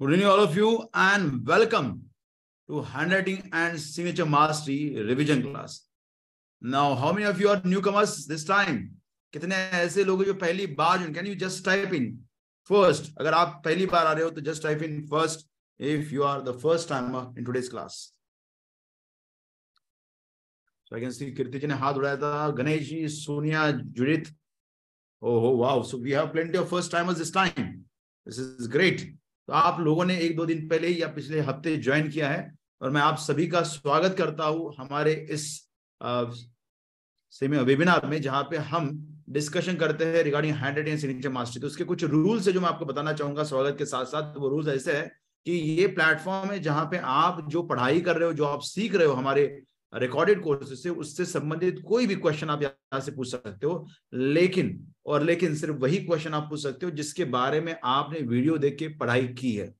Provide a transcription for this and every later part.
Good evening, all of you, and welcome to Handwriting and Signature Mastery Revision class. Now, how many of you are newcomers this time? कितने ऐसे लोग जो पहली बार can you just type in first अगर आप पहली बार आ रहे हो तो just type in first if you are the first time in today's class so I can see Kirti ji ने हाथ उड़ाया था गणेश जी सोनिया जुड़ित ओहो wow so we have plenty of first timers this time this is great तो आप लोगों ने एक दो दिन पहले ही या पिछले हफ़्ते ज्वाइन किया है और मैं आप सभी का स्वागत करता हूँ हमारे इस सेमी, वेबिनार में जहाँ पे हम डिस्कशन करते हैं regarding hand writing signature mastery. तो उसके कुछ रूल्स है जो मैं आपको बताना चाहूँगा स्वागत के साथ साथ वो रूल्स ऐसे है कि ये प्लेटफॉर्म है जहाँ पे आप जो पढ़ाई कर रहे हो, जो आप सीख रहे हो हमारे रिकॉर्डेड कोर्सेज से उससे संबंधित कोई भी क्वेश्चन आप यहाँ से पूछ सकते हो। लेकिन, और लेकिन सिर्फ़ वही क्वेश्चन आप पूछ सकते हो जिसके बारे में आपने वीडियो देख के पढ़ाई की है।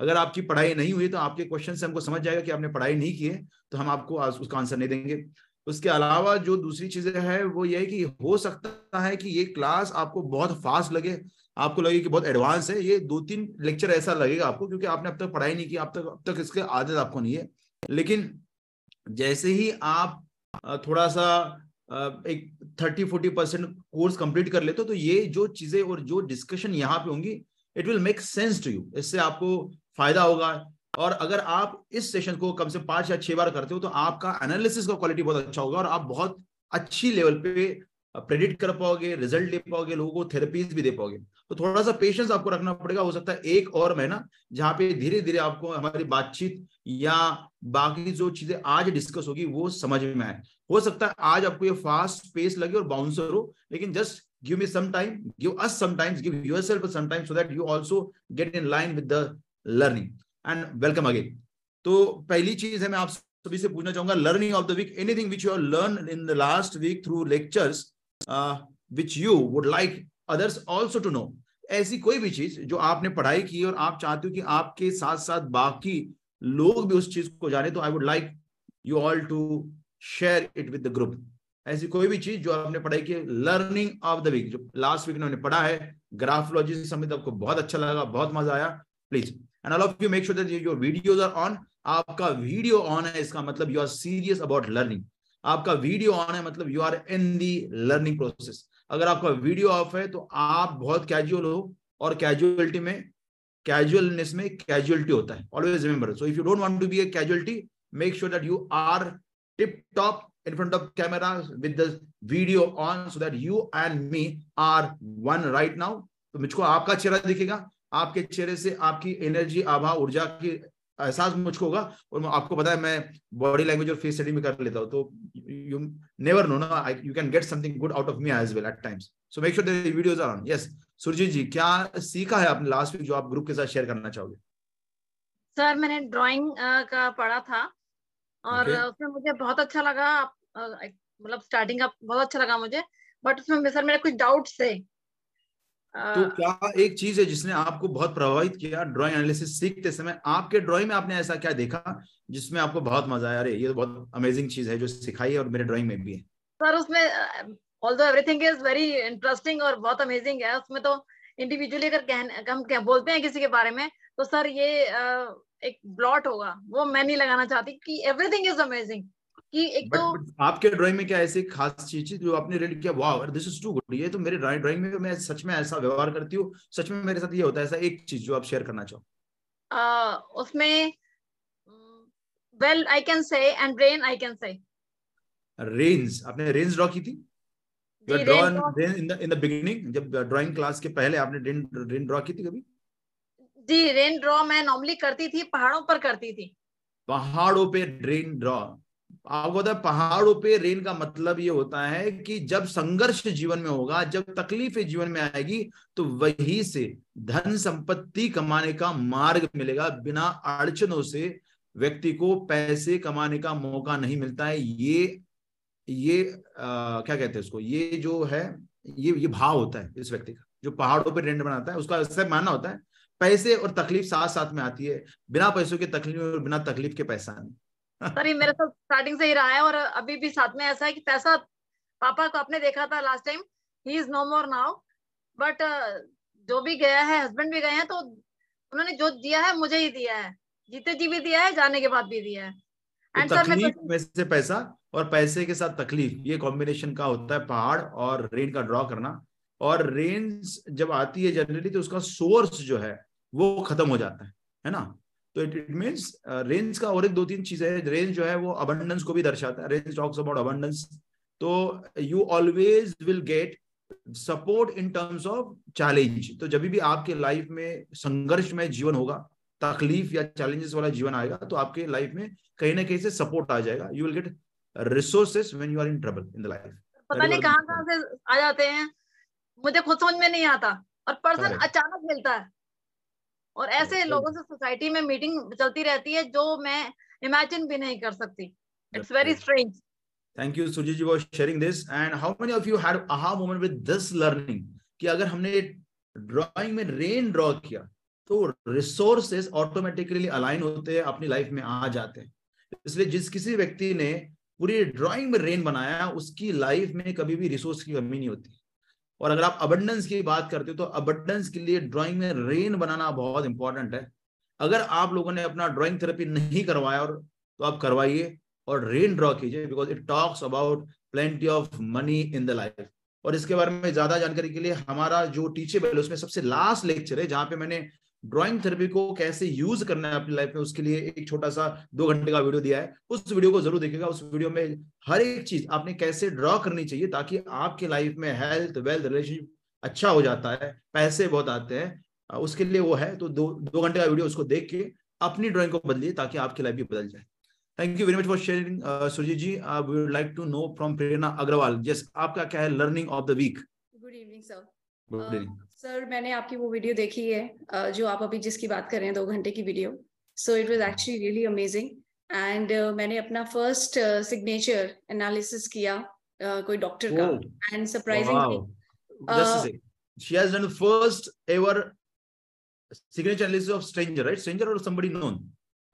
अगर आपकी पढ़ाई नहीं हुई तो आपके क्वेश्चन से हमको समझ जाएगा कि आपने पढ़ाई नहीं की है तो हम आपको उसका आंसर नहीं देंगे। उसके अलावा जो दूसरी चीज़ें है, वो ये कि हो सकता है कि ये क्लास आपको बहुत फास्ट लगे। आपको लगे कि बहुत एडवांस है। ये दो तीन लेक्चर ऐसा लगेगा आपको, क्योंकि आपने अब तक पढ़ाई नहीं की, अब तक अब तक इसके आदत आपको नहीं है। लेकिन जैसे ही आप थोड़ा सा एक thirty forty percent course complete कर लेते हो तो ये जो चीज़ें और जो डिस्कशन यहाँ पे होंगी it will make sense to you इससे आपको फ़ायदा होगा। और अगर आप इस सेशन को कम से पाँच या छह बार करते हो तो आपका एनालिसिस का क्वालिटी बहुत अच्छा होगा और आप बहुत अच्छी लेवल पे प्रेडिक्ट कर पाओगे रिज़ल्ट ले पाओगे, लोगों को थेरेपीज भी दे पाओगे। तो थोड़ा सा पेशेंस आपको रखना पड़ेगा। हो सकता है एक और महीना जहाँ पे धीरे धीरे आपको हमारी बातचीत या बाकी जो चीज़ें आज डिस्कस होगी, वो समझ में आए। हो सकता है आज आपको ये फास्ट पेस लगे और बाउंसर हो, लेकिन just give me some time give us sometimes give yourself some time so that you also get in line with the learning and welcome again तो पहली चीज़ है, मैं आप सभी से पूछना चाहूँगा learning of the week anything which you learn in the last week through lectures which you would like others also to know ऐसी कोई भी चीज़ जो आपने पढ़ाई की और आप चाहते हो कि आपके साथ साथ बाकी लोग भी उस चीज़ को जाने तो I would like you all to share it with the group ऐसी कोई भी चीज़ जो आपने पढ़ाई की लर्निंग ऑफ़ द वीक जो लास्ट वीक उन्होंने पढ़ा है ग्राफोलॉजी से संबंधित आपको बहुत अच्छा लगा, बहुत मज़ा आया please and all of you make sure that your videos are on आपका वीडियो ऑन है, इसका मतलब you are serious about learning आपका वीडियो ऑन है मतलब you are in the learning process अगर आपका वीडियो ऑफ़ है तो आप बहुत कैजुअल हो और कैजुअलिटी में कैजुअलनेस में कैजुअलिटी होता है always remember so if you don't want to be a casualty make sure that you are tip top in front of camera with the video on so that you and me are one right now. तो मुझको आपका चेहरा दिखेगा, आपके चेहरे से आपकी energy आभा, ऊर्जा की एहसास मुझको होगा और आपको पता है मैं बॉडी लैंग्वेज और फेस सेटिंग भी कर लेता हूँ तो यू नेवर नो ना you can get something good out of me as well at times so make sure that videos are on yes Surjeet ji क्या सीखा है आपने लास्ट वीक जो आप ग्रुप के साथ शेयर करना चाहोगे? सर मैंने ड्राइंग का पढ़ा था और okay. उसमें मुझे बहुत अच्छा लगा मतलब स्टार्टिंग का बहुत अच्छा लगा मुझे बट उसमें सर मेरे कुछ डाउट्स थे। तो क्या एक चीज़ है जिसने आपको बहुत प्रभावित किया? ड्राइंग एनालिसिस सीखते समय आपके ड्राइंग में आपने ऐसा क्या देखा जिसमें आपको बहुत मज़ा आया? अरे ये तो बहुत अमेजिंग चीज़ है जो सिखाई है और मेरे ड्राइंग में भी है। सर उसमें although everything is very interesting और बहुत अमेजिंग है उसमें तो इंडिविजुअली अगर कह, हम क्या बोलते हैं किसी के बारे में तो सर ये एक ब्लॉट होगा। वो मैं नहीं लगाना चाहती कि एवरीथिंग इज़ अमेजिंग कि एक तो आपके ड्राइंग में क्या ऐसी खास चीज़ जो आपने रेड किया? वाह दिस इज़ टू गुड ये तो मेरे ड्राइंग में मैं सच में ऐसा व्यवहार करती हूँ। सच में मेरे साथ ये होता है ऐसा एक चीज़ जो आप शेयर करना चाहो। उसमें well I can say and rain I can say range आपने रेंज ड्रॉ की थी? In the in the beginning जब ड्राइंग क्लास के पहले आपने रेन रेन ड्रॉ की थी कभी? जी रेन ड्रॉ मैं नॉर्मली करती थी पहाड़ों पर करती थी। पहाड़ों पे रेन ड्रॉ आपको पता है पहाड़ों पे रेन का मतलब ये होता है कि जब संघर्ष जीवन में होगा जब तकलीफें जीवन में आएगी तो वही से धन संपत्ति कमाने का मार्ग मिलेगा। बिना अड़चनों से व्यक्ति को पैसे कमाने का मौका नहीं मिलता है। ये ये आ, क्या कहते हैं उसको? ये जो है ये ये भाव होता है इस व्यक्ति का जो पहाड़ों पर रेंट बनाता है। उसका ऐसा मानना होता है। पैसे और तकलीफ़ साथ साथ में आती है। बिना पैसों के तकलीफ़ और बिना तकलीफ़ के पैसा नहीं। सर ये मेरे साथ स्टार्टिंग से ही रहा है और अभी भी साथ में ऐसा है कि पैसा पापा को आपने देखा था last time he is no more now but जो भी गया है हस्बैंड भी गए हैं तो उन्होंने जो दिया है मुझे ही दिया है। जीते जी भी दिया है जाने के बाद भी दिया है। तो तकलीफ़ में से पैसा और पैसे के साथ तकलीफ़ ये कॉम्बिनेशन का होता है पहाड़ और रेन का ड्रॉ करना। और रेंज जब आती है जनरली तो उसका सोर्स जो है वो खत्म हो जाता है है ना? तो इट इट मीन्स रेंज का और एक दो तीन चीज़ें रेंज जो है वो अबंडेंस को भी दर्शाता है। रेंज टॉक्स अबाउट अबंडेंस तो you always will get support in terms of challenge तो जब भी आपके लाइफ में संघर्ष में जीवन होगा तकलीफ़ या चैलेंजेस वाला जीवन आएगा तो आपके लाइफ में कहीं ना कहीं से सपोर्ट आ जाएगा। You will get resources when you are in trouble in the life पता नहीं कहाँ कहाँ से आ जाते हैं। मुझे खुद समझ में नहीं आता। और पर्सन अचानक मिलता है। और ऐसे लोगों से सोसाइटी में मीटिंग चलती रहती है जो मैं इमेजिन भी नहीं कर सकती। It's very strange thank you Sujeet ji for sharing this and how many of you had aha moment with this learning कि अगर हमने ड्राइंग में रेन ड्रॉ किया तो रिसोर्सेस ऑटोमेटिकली अलाइन होते हैं अपनी लाइफ में आ जाते हैं। इसलिए जिस किसी व्यक्ति ने पूरी ड्राइंग में रेन बनाया उसकी लाइफ में कभी भी रिसोर्स की कमी नहीं होती। और अगर आप अबंडेंस की बात करते हो तो अबंडेंस के लिए ड्राइंग में रेन बनाना बहुत इंपॉर्टेंट है। अगर आप लोगों ने अपना ड्राइंग थेरेपी नहीं करवाया और तो आप करवाइए और रेन ड्रॉ कीजिए because it talks about plenty of money in the life और इसके बारे में ज़्यादा जानकारी के लिए हमारा जो टीचर है, उसमें सबसे लास्ट लेक्चर है, जहाँ पे मैंने ड्राइंग थेरेपी को कैसे यूज़ करना है अपनी लाइफ में उसके लिए एक छोटा सा दो घंटे का वीडियो दिया है। उस वीडियो को ज़रूर देखेगा उस वीडियो में हर एक चीज़ आपने कैसे ड्रॉ करनी चाहिए ताकि आपके लाइफ में हेल्थ वेल्थ रिलेशनशिप अच्छा हो जाता है। पैसे बहुत आते हैं। उसके लिए वो है तो दो दो घंटे का वीडियो उसको देख के अपनी ड्रॉइंग को बदलिए ताकि आपकी लाइफ भी बदल जाए। Thank you very much for sharing Surjeet ji. We would like to know from Prerna Agarwal just आपका क्या है? Learning of the week good evening sir good evening sir मैंने आपकी वो वीडियो देखी है जो आप अभी जिसकी बात कर रहे हैं दो घंटे की video so it was actually really amazing and मैंने अपना फ़र्स्ट सिग्नेचर एनालिसिस किया uh, कोई डॉक्टर का and surprisingly she has done the first ever signature analysis of stranger right stranger or somebody known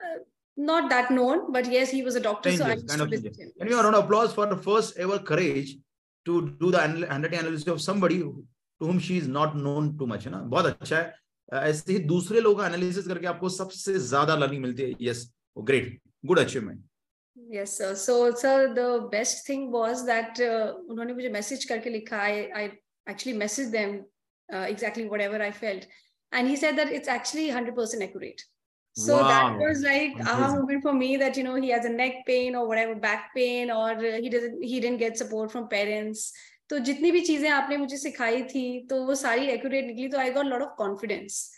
uh, not that known but yes he was a doctor stranger, so I kind of. Can you round of applause for the first ever courage to do the handwriting analysis of somebody to whom she is not known too much है ना बहुत अच्छा है ऐसे ही दूसरे लोगों का analysis करके आपको सबसे ज़्यादा लर्निंग मिलती है yes great good achievement yes sir so sir the best thing was that uh, उन्होंने मुझे मैसेज करके लिखा I I actually messaged them uh, exactly whatever I felt and he said that it's actually 100% accurate so wow. that was like a moment for me that you know he has a neck pain or whatever back pain or uh, he doesn't he didn't get support from parents तो जितनी भी चीज़ें आपने मुझे सिखाई थी तो वो सारी एक्यूरेट निकली तो I got lot of confidence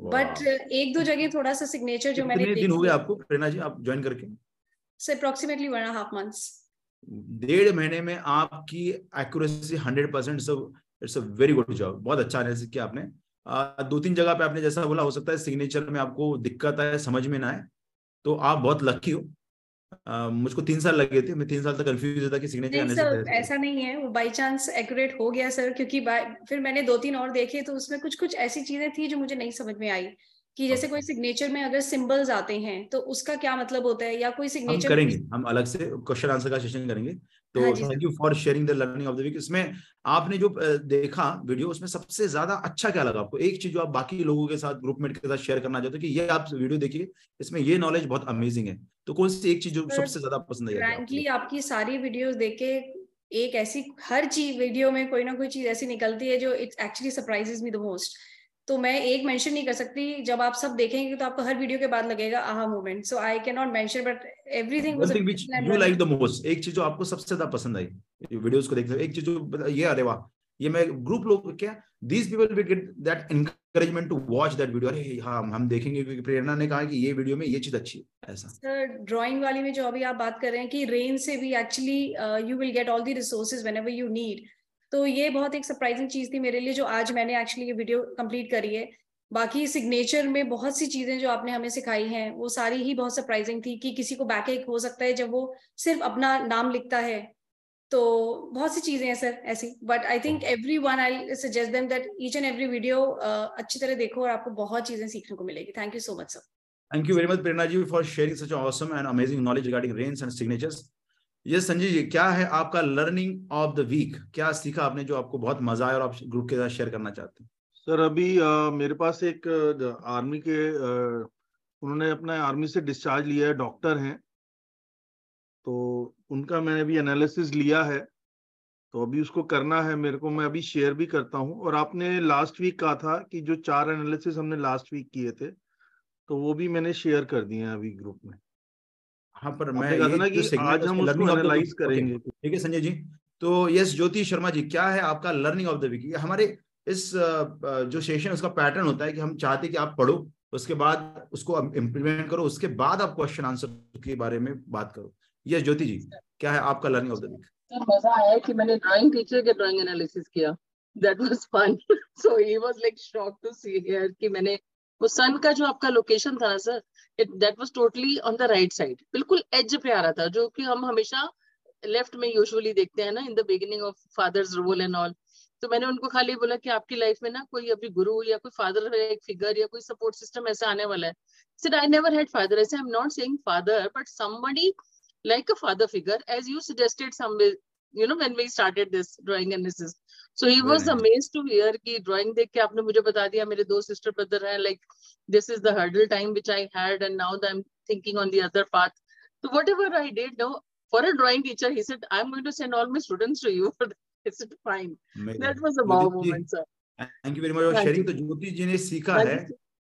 but एक दो जगह थोड़ा सा सिग्नेचर जो मैंने दिन हो गए आपको प्रेरणा जी आप ज्वाइन करके? So approximately one and half months डेढ़ महीने में आपकी accuracy hundred percent it's a very good job बहुत अच्छा एनालिसिस किया आपने। दो तीन जगह पे आपने जैसा बोला हो सकता है सिग्नेचर में आपको दिक्कत आए समझ में ना आए। तो आप बहुत लकी हो। मुझको तीन साल लगे थे मैं तीन साल तक कंफ्यूज था कि सिग्नेचर नहीं सर ऐसा नहीं है वो बाई चांस एक्यूरेट हो गया सर क्योंकि फिर मैंने दो तीन और देखे तो उसमें कुछ कुछ ऐसी चीज़ें थी जो मुझे नहीं समझ में आई कि जैसे कोई सिग्नेचर में अगर सिंबल्स आते हैं तो उसका क्या मतलब होता है या कोई सिग्नेचर हम करेंगे हम अलग से क्वेश्चन आंसर का सेशन करेंगे। तो thank you for sharing the learning of the week इसमें आपने जो देखा वीडियो उसमें सबसे ज़्यादा अच्छा क्या लगा आपको? एक चीज़ जो आप बाकी लोगों के साथ ग्रुपमेट के साथ शेयर करना चाहते हो कि ये आप वीडियो देखिए इसमें ये नॉलेज बहुत अमेजिंग है। तो कौन सी एक चीज़ जो सबसे ज़्यादा पसंद आई फ्रैंकली आपकी? सारी वीडियोस देख के एक ऐसी हर चीज़ वीडियो में कोई ना कोई चीज़ ऐसी निकलती है जो it's actually surprises me the most तो मैं एक मेंशन नहीं कर सकती। जब आप सब देखेंगे तो आपको हर वीडियो के बाद लगेगा aha moment so I can not mention but everything you like the most एक चीज़ जो आपको सबसे ज़्यादा पसंद आई वीडियोस को देखते एक चीज़ जो ये अरे वाह ये मैं ग्रुप लोग क्या? These people will get that encouragement to watch that video अरे हाँ हम देखेंगे क्योंकि प्रेरणा ने कहा कि ये वीडियो में ये चीज़ अच्छी है, ऐसा। सर ड्राइंग वाली में जो अभी आप बात कर रहे हैं कि रेन से भी actually you will get all the resources whenever you need तो ये बहुत एक सरप्राइजिंग चीज़ थी मेरे लिए जो आज मैंने एक्चुअली ये वीडियो कंप्लीट करी है। बाकी सिग्नेचर में बहुत सी चीज़ें जो आपने हमें सिखाई हैं, वो सारी ही बहुत सरप्राइजिंग थी कि किसी को बैक हो सकता है जब वो सिर्फ़ अपना नाम लिखता है। तो बहुत सी चीज़ें हैं सर ऐसी। But I think every one I suggest them that each and every video अच्छी तरह देखो और आपको बहुत चीज़ें सीखने को मिलेगी। Thank you so much sir Thank you very much, Prerna ji, for sharing such awesome and amazing knowledge regarding rains and signatures. Yes, Sanjay ji क्या है आपका लर्निंग ऑफ़ द वीक क्या सीखा आपने जो आपको बहुत मज़ा आया और आप ग्रुप के साथ शेयर करना चाहते हैं? सर अभी आ, मेरे पास एक आर्मी के आ, उन्होंने अपना आर्मी से डिस्चार्ज लिया है डॉक्टर हैं। तो उनका मैंने अभी एनालिसिस लिया है। तो अभी उसको करना है मेरे को मैं अभी शेयर भी करता हूँ। और आपने लास्ट वीक कहा था कि जो चार एनालिसिस हमने लास्ट वीक किए थे तो वो भी मैंने शेयर कर दिए हैं अभी ग्रुप में। हाँ पर मैं ये ना कि आज हम उसको एनालाइज करेंगे। ठीक है संजय जी। तो यस ज्योति शर्मा जी क्या है आपका लर्निंग ऑफ़ द वीक हमारे इस जो सेशन उसका पैटर्न होता है कि हम चाहते कि आप पढ़ो उसके बाद उसको इम्प्लीमेंट करो उसके बाद आप क्वेश्चन आंसर के बारे में बात करो। यस ज्योति जी क्या है आपका learning of the week sir मज़ा आया कि मैंने ड्राइंग टीचर के ड्राइंग एनालिसिस किया। That was fun so he was like shock to see here कि मैंने वो सन का जो आपका लोकेशन था sir it that was totally on the right side बिल्कुल एज पे आ रहा था जो कि हम हमेशा लेफ़्ट में यूजुअली देखते हैं ना in the beginning of father's role and all तो मैंने उनको खाली बोला कि आपकी लाइफ में ना कोई अभी गुरु या कोई फादर एक फिगर या कोई सपोर्ट सिस्टम ऐसा आने वाला है। आई नेवर हैड फादर ऐसे I am not saying father but somebody like a father figure as you suggested some you know when we started this drawing analysis so he was Very amazed to hear ki drawing dekh ke aapne mujhe bata diya mere do sister brother hai like this is the hurdle time which i had and now i'm thinking on the other path so whatever i did no for a drawing teacher he said i'm going to send all my students to you for I said fine Amazing. that was a wow moment sir thank you very much और sharing तो ज्योति जी ने सीखा है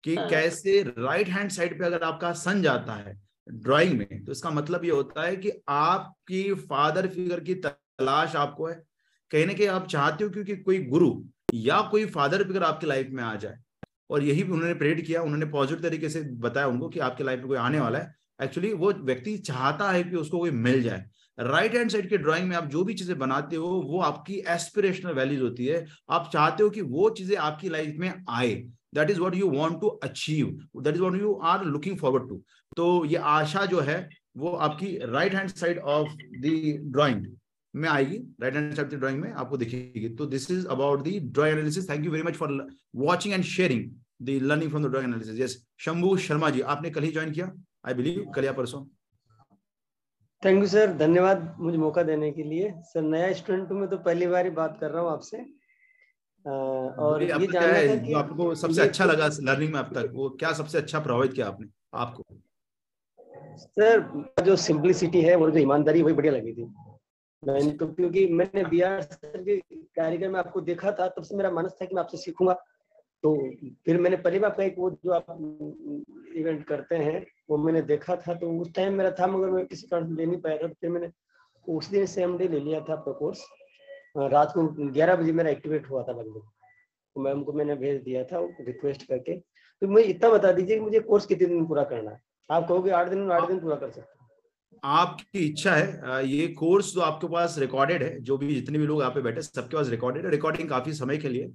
कि कैसे right hand side पे अगर आपका सन जाता है ड्राइंग में तो इसका मतलब ये होता है कि आपकी फादर फिगर की तलाश आपको है। कहीं ना कहीं आप चाहते हो क्योंकि कोई गुरु या कोई फादर फिगर आपकी लाइफ में आ जाए। और यही उन्होंने प्रेरित किया, उन्होंने पॉजिटिव तरीके से बताया उनको कि आपके लाइफ में कोई आने वाला है। एक्चुअली वो व्यक्ति चाहता है कि उसको कोई मिल जाए। राइट हैंड साइड के ड्राइंग में आप जो भी चीज़ें बनाते हो, वो आपकी एस्पिरेशनल वैल्यूज़ होती है। आप चाहते हो कि वो चीज़ें आपकी लाइफ में आए। That is what you want to achieve that is what you are looking forward to तो ये आशा जो है, वो आपकी right hand side of the drawing में आएगी। राइट हैंड साइड की ड्राइंग में आपको दिखेगी। तो this is about the drawing analysis thank you very much for watching and sharing the learning from the drawing analysis yes Shambhu Sharma ji आपने कल ही join किया? आई बिलीव कल या परसों। थैंक यू सर धन्यवाद मुझे मौका देने के लिए। सर नया स्टूडेंट मैं तो पहली बार ही बात कर रहा हूँ आपसे। और ये जानना है? जो आपको सबसे अच्छा लगा लर्निंग में अब तक वो क्या सबसे अच्छा प्रभावित किया आपने आपको? सर जो सिंपलिसिटी है वो जो ईमानदारी वही बढ़िया लगी थी। मैंने तो क्योंकि मैंने बी आर सर के कार्यक्रम में आपको देखा था तब से मेरा मन था कि मैं आपसे सीखूँगा। तो फिर मैंने पहली बार एक वो जो आप इवेंट करते हैं वो मैंने देखा था तो उस टाइम मेरा था मगर मैं किसी कारण ले नहीं पाया था। तो फिर मैंने उस दिन सेम डे ले लिया था आपका कोर्स रात को ग्यारह बजे मेरा एक्टिवेट हुआ था लगभग तो मैम को मैंने भेज दिया था रिक्वेस्ट करके। तो मुझे इतना बता दीजिए कि मुझे कोर्स कितने दिन पूरा करना है। आप कहोगे आठ दिन आठ दिन पूरा कर सकते आपकी इच्छा है ये कोर्स जो आपके पास रिकॉर्डेड है, जो भी जितने भी लोग यहाँ पे बैठे, सबके पास रिकॉर्डेड है। रिकॉर्डिंग काफ़ी समय के लिए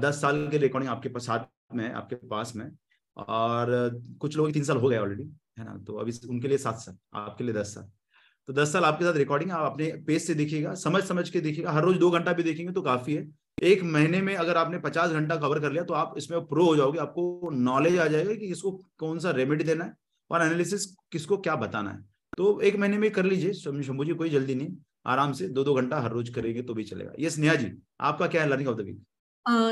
दस साल के रिकॉर्डिंग आपके पास, साथ में, आपके पास में। और कुछ लोग तीन साल हो गए ऑलरेडी है ना? तो अभी उनके लिए सात साल, आपके लिए दस साल। तो दस साल आपके साथ रिकॉर्डिंग आप अपने पेज से देखिएगा समझ समझ के देखिएगा, हर रोज दो घंटा भी देखेंगे तो काफ़ी है। एक महीने में अगर आपने पचास घंटा कवर कर लिया तो आप इसमें प्रो हो जाओगे, आपको नॉलेज आ जाएगा कि इसको कौन सा रेमेडी देना है और एनालिसिस किसको क्या बताना है। तो एक महीने में कर लीजिए शंभू जी, कोई जल्दी नहीं, आराम से दो दो घंटा हर रोज करेंगे तो भी चलेगा। ये स्नेहा जी, आपका क्या है learning of the week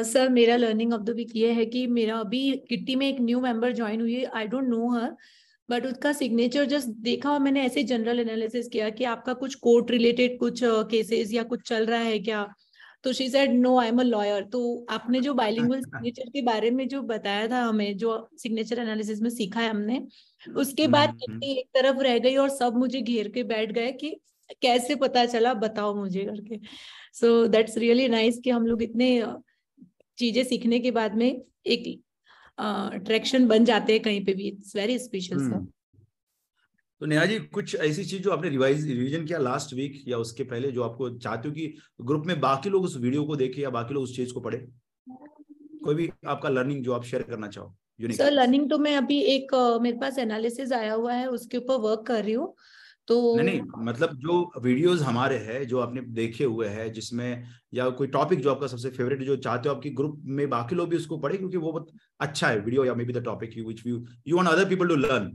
sir, मेरा लर्निंग ऑफ़ द वीक ये है कि मेरा अभी किट्टी में एक न्यू मेंबर ज्वाइन हुई है I don't know her but उसका सिग्नेचर जस्ट देखा और मैंने ऐसे जनरल एनालिसिस किया कि आपका कुछ कोर्ट रिलेटेड कुछ केसेस uh, या कुछ चल रहा है क्या? तो she said no I am a lawyer तो आपने जो बाइलिंगुअल सिग्नेचर के बारे में जो बताया था हमें जो सिग्नेचर एनालिसिस में सीखा है हमने उसके बाद हम्म, हम्म। एक तरफ़ रह गई और सब मुझे घेर के बैठ गए कि कैसे पता चला बताओ मुझे करके। सो दैट्स रियली नाइस कि हम लोग इतने चीज़ें सीखने के बाद में एक अट्रैक्शन बन जाते हैं कहीं पे भी। इट्स वेरी स्पेशल तो नेहा जी कुछ ऐसी चीज़ जो आपने रिवाइज रिवीजन किया लास्ट वीक या उसके पहले जो आपको चाहते हो कि ग्रुप में बाकी लोग उस वीडियो को देखे या बाकी लोग उस चीज़ को पढ़े? कोई भी आपका लर्निंग जो आप शेयर करना चाहो सर लर्निंग तो मैं अभी एक मेरे पास एनालिसिस आया हुआ है उसके ऊपर वर्क कर रही हूँ। तो नहीं नहीं मतलब जो वीडियोस हमारे हैं जो आपने देखे हुए हैं जिसमें या कोई टॉपिक जो आपका सबसे फेवरेट जो चाहते हो आपकी ग्रुप में बाकी लोग भी उसको पढ़े क्योंकि वो बहुत अच्छा है वीडियो या maybe the topic you which you you want other people to learn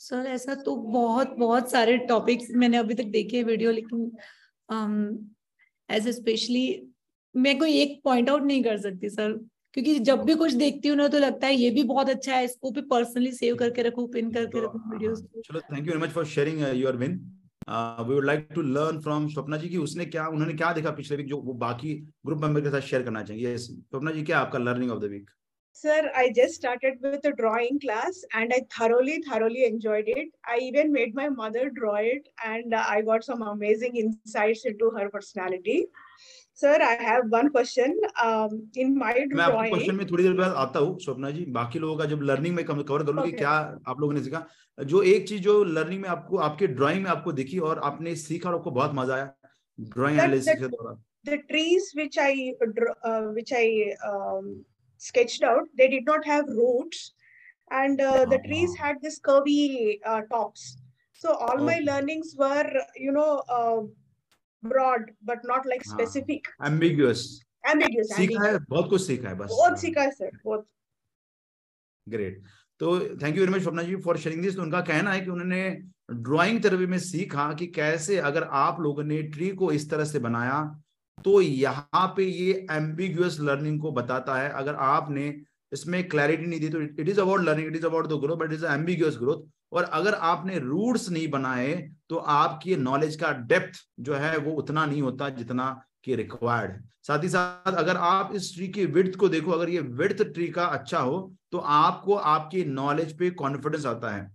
sir ऐसा तो बहुत बहुत सारे टॉपिक्स मैंने अभी तक देखे वीडियो लेकिन एज um, स्पेशली मैं कोई एक पॉइंट आउट नहीं कर सकती सर। क्योंकि जब भी कुछ देखती हूँ ना तो लगता है ये भी बहुत अच्छा है इसको भी पर्सनली सेव करके रखू पिन करके तो, रखू वीडियोस चलो thank you very much for sharing your win we would like to learn from Swapna ji की उसने क्या उन्होंने क्या देखा पिछले वीक जो वो बाकी ग्रुप मेंबर के साथ शेयर करना चाहिए। Yes, स्वप्ना जी क्या आपका learning of the week Sir, I just started with a drawing class and I thoroughly, thoroughly enjoyed it. I even made my mother draw it and I got some amazing insights into her personality. Sir I have one question in my drawing मैं आपके question में थोड़ी देर बाद आता हूँ स्वप्ना जी। बाकी लोगों का जब लर्निंग में कवर कर लूँ okay. क्या आप लोगों ने सीखा जो एक चीज़ जो लर्निंग में आपको आपके ड्राइंग में आपको दिखी और आपने सीखा और आपको बहुत मज़ा आया ड्राइंग एनालिसिस के द्वारा the trees which i uh, which i um, sketched out they did not have roots and uh, the oh, trees uh, so all oh. my learnings were you know uh, broad but not like Ah. specific, ambiguous ambiguous. सीखा है. बहुत कुछ सीखा है बस बहुत सीखा है सर बहुत ग्रेट तो thank you very much Swapna ji for sharing this तो उनका कहना है कि उन्होंने ड्राइंग थेरेपी में सीखा कि कैसे अगर आप लोगों ने ट्री को इस तरह से बनाया तो यहाँ पे ये एम्बिगुअस लर्निंग को बताता है अगर आपने इसमें क्लैरिटी नहीं दी तो it is about learning it is about the growth but is ambiguous growth और अगर आपने रूट्स नहीं बनाए तो आपकी नॉलेज का डेप्थ जो है, वो उतना नहीं होता जितना कि रिक्वायर्ड है। साथ ही साथ, अगर आप इस ट्री की विड्थ को देखो, अगर ये विड्थ ट्री का अच्छा हो तो आपको आपकी नॉलेज पे कॉन्फिडेंस आता है।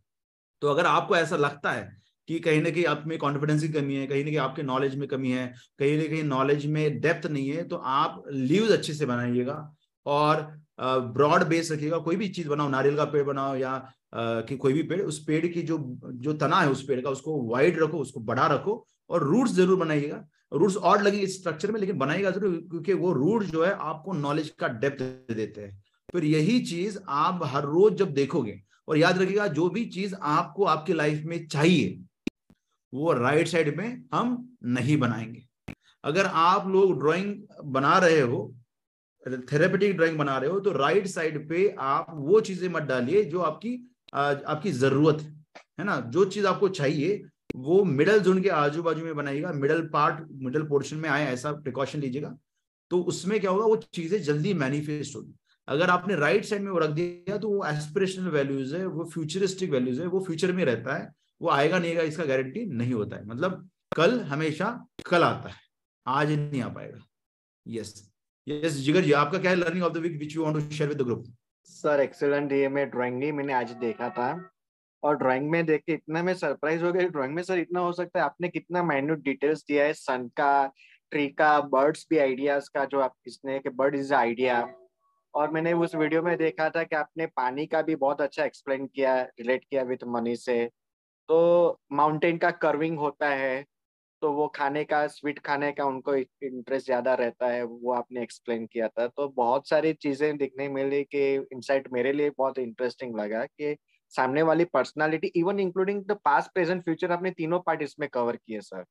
तो अगर आपको ऐसा लगता है कि कहीं ना कहीं आप में कॉन्फिडेंस की कमी है, कहीं ना कहीं आपके नॉलेज में कमी है, कहीं ना कहीं नॉलेज में डेप्थ नहीं है तो आप लीव्स अच्छे से बनाइएगा। और ब्रॉड बेस रखिएगा, कोई भी चीज़ बनाओ, नारियल का पेड़ बनाओ या कि कोई भी पेड़, उस पेड़ की जो जो तना है उस पेड़ का, उसको वाइड रखो, उसको बड़ा रखो और रूट्स ज़रूर बनाइएगा। रूट्स और लगेंगे स्ट्रक्चर में, लेकिन बनाइएगा ज़रूर, क्योंकि वो रूट जो है आपको नॉलेज का डेप्थ देते हैं। फिर यही चीज़ आप हर रोज जब देखोगे, और याद रखिएगा, जो भी चीज़ आपको आपकी लाइफ में चाहिए, वो राइट साइड में हम नहीं बनाएँगे। अगर आप लोग ड्राइंग बना रहे हो थेरेपेटिक ड्राइंग बना रहे हो तो राइट साइड पे आप वो चीज़ें मत डालिए जो आपकी आपकी ज़रूरत है है ना? जो चीज़ आपको चाहिए, वो मिडल जोन के आजू बाजू में बनाइएगा मिडल पार्ट मिडल पोर्शन में आए, ऐसा प्रिकॉशन लीजिएगा। तो उसमें क्या होगा, वो चीज़ें जल्दी मैनिफेस्ट होगी। अगर आपने राइट साइड में वो रख दिया तो वो एस्पिरेशनल वैल्यूज़ है, वो फ्यूचरिस्टिक वैल्यूज़ है, वो फ्यूचर में रहता है, वो आएगा नहीं आएगा, इसका गारंटी नहीं होता है। मतलब कल हमेशा कल आता है, आज नहीं आ पाएगा। यस यस जिगर जी आपका क्या है? Learning of the week which you want to share with the group sir excellent ये मैं ड्राइंग ही मैंने आज देखा था। और ड्राइंग में देख के इतना मैं सरप्राइज़ हो गया ड्राइंग में सर इतना हो सकता है। आपने कितना माइन्यूट डिटेल्स दिया है? सन का ट्री का बर्ड्स भी आइडियाज़ का, जो आप किसने कि बर्ड इज़ आइडिया और मैंने उस वीडियो में देखा था कि आपने पानी का भी बहुत अच्छा एक्सप्लेन किया रिलेट किया विथ मनी से। तो माउंटेन का कर्विंग होता है। तो वो खाने का स्वीट खाने का उनको इंटरेस्ट ज़्यादा रहता है वो आपने एक्सप्लेन किया था। तो बहुत सारी चीज़ें दिखने मिली कि इनसाइट मेरे लिए बहुत इंटरेस्टिंग लगा कि सामने वाली personality even including the past present future आपने तीनों पार्ट इसमें कवर किए सर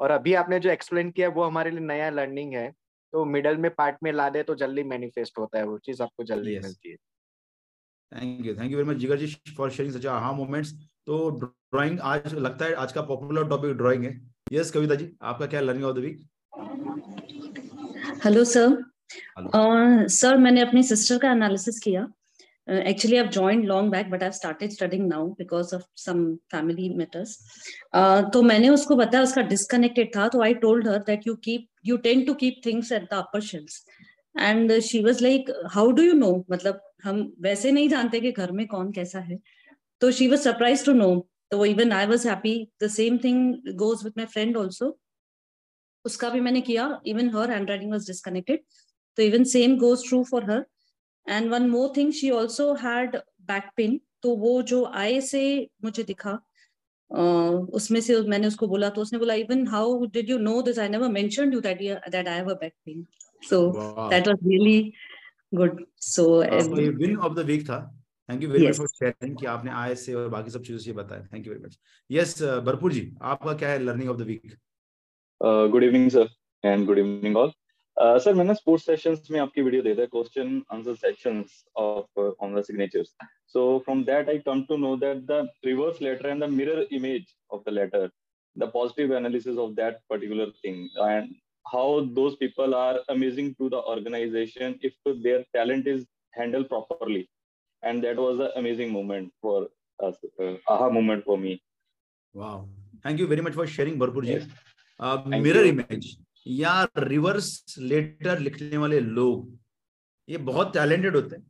और अभी आपने जो एक्सप्लेन किया वो हमारे लिए नया लर्निंग है। तो मिडल में पार्ट में ला दे तो जल्दी मैनिफेस्ट होता है वो चीज़ आपको जल्दी Yes. मिलती है। Thank you thank you very much Jigar ji for sharing such आहा मोमेंट्स तो ड्राइंग आज लगता है आज का पॉपुलर टॉपिक ड्राइंग है। यस कविता जी आपका क्या learning of the week hello sir sir मैंने अपनी सिस्टर का एनालिसिस किया। Actually I joined long back but I started studying now because of some family matters तो मैंने उसको बताया उसका डिस्कनेक्टेड था तो I told her that you keep you tend to keep things at the upper shells and she was like how do you know मतलब हम वैसे नहीं जानते कि घर में कौन कैसा है। तो she was surprise to know तो even I was happy the same thing goes with my friend also उसका भी मैंने किया even her hand writing was disconnected तो even same goes true for her and one more thing she also had back pain तो वो जो आई से मुझे दिखा uh, उसमें से मैंने उसको बोला तो उसने बोला even how did you know this I never mentioned you that that I have a back pain so. That was really good so win of the week था? Thank you very much. For sharing कि आपने आय से और बाकी सब चीज़ों से बताया thank you very much yes Bharpur ji आपका क्या है learning of the week good evening sir and good evening all sir मैंने स्पोर्ट्स सेशंस में आपकी वीडियो देखा question answer sections of on the signatures so from that i come to know that the reverse letter and the mirror image of the letter the positive analysis of that particular thing and how those people are amazing to the organization if their talent is handled properly. And that was an amazing moment for us, uh, aha moment for me. Wow. Thank you very much for sharing, Bharpur ji. Yes. Uh, mirror you. image या reverse letter लिखने वाले लोग ये बहुत talented होते हैं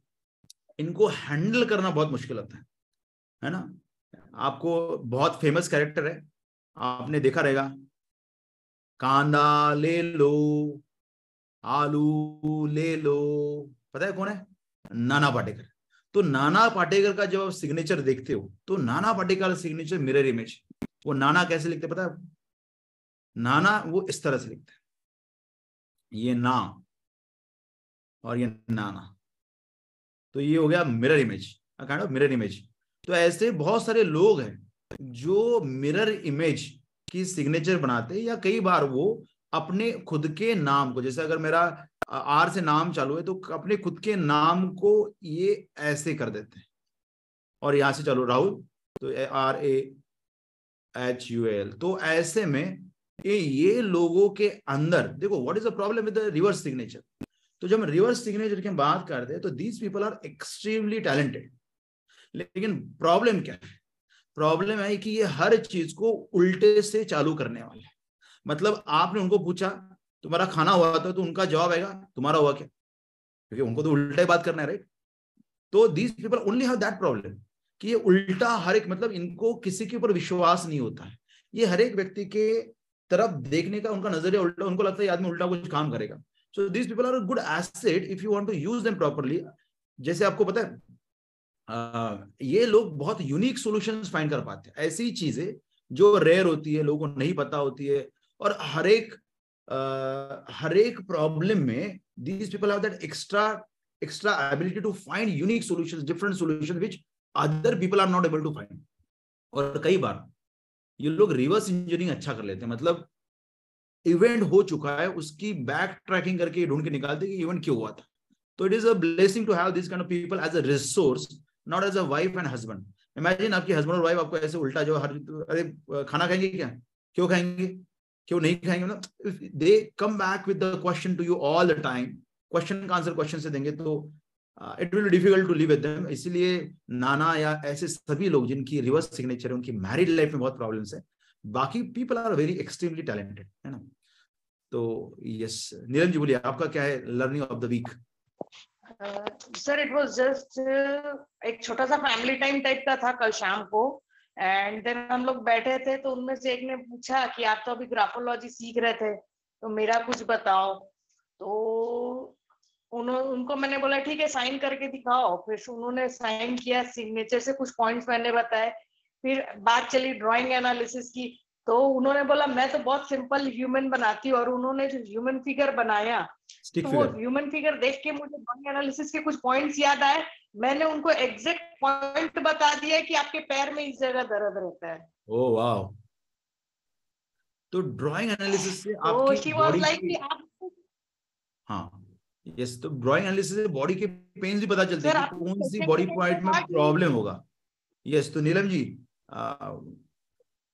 इनको handle करना बहुत मुश्किल होता है है ना आपको बहुत फ़ेमस कैरेक्टर है आपने देखा रहेगा कांदा ले लो आलू ले लो पता है कौन है नाना पाटेकर तो नाना पाटेकर का जब आप सिग्नेचर देखते हो तो Nana Patekar signature mirror image वो नाना कैसे लिखते पता है? नाना वो इस तरह से लिखते ये ना और ये नाना। तो ये हो गया mirror image kind of mirror image तो ऐसे बहुत सारे लोग हैं जो मिरर इमेज की सिग्नेचर बनाते हैं या कई बार वो अपने खुद के नाम को, जैसे अगर मेरा आर से नाम चालू है तो अपने खुद के नाम को ये ऐसे कर देते हैं। और यहाँ से चलो, राहुल तो R, A, H, U L. तो ऐसे में ये ये लोगों के अंदर, देखो what is the problem with reverse signature तो जब हम रिवर्स सिग्नेचर की बात करते हैं तो these people are extremely talented लेकिन प्रॉब्लम क्या है? प्रॉब्लम है कि ये हर चीज़ को उल्टे से चालू करने वाले हैं। मतलब आपने उनको पूछा, तुम्हारा खाना हुआ था तो उनका जवाब आएगा, तुम्हारा हुआ क्या? क्योंकि उनको तो उल्टा ही बात करना है राइट तो these people only have that problem कि ये उल्टा हर एक मतलब इनको किसी के ऊपर विश्वास नहीं होता है। ये हर एक व्यक्ति के तरफ़ देखने का उनका नज़रिया उल्टा, उनको लगता है आदमी उल्टा कुछ काम करेगा। So these people are good asset if you want to use them properly जैसे आपको पता है ये लोग बहुत यूनिक सोल्यूशन फाइंड कर पाते हैं। ऐसी चीज़ें जो रेयर होती है, लोगों को नहीं पता होती है और हर एक हर एक प्रॉब्लम में these people have that extra extra ability to find unique solutions different solution which other people are not able to find और कई बार ये लोग रिवर्स इंजीनियरिंग अच्छा कर लेते हैं। मतलब इवेंट हो चुका है, उसकी बैक ट्रैकिंग करके ढूंढ के निकालते कि इवेंट क्यों हुआ था। तो it is a blessing to have this kind of people as a resource not as a wife and husband imagine आपकी हस्बैंड और वाइफ आपको ऐसे उल्टा जो हर, अरे, खाना खाएँगे क्या? क्यों खाएँगे? क्यों नहीं खाएँगे? मतलब they come back with the question to you all the time question का आंसर क्वेश्चन से देंगे तो it will difficult to live with them इसलिए नाना या ऐसे सभी लोग जिनकी रिवर्स सिग्नेचर है, उनकी मैरिड लाइफ में बहुत प्रॉब्लम्स है। बाकी people are very extremely talented है ना? तो यस नीलम जी बोलिए, आपका क्या है learning of the week sir it was just एक छोटा सा फैमिली टाइम टाइप का था कल शाम को। एंड देन हम लोग बैठे थे तो उनमें से एक ने पूछा कि आप तो अभी ग्राफोलॉजी सीख रहे थे तो मेरा कुछ बताओ। तो उन्होंने उनको मैंने बोला ठीक है साइन करके दिखाओ। फिर उन्होंने साइन किया सिग्नेचर से कुछ पॉइंट्स मैंने बताए। फिर बात चली ड्राइंग एनालिसिस की तो उन्होंने बोला मैं तो बहुत सिंपल ह्यूमन बनाती हूँ और उन्होंने जो ह्यूमन फिगर बनाया तो वो ह्यूमन फिगर देख के मुझे ड्राइंग एनालिसिस के कुछ पॉइंट्स याद आए मैंने उनको एग्जैक्ट पॉइंट बता दिया कि आपके पैर में इस जगह दर्द रहता है। Oh wow. तो ड्राइंग एनालिसिस से तो आपकी शी वाज बॉडी लाइक कि आप हाँ यस तो ड्राइंग एनालिसिस से बॉडी के पेन्स भी पता चलते हैं कौन सी बॉडी पार्ट पॉइंट में प्रॉब्लम होगा। यस तो Neelam ji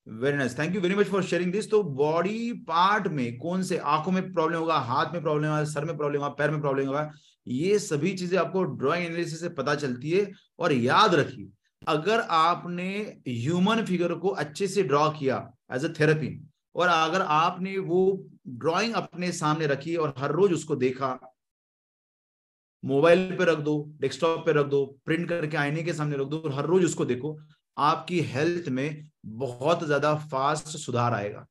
very nice thank you very much for sharing this तो बॉडी पार्ट में कौन से आँखों में प्रॉब्लम होगा, हाथ में प्रॉब्लम होगा, सर में प्रॉब्लम होगा, पैर में प्रॉब्लम होगा, ये सभी चीज़ें आपको ड्राइंग एनालिसिस से पता चलती है। और याद रखिए, अगर आपने ह्यूमन फिगर को अच्छे से ड्रॉ किया एज अ थेरेपी और अगर आपने वो ड्राइंग अपने सामने रखी और हर रोज उसको देखा मोबाइल पे रख दो डेस्कटॉप पे रख दो प्रिंट करके आईने के सामने रख दो और हर रोज उसको देखो आपकी हेल्थ में बहुत ज़्यादा फास्ट सुधार आएगा।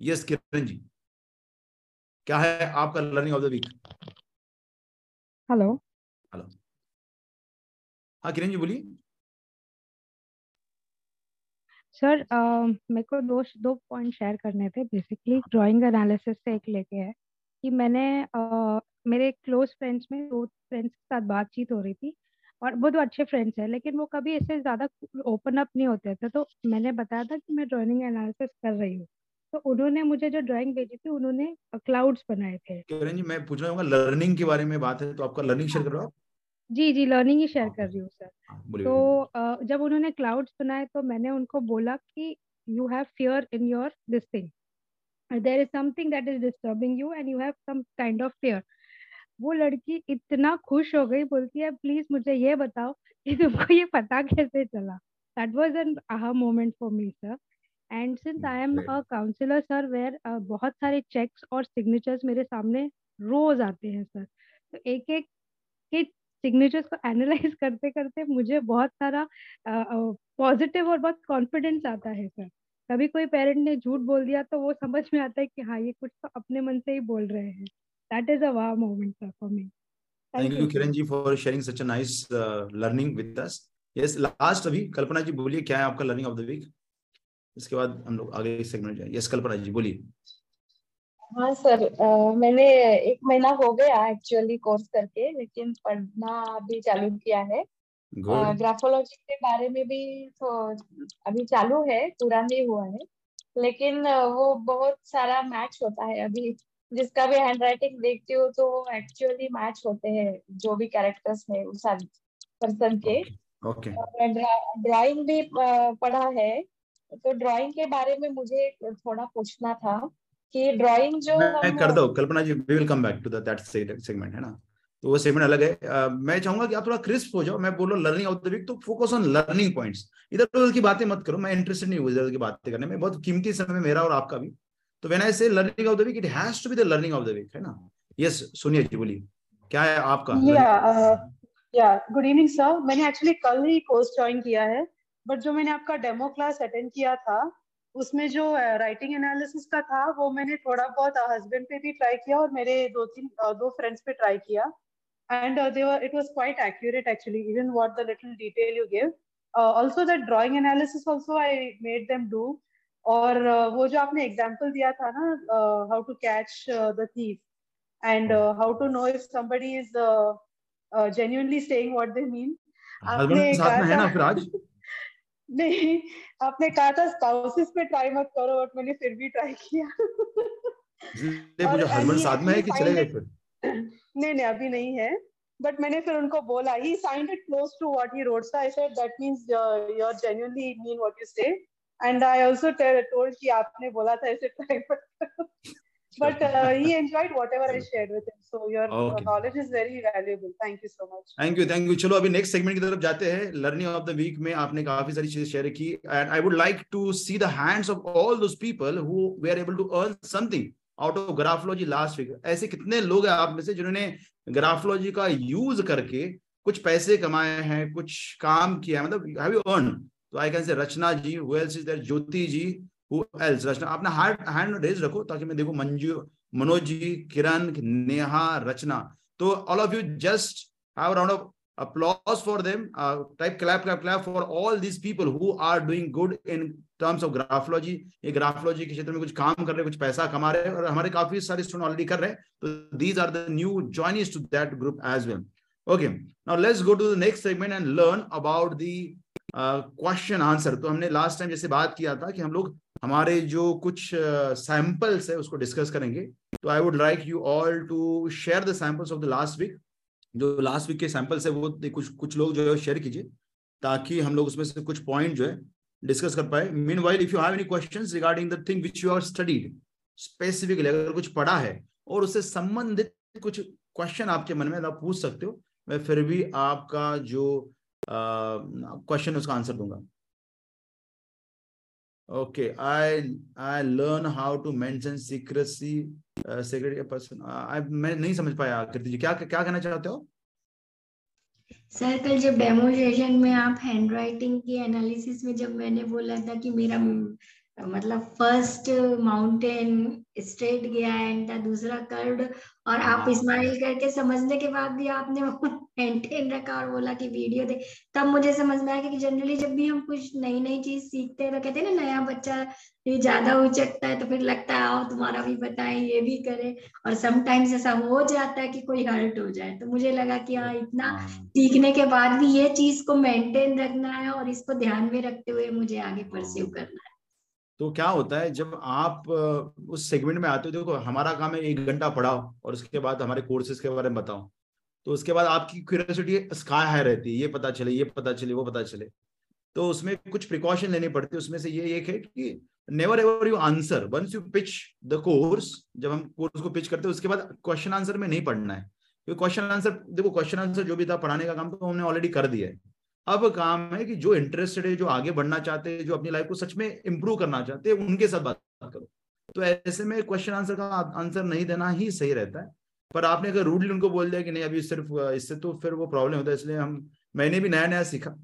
यस किरण जी। क्या है आपका learning of the week hello hello हाँ किरण जी बोलिए। सर मेरे को दो दो पॉइंट शेयर करने थे। बेसिकली ड्राइंग एनालिसिस से एक लेके है कि मैंने uh, मेरे क्लोज फ्रेंड्स में दो फ्रेंड्स के साथ बातचीत हो रही थी। और वो दो अच्छे फ्रेंड्स हैं लेकिन वो कभी ऐसे ज़्यादा ओपन अप नहीं होते थे। तो मैंने बताया था कि मैं ड्राइंग एनालिसिस कर रही हूँ। तो उन्होंने मुझे जो ड्राइंग भेजी थी उन्होंने क्लाउड्स बनाए थे। किरण जी मैं पूछना चाहूँगा लर्निंग के बारे में बात है तो आपका लर्निंग शेयर कर रहे हो जी जी लर्निंग ही शेयर कर रही हूँ सर हाँ, तो जब उन्होंने क्लाउड्स बनाए तो मैंने उनको बोला कि you have fear in your this thing there is something that is disturbing you and you have some kind of fear. वो लड़की इतना खुश हो गई बोलती है प्लीज़ मुझे ये बताओ कि तुमको ये पता कैसे चला? That was an moment for me sir. And since i am a counselor sir where uh, बहुत सारे चेक्स और सिग्नेचर्स मेरे सामने रोज आते हैं सर तो एक एक के सिग्नेचर्स को एनालाइज करते करते मुझे बहुत सारा पॉजिटिव uh, और बहुत कॉन्फिडेंस आता है सर कभी कोई पेरेंट ने झूठ बोल दिया तो वो समझ में आता है कि हाँ ये कुछ तो अपने मन से ही बोल रहे हैं। That is a wow moment sir for me thank you Kiran ji for sharing such a nice learning with us yes last अभी कल्पना जी बोलिए क्या है आपका लर्निंग ऑफ़ द वीक इसके बाद हम लोग आगे सेगमेंट जाए। यस कल्पना जी बोलिए। हाँ सर uh, मैंने एक महीना हो गया एक्चुअली कोर्स करके लेकिन पढ़ना अभी चालू किया है। ग्राफोलॉजी के बारे में भी तो अभी चालू है पूरा नहीं हुआ है। लेकिन वो बहुत सारा मैच होता है अभी। जिसका भी हैंड राइटिंग देखती हूँ तो एक्चुअली मैच होते हैं जो भी कैरेक्टर्स है उस पर्सन के। ओके ड्राइंग भी पढ़ा है। तो ड्राइंग के बारे में मुझे थोड़ा पूछना था कि ड्राइंग जो मैं कर दो Kalpana ji we will come back to that segment है ना? तो वो सेगमेंट अलग है। uh, मैं चाहूँगा कि आप थोड़ा क्रिस्प हो जाओ। मैं बोलो लर्निंग ऑफ़ द वीक तो फोकस ऑन लर्निंग पॉइंट्स इधर उधर की बातें मत करो। मैं इंटरेस्टेड नहीं हूँ इधर की बातें करने में। बहुत कीमती समय मेरा और आपका भी। तो when I say learning of the week it has to be the learning of the week है ना? यस सोनिया जी बोलिए। क्या है आपका? या गुड इवनिंग सर मैंने एक्चुअली कल ही कोर्स ज्वाइन किया है बट जो मैंने आपका डेमो क्लास अटेंड किया था उसमें जो राइटिंग एनालिसिस का था वो मैंने थोड़ा बहुत हस्बैंड पे भी ट्राई किया और मेरे दो तीन दो फ्रेंड्स पे ट्राई किया। Uh, they were it was quite accurate actually even what the little detail you give. Uh, also the drawing analysis also i made them do. और वो जो आपने एग्जांपल दिया था ना how to catch the thief and how to know if somebody is genuinely saying what they mean आपने साथ में है ना फिर आज नहीं आपने कहा था स्पाउसेस पे ट्राई मत करो बट मैंने फिर भी ट्राई किया। मुझे हस्बैंड साथ में है कि चले गए फिर? नहीं नहीं अभी नहीं है बट मैंने फिर उनको बोला he signed it close to what he wrote I said that means you are genuinely mean what you say and I also told कि आपने बोला था ऐसे try but uh, he enjoyed whatever I shared with him. So your okay. knowledge is very valuable. Thank you so much. Thank you, thank you. चलो अभी next segment की तरफ़ जाते हैं लर्निंग ऑफ़ द वीक में आपने काफ़ी सारी चीज़ें शेयर की and I would like to see the hands of all those people who we are able to earn something out of graphology last week ऐसे कितने लोग हैं आप में से जिन्होंने ग्राफोलॉजी का यूज़ करके कुछ पैसे कमाए हैं कुछ काम किया है मतलब हैव यू अर्न तो I can say Rachna ji who else is there Jyoti ji who else Rachna अपना हार्ड हैंड रेज रखो ताकि मैं देखो मंजू मनोज जी किरण नेहा रचना तो all of you just have round of applause for them uh, type clap clap clap for all these people who are doing good in terms of graphology ये graphology के क्षेत्र में कुछ काम कर रहे हैं कुछ पैसा कमा रहे हैं और हमारे काफ़ी सारे स्टूडेंट ऑलरेडी कर रहे हैं तो these are the new joinees to that group as well okay now let's go to the next segment and learn about the uh, answer तो हमने लास्ट टाइम जैसे बात किया था कि हम लोग हमारे जो कुछ सैंपल्स uh, है उसको डिस्कस करेंगे। तो I would like you all to share the samples of the last week जो लास्ट वीक के सैंपल्स है वो कुछ कुछ लोग जो है शेयर कीजिए ताकि हम लोग उसमें से कुछ पॉइंट जो है डिस्कस कर पाए। Meanwhile if you have any questions regarding the thing which you are studied specifically अगर कुछ पढ़ा है और उससे संबंधित कुछ क्वेश्चन आपके मन में आप पूछ सकते हो। मैं फिर भी आपका जो क्वेश्चन उसका आंसर दूँगा। Okay I I learn how to mention secrecy secretary person मैं नहीं समझ पाया कृति जी क्या क्या कहना चाहते हो? सर कल जब डेमोस्ट्रेशन में आप हैंडराइटिंग की एनालिसिस में जब मैंने बोला था कि मेरा मतलब फ़र्स्ट माउंटेन स्ट्रेट गया एंड दूसरा कर्ड और आप स्माइल हाँ। करके समझने के बाद भी आपने मेंटेन रखा और बोला कि वीडियो दे तब मुझे समझ में आया कि जनरली जब भी हम कुछ नई नई चीज़ सीखते हैं तो कहते हैं ना नया बच्चा ये ज़्यादा उचकता है तो फिर लगता है आओ तुम्हारा भी बताएँ ये भी करें और समटाइम्स ऐसा हो जाता है कि कोई हर्ट हो जाए तो मुझे लगा कि हाँ इतना हाँ। सीखने के बाद भी ये चीज़ को मेंटेन रखना है और इसको ध्यान में रखते हुए मुझे आगे परस्यू हाँ। करना है तो क्या होता है, जब आप उस सेगमेंट में आते हो, देखो हमारा काम है एक घंटा पढ़ाओ और उसके बाद हमारे कोर्सेज के बारे में बताओ। तो उसके बाद आपकी क्यूरियोसिटी स्काई हाई रहती है, ये पता चले, ये पता चले, वो पता चले। तो उसमें कुछ प्रिकॉशन लेनी पड़ती है, उसमें से ये एक है कि never ever you answer once you pitch the course जब हम कोर्स को पिच करते हैं, उसके बाद क्वेश्चन आंसर में नहीं पढ़ना है। क्योंकि क्वेश्चन आंसर देखो क्वेश्चन आंसर जो भी था पढ़ाने का काम तो हमने ऑलरेडी कर दिया है। अब काम है कि जो इंटरेस्टेड है, जो आगे बढ़ना चाहते हैं, जो अपनी लाइफ को सच में इंप्रूव करना चाहते हैं, उनके साथ बात करो। तो ऐसे में क्वेश्चन आंसर का आंसर नहीं देना ही सही रहता है। पर आपने अगर रूडली उनको बोल दिया कि नहीं, अभी सिर्फ़, इससे तो फिर वो प्रॉब्लम होता है, इसलिए हम, मैंने भी नया नया सीखा,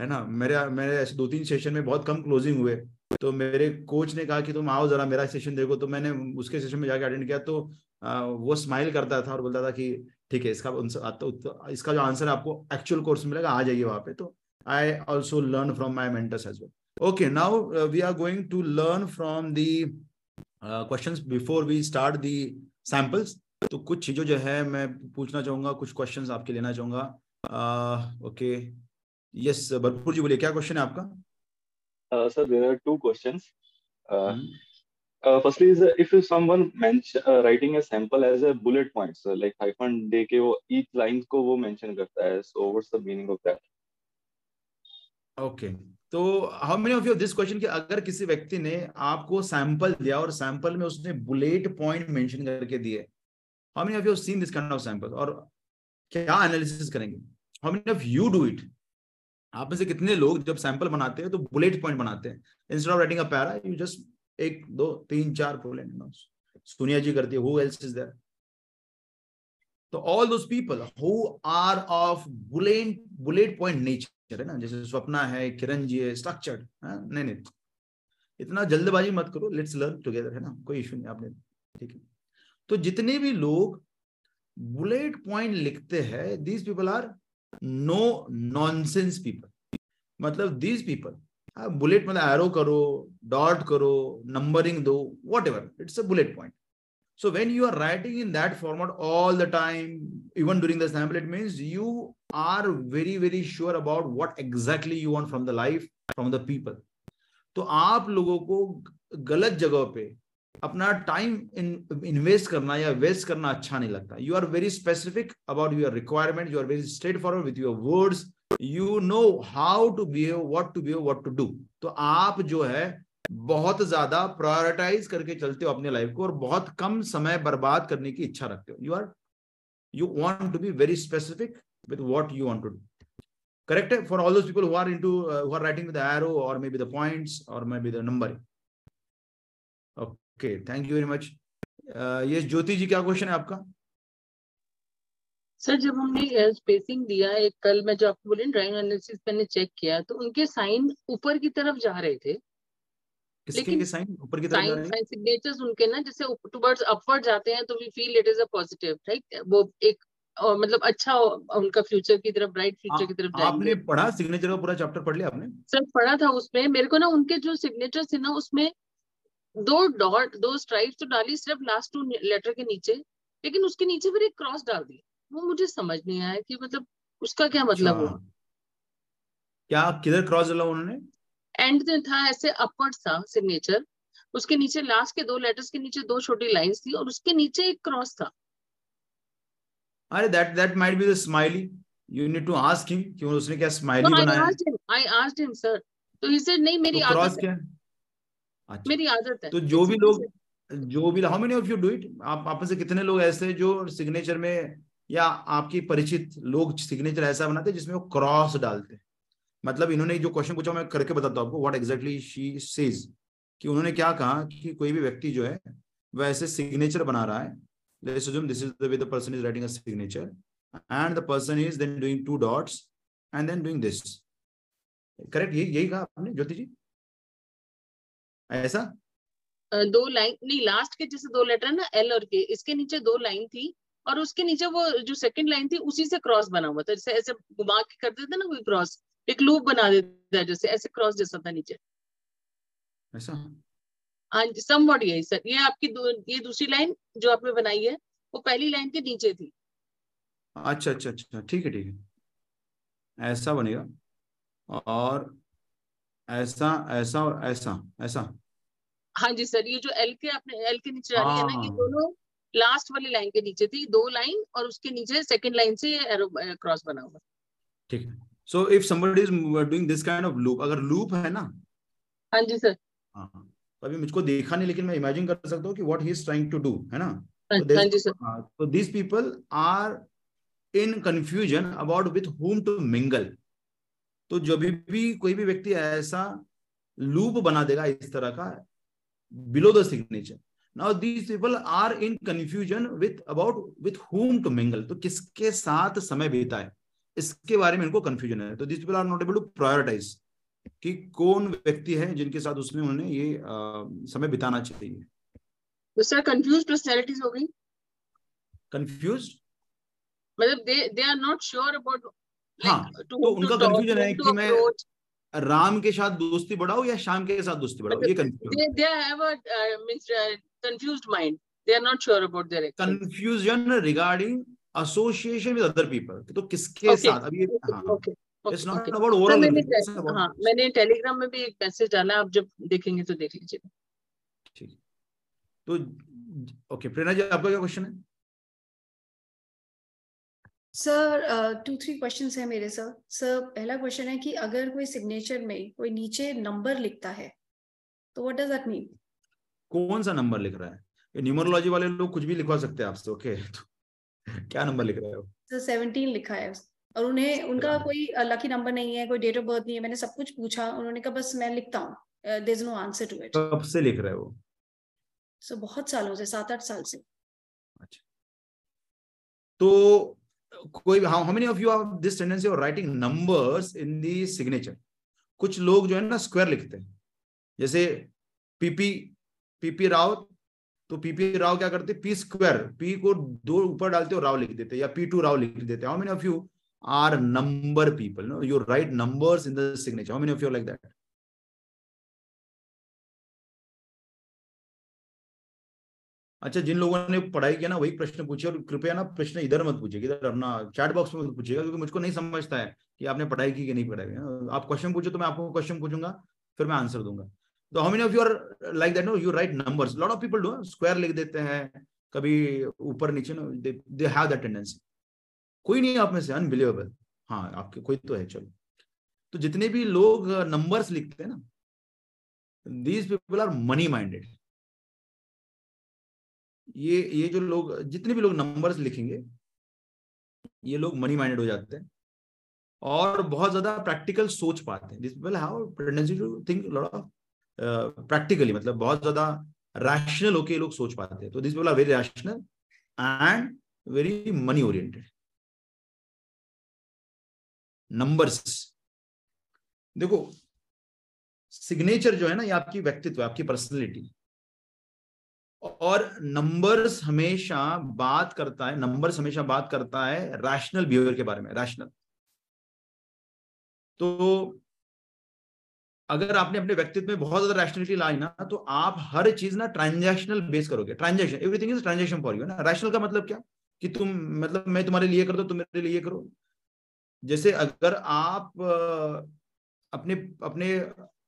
है ना? मेरे मेरे ऐसे दो तीन सेशन में बहुत कम क्लोजिंग हुए। तो मेरे कोच ने कहा कि तुम आओ जरा मेरा सेशन देखो। तो मैंने उसके सेशन में जाके अटेंड किया तो वो स्माइल करता था और बोलता था कि ठीक है इसका तो, इसका जो आंसर आपको एक्चुअल कोर्स मिलेगा आ जाइए वहाँ पे। तो I also learn from my mentors as well okay now we are going to learn from the questions before we start the samples तो कुछ चीज़ों जो है मैं पूछना चाहूँगा कुछ क्वेश्चन आपके लेना चाहूँगा। ओके यस भरपूर जी बोलिए क्या क्वेश्चन है आपका? Sir sir, there are two questions. Uh, firstly, is uh, if someone mention uh, writing a sample as a bullet points, so like hyphen दे के वो each lines को वो mention करता है. So what's the meaning of that? Okay. तो how many of you this question कि अगर किसी व्यक्ति ने आपको सैंपल दिया और सैंपल में उसने बुलेट पॉइंट मेंशन करके दिए how many of you seen this kind of sample और क्या एनालिसिस करेंगे how many of you do it आप में से कितने लोग जब सैंपल बनाते हैं तो बुलेट पॉइंट बनाते हैं instead of writing a para you just एक, दो, तीन, चार बुलेट सोनिया जी करती है हु एल्स इज़ देयर तो all those people who are of bullet bullet point nature है ना? जैसे स्वप्ना है, किरण जी है स्ट्रक्चर्ड नहीं नहीं। इतना जल्दबाजी मत करो लेट्स लर्न टुगेदर है ना? कोई इशू नहीं, आपने, ठीक है। तो जितने भी लोग बुलेट पॉइंट लिखते हैं these people are no nonsense people मतलब दीज पीपल बुलेट मतलब एरो करो डॉट करो नंबरिंग दो whatever it's a bullet point so when you are writing in that format all the time even during the it means you are very very sure about what exactly you want from the life from the people तो आप लोगों को गलत जगह पे अपना time invest करना या वेस्ट करना अच्छा नहीं लगता. You are very specific about your requirement you are very straightforward with your words you know how to behave what to behave what to do तो आप जो है बहुत ज़्यादा प्रायोरिटाइज करके चलते हो अपने लाइफ को और बहुत कम समय बर्बाद करने की इच्छा रखते हो। You are you want to be very specific with what you want to do correct for all those people who are into uh, who are writing with the arrow or maybe the points or maybe the numbering. Okay thank you very much ये ज्योति जी क्या question है आपका? Sir जब हमने spacing दिया एक कल मैं जो आपको बोली ड्राइंग एनालिसिस मैंने चेक किया तो उनके साइन ऊपर की तरफ़ जा रहे थे। लेकिन साइन ऊपर की तरफ़ जा सिग्नेचर्स उनके ना जैसे टुवर्ड्स अपवर्ड जाते हैं तो we feel it is a positive right वो एक और मतलब अच्छा उनका फ्यूचर की तरफ़ ब्राइट फ्यूचर की तरफ़ आपने पढ़ा सिग्नेचर का पूरा चैप्टर पढ़ लिया आपने? सर पढ़ा था उसमें मेरे को ना उनके जो सिग्नेचर थे ना उसमें दो डॉट दो स्ट्राइप्स तो डाली सिर्फ़ लास्ट टू लेटर के नीचे लेकिन उसके नीचे फिर एक क्रॉस डाल दी। वो मुझे समझ नहीं आया कि मतलब उसका क्या मतलब अच्छा। क्या किधर क्रॉस डाला उन्होंने? एंड में था ऐसे अपवर्ड था सिग्नेचर उसके नीचे लास्ट के दो लेटर्स के नीचे दो छोटी लाइंस थी और उसके नीचे एक क्रॉस था। अरे that that might be the smiley you need to ask him कि उसने क्या स्माइली no, बनाया। आई आस्क्ड हिम सर तो ही सेड नहीं मेरी तो आदत है। अच्छा। मेरी आदत है। तो जो भी लोग जो भी how many of you do it आप आप से कितने लोग ऐसे जो सिग्नेचर में या आपकी परिचित लोग सिग्नेचर ऐसा बनाते जिसमें वो क्रॉस डालते मतलब इन्होंने जो क्वेश्चन पूछा, मैं करके बताता हूँ आपको व्हाट एग्जैक्टली शी सेज कि उन्होंने क्या कहा कि कोई भी व्यक्ति जो है वह ऐसे सिग्नेचर बना रहा है। Let's assume this is the way the person is writing a signature and the person is then doing two dots and then doing this correct? यही यही कहा आपने, ज्योति जी? ऐसा? दो लाइन, नहीं लास्ट के जैसे दो लेटर है ना एल और के इसके नीचे दो लाइन थी। और उसके नीचे वो जो सेकंड लाइन थी उसी से क्रॉस बना हुआ था। जैसे ऐसे घुमा के कर देते ना कोई क्रॉस एक लूप बना देता है जैसे ऐसे क्रॉस जैसा था नीचे। ऐसा? हाँ समवॉट यही सर ये आपकी दो, ये दूसरी लाइन जो आपने बनाई है वो पहली लाइन के नीचे थी। अच्छा अच्छा अच्छा। ठीक है ठीक है। ऐसा बनेगा। और ऐसा ऐसा और ऐसा ऐसा। हाँ जी सर ये जो एल के आपने एल के नीचे डाली है ना ये हाँ। दोनों लास्ट वाली लाइन के नीचे थी दो लाइन और उसके नीचे सेकंड लाइन से एरो क्रॉस बना हुआ। ठीक है। So if somebody is doing this kind of loop अगर लूप है ना? हाँ जी सर हाँ। अभी मुझको देखा नहीं लेकिन मैं इमेजिन कर सकता हूँ कि what he is trying to do है ना? हाँ जी सर तो this people are in confusion about with whom to mingle तो जब भी कोई भी व्यक्ति ऐसा लूप बना देगा इस तरह का below the signature now these people are in confusion with about with whom to mingle तो किसके साथ समय बीता है इसके बारे में इनको कंफ्यूजन है। तो this people are not able to prioritize कि कौन व्यक्ति है जिनके साथ उसने उन्हें ये आ, समय बिताना चाहिए। तो सर कंफ्यूज पर्सनैलिटीज हो गई। कंफ्यूज मतलब they they are not sure about हाँ तो उनका कंफ्यूजन है कि मैं राम के साथ दोस्ती बढ़ाओ या शाम के साथ दोस्ती बढ़ाओ? ये confused mind they are not sure about their confusion regarding association with other people तो किसके okay. साथ? अभी हाँ। Okay it's not about overall हाँ मैंने टेलीग्राम में भी एक मैसेज डाला आप जब देखेंगे तो देख लीजिए ठीक। तो ओके प्रेरणा जी आपका क्या क्वेश्चन है? सर टू थ्री क्वेश्चन है मेरे सर सर पहला क्वेश्चन है कि अगर कोई सिग्नेचर में कोई नीचे नंबर लिखता है तो व्हाट डज दैट मीन कौन सा नंबर लिख रहा है? ये न्यूमरोलॉजी वाले लोग कुछ भी लिखवा सकते हैं आपसे ओके तो क्या नंबर लिख रहे हो? सर सेवनटीन लिखा है। और उन्हें उनका कोई लकी नंबर नहीं है कोई डेट ऑफ़ बर्थ नहीं है मैंने सब कुछ पूछा उन्होंने कहा बस मैं लिखता हूँ there is no answer to it कब से लिख रहे हो? सो बहुत सालों से सात आठ साल से। अच्छा। तो कोई how many of you have this tendency of writing numbers in the signature कुछ लोग जो है ना स्क्वायर लिखते हैं। जैसे पीपी पीपी राव तो पीपी राव क्या करते पी स्क्वायर पी को दो ऊपर डालते और राव लिख देते या पी टू राव लिख देते how many of you are number people no you write numbers in the signature how many of you like that अच्छा जिन लोगों ने पढ़ाई किया ना, वही प्रश्न पूछे और कृपया ना प्रश्न इधर मत पूछिए इधर अपना चैट बॉक्स में मत पूछिएगा, क्योंकि मुझको नहीं समझता है कि आपने पढ़ाई की कि नहीं पढ़ाई आप क्वेश्चन पूछो तो मैं आपको क्वेश्चन पूछूँगा, फिर मैं आंसर दूँगा। तो how many of you are like that no you write numbers lot of people do square लिख देते हैं, कभी ऊपर नीचे no they have that tendency कोई नहीं आप में से अनबिलीवेबल हाँ आपके, कोई तो है, चलो। तो जितने भी लोग नंबर्स लिखते हैं ना these people are money minded ये ये जो लोग, जितने भी लोग नंबर्स लिखेंगे, ये लोग मनी माइंडेड हो जाते हैं और बहुत ज़्यादा प्रैक्टिकल सोच पाते हैं। This have tendency to think lot of practically मतलब बहुत ज़्यादा रैशनल होके लोग सोच पाते हैं। तो this people are very rational and very money oriented numbers देखो सिग्नेचर जो है ना, ये आपकी व्यक्तित्व आपकी पर्सनैलिटी और नंबर्स हमेशा बात करता है नंबर्स हमेशा बात करता है रैशनल बिहेवियर के बारे में रैशनल तो अगर आपने अपने व्यक्तित्व में बहुत ज़्यादा रैशनलिटी लाई ना तो आप हर चीज़ ना ट्रांजेक्शनल बेस करोगे। Transaction everything is transaction for you ना? रैशनल का मतलब क्या? कि तुम मतलब मैं तुम्हारे लिए कर दो, तुम मेरे लिए करो। जैसे अगर आप अपने अपने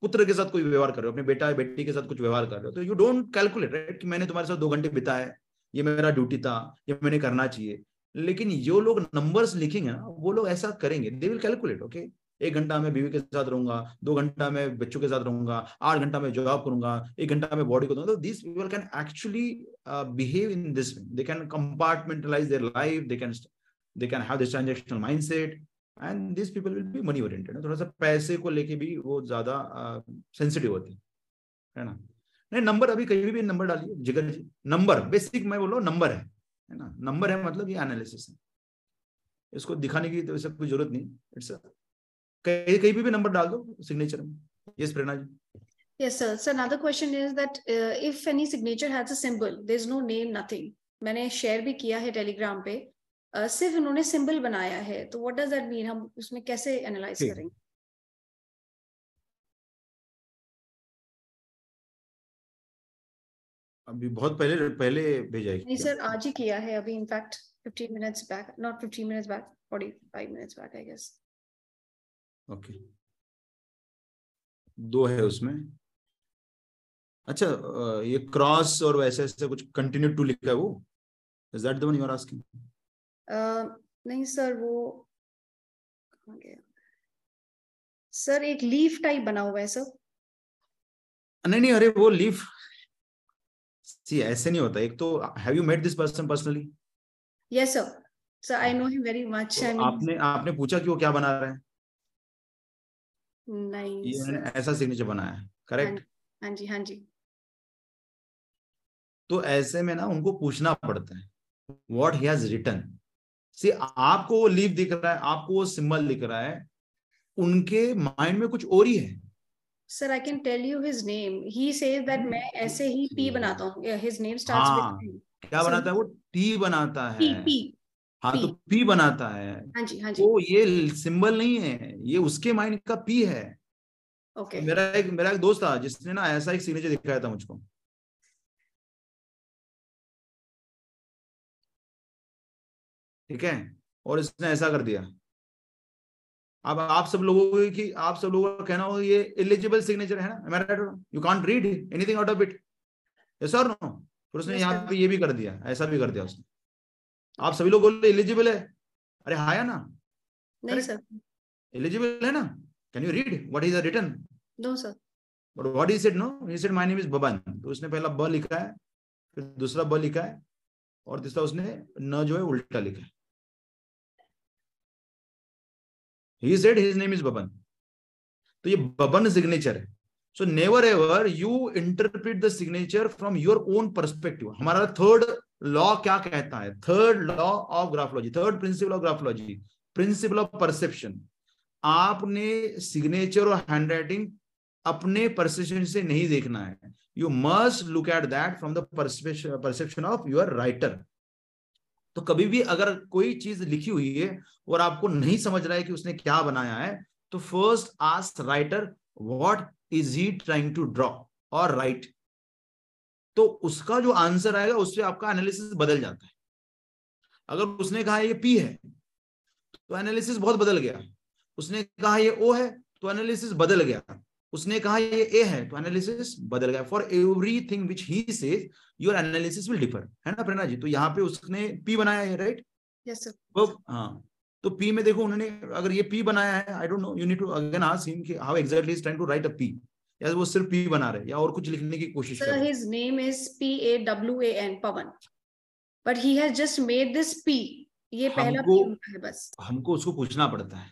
पुत्र के साथ कोई व्यवहार कर रहे हो, अपने बेटा बेटी के साथ कुछ व्यवहार कर रहे हो तो यू डोंट कैलकुलेट राइट कि मैंने तुम्हारे साथ दो घंटे बिताए, ये मेरा ड्यूटी था, ये मैंने करना चाहिए। लेकिन जो लोग नंबर्स लिखेंगे ना, वो लोग ऐसा करेंगे दे विल कैलकुलेट ओके एक घंटा मैं बीवी के साथ रहूँगा, दो घंटा मैं बच्चों के साथ रहूँगा, आठ घंटा मैं जॉब करूँगा, एक घंटा मैं बॉडी को दूँगा तो this people can actually behave in this they can compartmentalize their life they can they can have this transactional mindset and this people will be money oriented थोड़ा सा पैसे को लेके भी वो ज़्यादा सेंसिटिव होती है ना? नहीं नंबर अभी कहीं भी नंबर डालिए जिगर जी नंबर बेसिक मैं बोलो नंबर है है ना? नंबर है मतलब ये एनालिसिस है। इसको दिखाने की तो सब कोई ज़रूरत नहीं इट्स कहीं कहीं भी, नंबर डाल दो सिग्नेचर में। Yes Prerna ji. Yes, sir. So another question is that uh, if any signature has a symbol, there is no name, nothing. मैंने शेयर भी किया है टेलीग्राम पे सिर्फ़ उन्होंने सिंबल बनाया है तो व्हाट डज दैट मीन हम उसमें कैसे एनालाइज करेंगे? अभी बहुत पहले पहले भेजा है नहीं सर आज ही किया है अभी in fact 15 minutes back not 15 minutes back 45 minutes back I guess okay दो है उसमें। अच्छा ये क्रॉस और वैसे ऐसे कुछ कंटिन्यू टू लिखा है वो? Is that the one you are asking नहीं सर वो कहाँ गया? सर एक लीफ टाइप बना हुआ है सर। नहीं नहीं अरे वो लीफ। सी ऐसे नहीं होता। एक तो have you met this person personally yes sir sir I know him very much I mean आपने आपने पूछा कि वो क्या बना रहा है? नहीं ये मैंने ऐसा सिग्नेचर बनाया है करेक्ट हाँ जी हाँ जी तो ऐसे में ना उनको पूछना पड़ता है what he has written see आपको वो लीव दिख रहा है आपको वो सिंबल दिख रहा है उनके माइंड में कुछ और ही है। Sir I can tell you his name he says that मैं ऐसे ही पी बनाता हूँ। हिज नेम स्टार्ट्स हाँ। विद क्या बनाता है वो? टी बनाता है। पी हाँ पी तो पी बनाता है। हाँ जी हाँ जी। वो ये सिंबल नहीं है ये उसके माइंड का पी है। ओके मेरा एक मेरा एक दोस्त था जिसने ना ऐसा एक सिग्नेचर दिखाया था मुझको। ठीक है? और इसने ऐसा कर दिया। अब आप सब लोगों को कि आप सब लोगों का कहना होगा ये एलिजिबल सिग्नेचर है ना? You can't read anything out of it yes और नो फिर उसने यहाँ पे ये भी कर दिया ऐसा भी कर दिया उसने। आप सभी लोग बोले एलिजिबल है? अरे हाया ना? नहीं सर एलिजिबल है ना? Can you read what is the written no sir but what is it no he said my name is Baban तो उसने पहला ब लिखा है फिर दूसरा ब लिखा है और तीसरा उसने न जो है उल्टा लिखा है। He said his name is Baban तो ये बबन सिग्नेचर है। So never ever you interpret the signature from your own perspective हमारा थर्ड लॉ क्या कहता है? Third law of graphology third principle of graphology principle of perception आपने signature और handwriting अपने परसेप्शन से नहीं देखना है। You must look at that from the perception of your writer तो कभी भी अगर कोई चीज़ लिखी हुई है और आपको नहीं समझ रहा है कि उसने क्या बनाया है तो first ask writer what is he trying to draw और राइट तो उसका जो आंसर आएगा उससे आपका एनालिसिस बदल जाता है। अगर उसने कहा ये पी है तो एनालिसिस बहुत बदल गया। उसने कहा ये ओ है तो एनालिसिस बदल गया। उसने कहा ये ए है तो एनालिसिस बदल गया। For everything which he says your analysis will differ है ना प्रेरणा जी? तो यहाँ पे उसने पी बनाया है राइट यस सर वो हाँ तो पी में देखो उन्होंने अगर ये पी बनाया है I don't know you need to again ask him कि how exactly is trying to write a P या वो सिर्फ़ पी बना रहे या और कुछ लिखने की कोशिश कर his name is P A W A N Pawan but he has just made this P ये पहला पी है बस। हमको उसको पूछना पड़ता है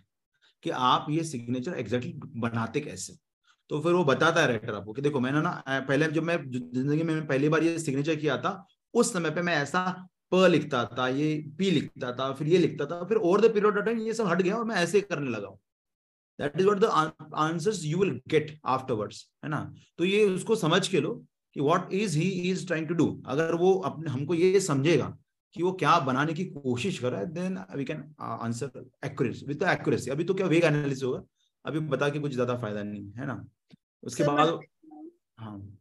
कि आप ये सिग्नेचर एग्जैक्टली बनाते कैसे? तो फिर वो बताता है राइटर आपको कि देखो, मैंने ना पहले जब मैं ज़िंदगी में पहली बार ये सिग्नेचर किया था, उस समय पे मैं ऐसा प लिखता था, ये पी लिखता था, फिर ये लिखता था, फिर over the period of time ये सब हट गया और मैं ऐसे करने लगा that is what the answers you will get afterwards है ना? तो ये उसको समझ के लो कि what is he is trying to do अगर वो अपने, हमको ये समझेगा कि वो क्या बनाने की कोशिश कर रहा है then we can answer accuracy with accuracy अभी तो क्या वेग एनालिसिस होगा? अभी बता के कुछ ज़्यादा फ़ायदा नहीं है ना? उसके Sir, बाद हाँ।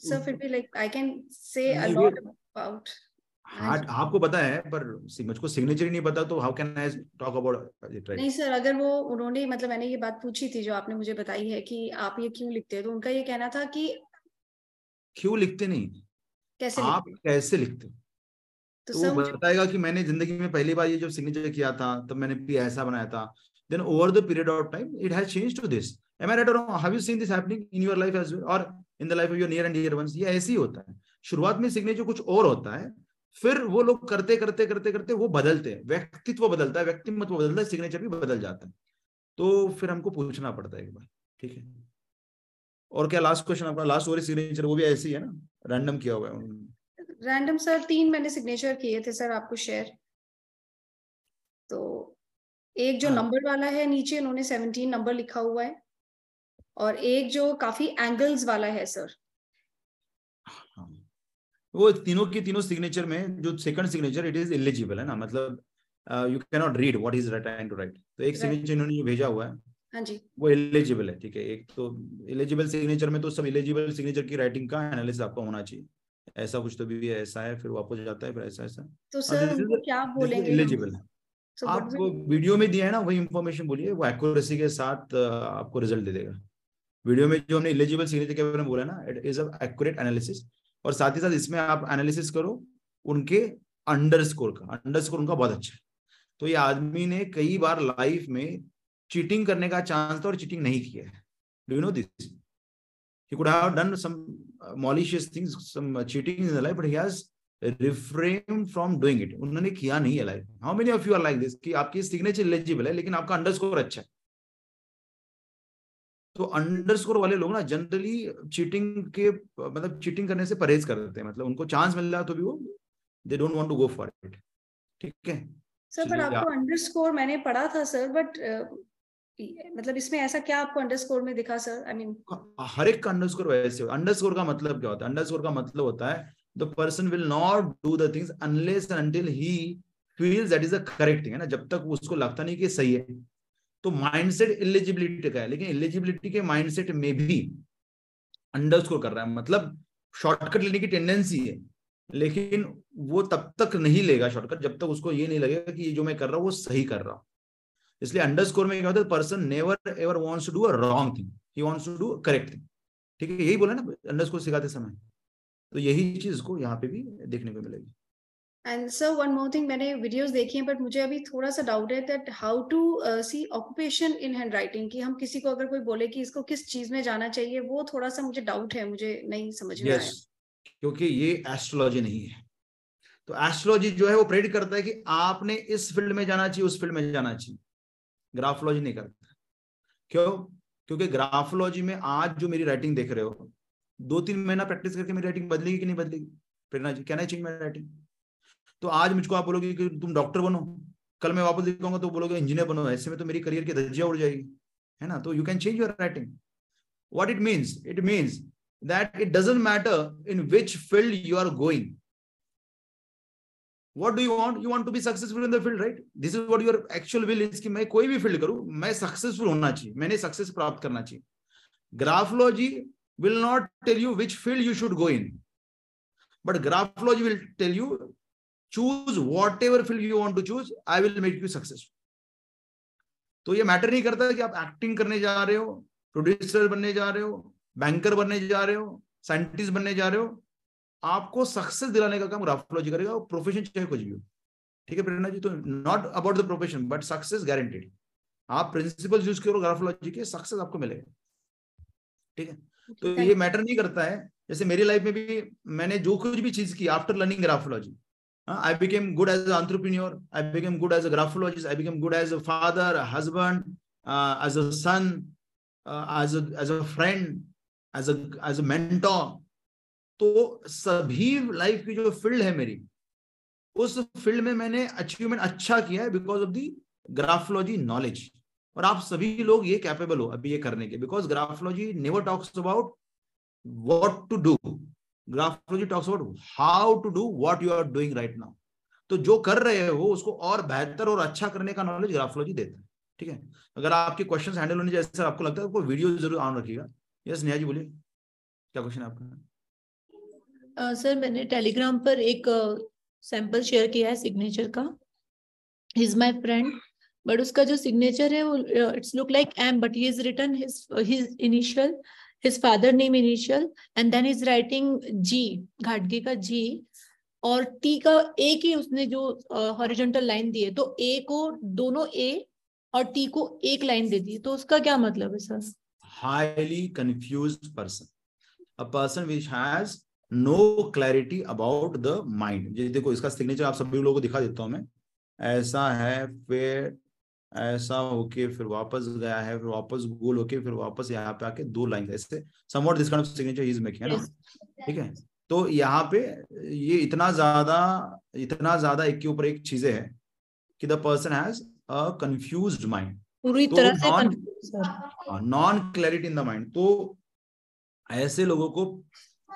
सर फिर भी लाइक आई कैन से अ लॉट अबाउट हाँ आपको पता है पर मुझको सिग्नेचर ही नहीं पता तो how can I talk about it नहीं सर अगर वो उन्होंने मतलब मैंने ये बात पूछी थी जो आपने मुझे बताई है कि आप ये क्यों लिखते हैं तो उनका ये कहना था कि क्यों लिखते नहीं? कैसे आप लिखते कैसे लिखते तो तो वो बताएगा कि मैंने ज़िंदगी में पहली बार ये जब सिग्नेचर किया था तब मैंने पी ऐसा बनाया था। Then over the period of time it has change to this M I right और have you seen this happening in your life as well और in the life of your near and dear ones ये ऐसे ही होता है। शुरुआत में signature कुछ और होता है, फिर वो लोग करते करते करते करते वो बदलते हैं। व्यक्तित्व बदलता है, व्यक्तिमत्व बदलता है सिग्नेचर भी बदल जाता है। तो फिर हमको पूछना पड़ता है एक बार, ठीक है? और क्या लास्ट क्वेश्चन आपका? लास्ट और सिग्नेचर वो भी ऐसी ही है ना? रैंडम किया हुआ है उन्होंने। रैंडम सर तीन मैंने सिग्नेचर किए थे सर आपको शेयर तो एक जो हाँ। नंबर वाला है नीचे उन्होंने सेवनटीन नंबर लिखा हुआ है। और एक जो काफ़ी एंगल्स वाला है सर वो तीनों की तीनों सिग्नेचर में जो second signature it is illegible है ना? मतलब you can not read what is trying to write तो एक Right. सिग्नेचर इन्होंने जो भेजा हुआ है। हाँ जी। वो एलिजिबल है ठीक है? एक तो एलिजिबल सिग्नेचर में तो सब एलिजिबल सिग्नेचर की राइटिंग का एनालिसिस आपका होना चाहिए। ऐसा कुछ तो भी ऐसा है फिर वापस जाता है फिर ऐसा ऐसा। तो सर क्या बोलेंगे? एलिजिबल है। So आप वो वीडियो में दिया है ना वही इंफॉर्मेशन बोलिए वो एक्यूरेसी के साथ आपको रिज़ल्ट दे देगा। वीडियो में जो हमने एलिजिबल सिग्नेचर के बारे में बोला ना it is a accurate analysis और साथ ही साथ इसमें आप एनालिसिस करो उनके अंडर स्कोर का। अंडर स्कोर उनका बहुत अच्छा है। तो ये आदमी ने कई बार लाइफ में चीटिंग करने का चांस था और चीटिंग नहीं किया है। Do you know this he could have done some malicious things some cheating in the life but he has refrained from doing it. उन्होंने किया नहीं है life how many of you are like this कि आपकी signature eligible है लेकिन आपका underscore अच्छा है। तो अंडरस्कोर वाले लोग ना जनरली चीटिंग के मतलब चीटिंग करने से परहेज करते हैं। मतलब उनको चांस मिल रहा तो भी वो they don't want to go for it ठीक है? सर बट आपको अंडरस्कोर मैंने पढ़ा था सर बट मतलब इसमें ऐसा क्या आपको अंडरस्कोर में दिखा सर आई मीन हर एक का अंडरस्कोर वैसे अंडरस्कोर का मतलब क्या होता है? अंडरस्कोर का मतलब होता है the person will not do the things unless until he feels that is the correct thing है ना? जब तक उसको लगता नहीं कि सही है। तो माइंडसेट एलिजिबिलिटी का है, लेकिन एलिजिबिलिटी के माइंडसेट में भी अंडरस्कोर कर रहा है। मतलब शॉर्टकट लेने की टेंडेंसी है, लेकिन वो तब तक नहीं लेगा शॉर्टकट जब तक उसको ये नहीं लगेगा कि ये जो मैं कर रहा हूँ, वो सही कर रहा हूँ। इसलिए अंडरस्कोर में क्या होता है person never ever wants to do a wrong thing he wants to do correct thing ठीक है? यही बोला ना अंडरस्कोर सिखाते समय। तो यही चीज़ को यहाँ पे भी देखने को मिलेगी। And sir one more thing मैंने वीडियोस देखी हैं बट मुझे अभी थोड़ा सा डाउट है that how to see occupation in handwriting कि हम किसी को अगर कोई बोले कि इसको किस चीज़ में जाना चाहिए वो थोड़ा सा मुझे डाउट है मुझे नहीं समझ में yes, आया क्योंकि ये एस्ट्रोलॉजी नहीं है। तो एस्ट्रोलॉजी जो है वो प्रेडिक्ट करता है कि आपने इस फ़ील्ड में जाना चाहिए उस फ़ील्ड में जाना चाहिए। ग्राफोलॉजी नहीं करता। क्यों? क्योंकि ग्राफोलॉजी में आज जो मेरी राइटिंग देख रहे हो दो तीन महीना प्रैक्टिस करके मेरी राइटिंग बदलेगी कि नहीं बदलेगी? प्रेरणा जी कहना चाहिए मेरी राइटिंग तो आज मुझको आप बोलोगे कि तुम डॉक्टर बनो। कल मैं वापस लिखूँगा तो बोलोगे इंजीनियर बनो। ऐसे में तो मेरी करियर की धज्जियाँ उड़ जाएगी। है ना? तो you can change your writing what it means? It means that it doesn't matter in which field you are going. What do you want? You want to be successful in the field, right? This is what your actual will is कि मैं कोई भी field करूँ, मैं successful होना चाहिए। मैंने success प्राप्त करना चाहिए। Graphology will not tell you which field you should go in. But graphology will tell you, choose whatever field you want to choose, i will make you successful. तो ये मैटर नहीं करता कि आप एक्टिंग करने जा रहे हो प्रोड्यूसर बनने जा रहे हो बैंकर बनने जा रहे हो साइंटिस्ट बनने जा रहे हो, आपको सक्सेस दिलाने का काम ग्राफोलॉजी करेगा और प्रोफेशन चाहे कुछ भी हो। ठीक है प्रेरणा जी? तो not about the profession but success guaranteed आप प्रिंसिपल यूज़ करो ग्राफोलॉजी के सक्सेस आपको मिलेगा। ठीक है? तो ये मैटर नहीं करता है। जैसे मेरी लाइफ में भी मैंने जो कुछ भी चीज़ की after learning graphology I became good as entrepreneur I became good as a graphologist I became good as a father husband as a son as a friend as as a mentor तो सभी life की जो field है मेरी उस field में मैंने achievement अच्छा किया है because of the graphology knowledge और आप सभी लोग ये कैपेबल हो अभी ये करने के because graphology never talks about what to do graphology talks about how to do what you are doing right now तो जो कर रहे हो उसको और बेहतर और अच्छा करने का नॉलेज ग्राफोलॉजी देता है ठीक है? अगर आपके क्वेश्चन हैंडल होने जैसे आपको लगता है तो वीडियो ज़रूर ऑन रखिएगा। यस नेहा जी बोलिए। क्या क्वेश्चन है आपका? सर uh, मैंने टेलीग्राम पर एक सैंपल uh, शेयर किया है सिग्नेचर का। इज़ माय फ्रेंड बट उसका जो सिग्नेचर है वो it's look like M but he is written his his initial his father name initial, and then he's writing G घाटगे का G, और T का एक ही उसने जो हॉरिजॉन्टल लाइन दी है तो A को दोनों A और T को एक लाइन दे दी तो उसका क्या मतलब है sir highly confuse person a person which has no clarity about the mind. देखो, इसका सिग्नेचर आप सभी लोगों को दिखा देता हूँ मैं। ऐसा है फिर ऐसा होके फिर वापस गया है फिर वापस गोल होके फिर वापस यहाँ पे आके दो लाइन ऐसे somewhat this kind of signature is making है ना? ठीक है? तो यहाँ पे ये इतना ज़्यादा इतना ज़्यादा एक के ऊपर एक चीज़ें है कि the person has a confused mind पूरी तो तरह से non clarity in the mind तो ऐसे लोगों को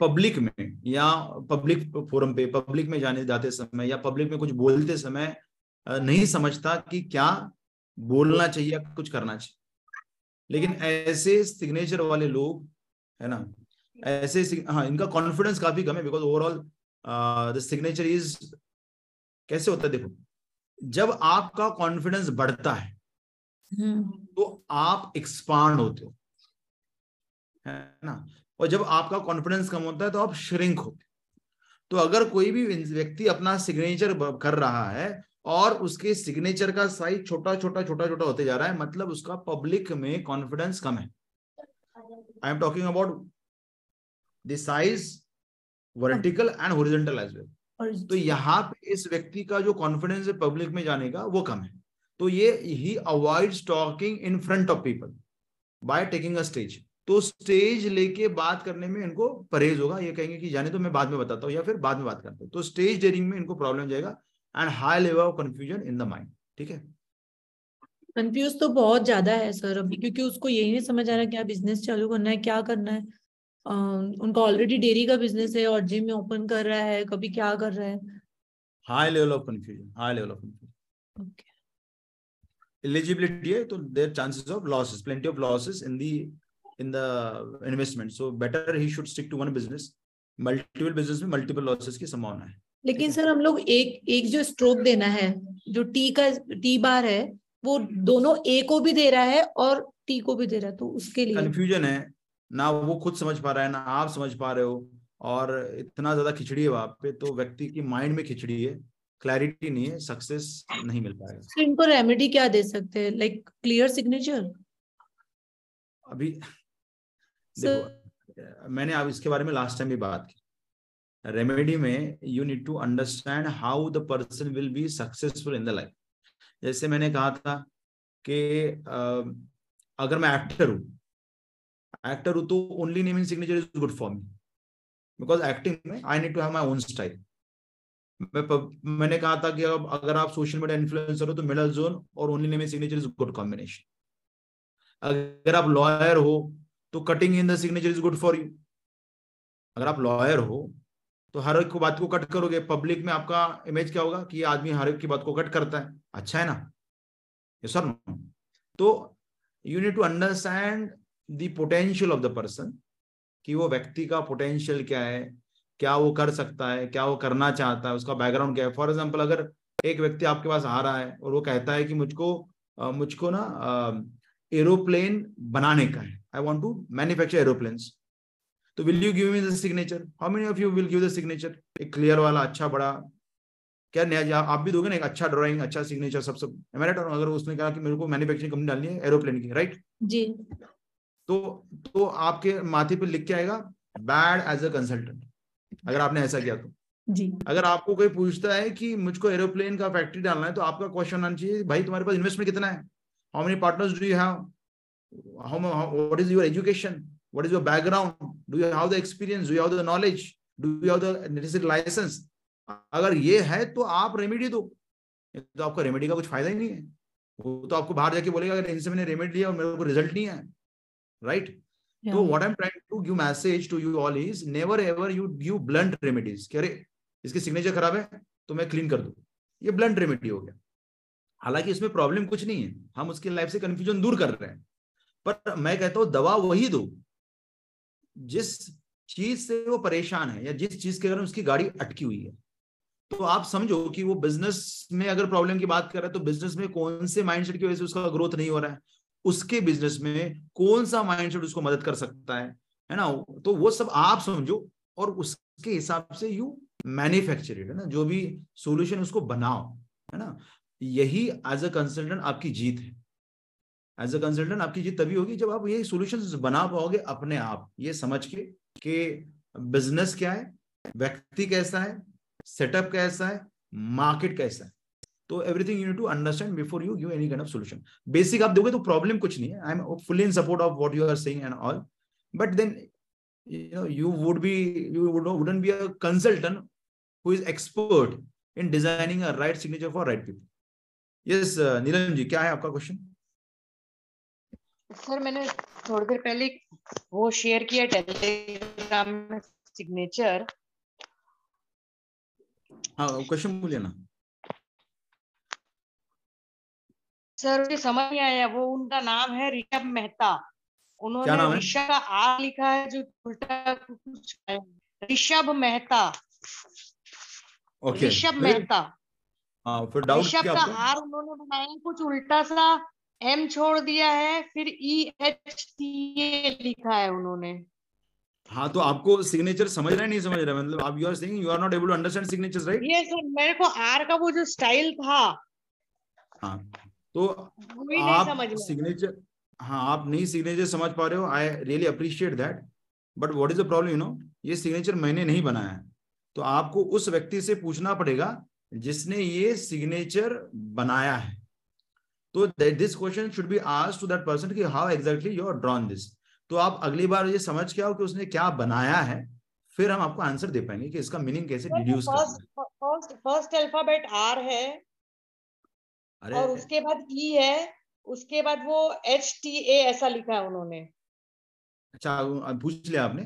पब्लिक में या पब्लिक फोरम पे पब्लिक में जाने जाते समय या पब्लिक में कुछ बोलते समय नहीं समझता कि क्या बोलना चाहिए कुछ करना चाहिए। लेकिन ऐसे सिग्नेचर वाले लोग है ना? ऐसे हाँ इनका कॉन्फिडेंस काफ़ी कम है because overall the signature is कैसे होता है देखो जब आपका कॉन्फिडेंस बढ़ता है हम्म। तो आप एक्सपांड होते हो है ना? और जब आपका कॉन्फिडेंस कम होता है तो आप श्रिंक होते हो। तो अगर कोई भी व्यक्ति अपना सिग्नेचर कर रहा है और उसके सिग्नेचर का साइज़ छोटा छोटा छोटा छोटा होते जा रहा है। मतलब उसका पब्लिक में कॉन्फिडेंस कम है। I am talking about the size vertical and horizontal as well तो यहाँ पे इस व्यक्ति का जो कॉन्फिडेंस है पब्लिक में जाने का वो कम है। तो ये he avoid talking in front of people by taking a stage तो स्टेज लेके बात करने में इनको परहेज होगा। ये कहेंगे कि जाने तो मैं बाद में बताता हूँ या फिर बाद में बात करता हूँ। तो स्टेज डेयरिंग में इनको प्रॉब्लम जाएगा। And high level of confusion in the mind ठीक है? कंफ्यूज तो बहुत ज़्यादा है सर अभी क्योंकि उसको यही नहीं समझ आ रहा क्या बिज़नेस चालू करना है क्या करना है। आ, उनका ऑलरेडी डेयरी का बिज़नेस है और जिम ओपन कर रहा है कभी क्या कर रहा है। High level of confusion high level of confusion okay eligibility है तो there chances of losses plenty of losses in the in the investment so better he should stick to one business multiple business में multiple losses की संभावना है। लेकिन sir हम लोग एक एक जो स्ट्रोक देना है जो टी का टी बार है वो दोनों ए को भी दे रहा है और टी को भी दे रहा है तो उसके लिए। कंफ्यूजन है। ना वो खुद समझ पा रहा है ना आप समझ पा रहे हो। और इतना ज़्यादा खिचड़ी है वहाँ पे तो व्यक्ति की माइंड में खिचड़ी है। क्लैरिटी नहीं है सक्सेस नहीं मिल पाएगा। तो इनको रेमेडी क्या दे सकते हैं? लाइक क्लियर सिग्नेचर अभी देखो मैंने आप इसके बारे में लास्ट टाइम भी बात की। रेमेडी में you need to understand how the person will be successful in the life जैसे मैंने कहा था कि अगर मैं एक्टर हूँ एक्टर हूँ तो only name in signature is good for me because acting में I need to have my own style मैं मैंने कहा था कि अब अगर आप सोशल मीडिया इन्फ्लुएंसर हो तो मिडल जोन और only name in signature is good combination अगर आप लॉयर हो तो cutting in the signature is good for you अगर आप लॉयर हो तो हर एक को बात को कट करोगे। पब्लिक में आपका इमेज क्या होगा कि आदमी हर एक की बात को कट करता है। अच्छा है ना? ये सर तो you need to understand the potential of the person कि वो व्यक्ति का पोटेंशियल क्या है, क्या वो कर सकता है, क्या वो करना चाहता है, उसका बैकग्राउंड क्या है। फॉर एग्ज़ाम्पल अगर एक व्यक्ति आपके पास आ रहा है और वो कहता है कि मुझको मुझको ना एरोप्लेन बनाने का है। I want to manufacture aeroplanes तो will you give me the signature how many of you will give the signature एक क्लियर वाला अच्छा बड़ा। क्या नया आप भी दोगे ना एक अच्छा ड्राइंग अच्छा सिग्नेचर सब सब। राइट और अगर उसने कहा कि मेरे को मैन्युफैक्चरिंग कंपनी डालनी है एरोप्लेन की राइट जी। तो तो आपके माथे पे लिख के आएगा बैड एज अ कंसल्टेंट अगर आपने ऐसा किया तो। जी। अगर आपको कोई पूछता है कि मुझको एरोप्लेन का फैक्ट्री डालना है तो आपका क्वेश्चन आना चाहिए भाई तुम्हारे पास इन्वेस्टमेंट कितना है? How many partners do you have how what is your education what is your background? Do you have the experience? Do you have the knowledge? Do you have the necessary license? अगर ये है तो आप remedy दो। तो आपको remedy का कुछ फ़ायदा ही नहीं है। वो तो आपको बाहर जाके बोलेगा अगर इनसे मैंने रेमेडी लिया और मेरे को रिज़ल्ट नहीं है राइट तो what I am trying to give message to you all is never ever you give blunt remedies कह रहे इसके सिग्नेचर खराब है तो मैं क्लीन कर दू। ये ब्लंट रेमेडी हो गया। हालाँकि इसमें प्रॉब्लम कुछ नहीं है। हम उसकी लाइफ से कंफ्यूजन दूर कर रहे हैं। पर मैं कहता हूँ दवा वही दो। जिस चीज़ से वो परेशान है या जिस चीज़ के कारण उसकी गाड़ी अटकी हुई है तो आप समझो कि वो बिज़नेस में अगर प्रॉब्लम की बात कर रहा है तो बिज़नेस में कौन से माइंडसेट की वजह से उसका ग्रोथ नहीं हो रहा है? उसके बिज़नेस में कौन सा माइंडसेट उसको मदद कर सकता है? है ना? तो वो सब आप समझो और उसके हिसाब से यू मैन्युफैक्चर है ना? जो भी सोल्यूशन उसको बनाओ, है ना? यही एज अ कंसल्टेंट आपकी जीत है। एज अ कंसल्टेंट आपकी जीत तभी होगी जब आप ये सोल्यूशन बना पाओगे अपने आप। ये समझ के कि बिज़नेस क्या है व्यक्ति कैसा है सेटअप कैसा है मार्केट कैसा है। तो everything you need to understand before you give any kind of solution basic आप दोगे तो प्रॉब्लम कुछ नहीं है। I am fully in support of what you are saying and all but then you know you would be you would wouldn't be a consultant who is expert in designing a right signature for right people yes uh, Neelam ji क्या है आपका question sir मैंने थोड़ी देर पहले वो share किया Telegram में signature. हाँ क्वेश्चन बोलिए ना। सर मुझे समझ नहीं आया वो उनका नाम है ऋषभ मेहता। उन्होंने ऋषभ का आर लिखा है जो उल्टा कुछ ऋषभ मेहता। ऋषभ मेहता। हाँ फिर डाउट ऋषभ का आर उन्होंने बनाया कुछ उल्टा सा एम छोड़ दिया है फिर ई एच टी ए लिखा है उन्होंने। हाँ तो आपको सिग्नेचर समझ रहा है नहीं समझ रहा? है मतलब आप you are saying you are not able to understand signatures right ये सर मेरे को आर का वो जो स्टाइल था हाँ तो आप सिग्नेचर हाँ आप नहीं सिग्नेचर समझ पा रहे हो I really appreciate that but what is the problem you know ये सिग्नेचर मैंने नहीं बनाया है। तो आपको उस व्यक्ति से पूछना पड़ेगा जिसने ये सिग्नेचर बनाया है। तो this question should be asked to that person कि how exactly you are drawn this तो आप अगली बार ये समझ के आओ कि उसने क्या बनाया है फिर हम आपको आंसर दे पाएँगे कि इसका मीनिंग कैसे deduce first first alphabet R है अरे और उसके बाद ई e है उसके बाद वो एच टी ए ऐसा लिखा है उन्होंने। अच्छा पूछ लिया आपने?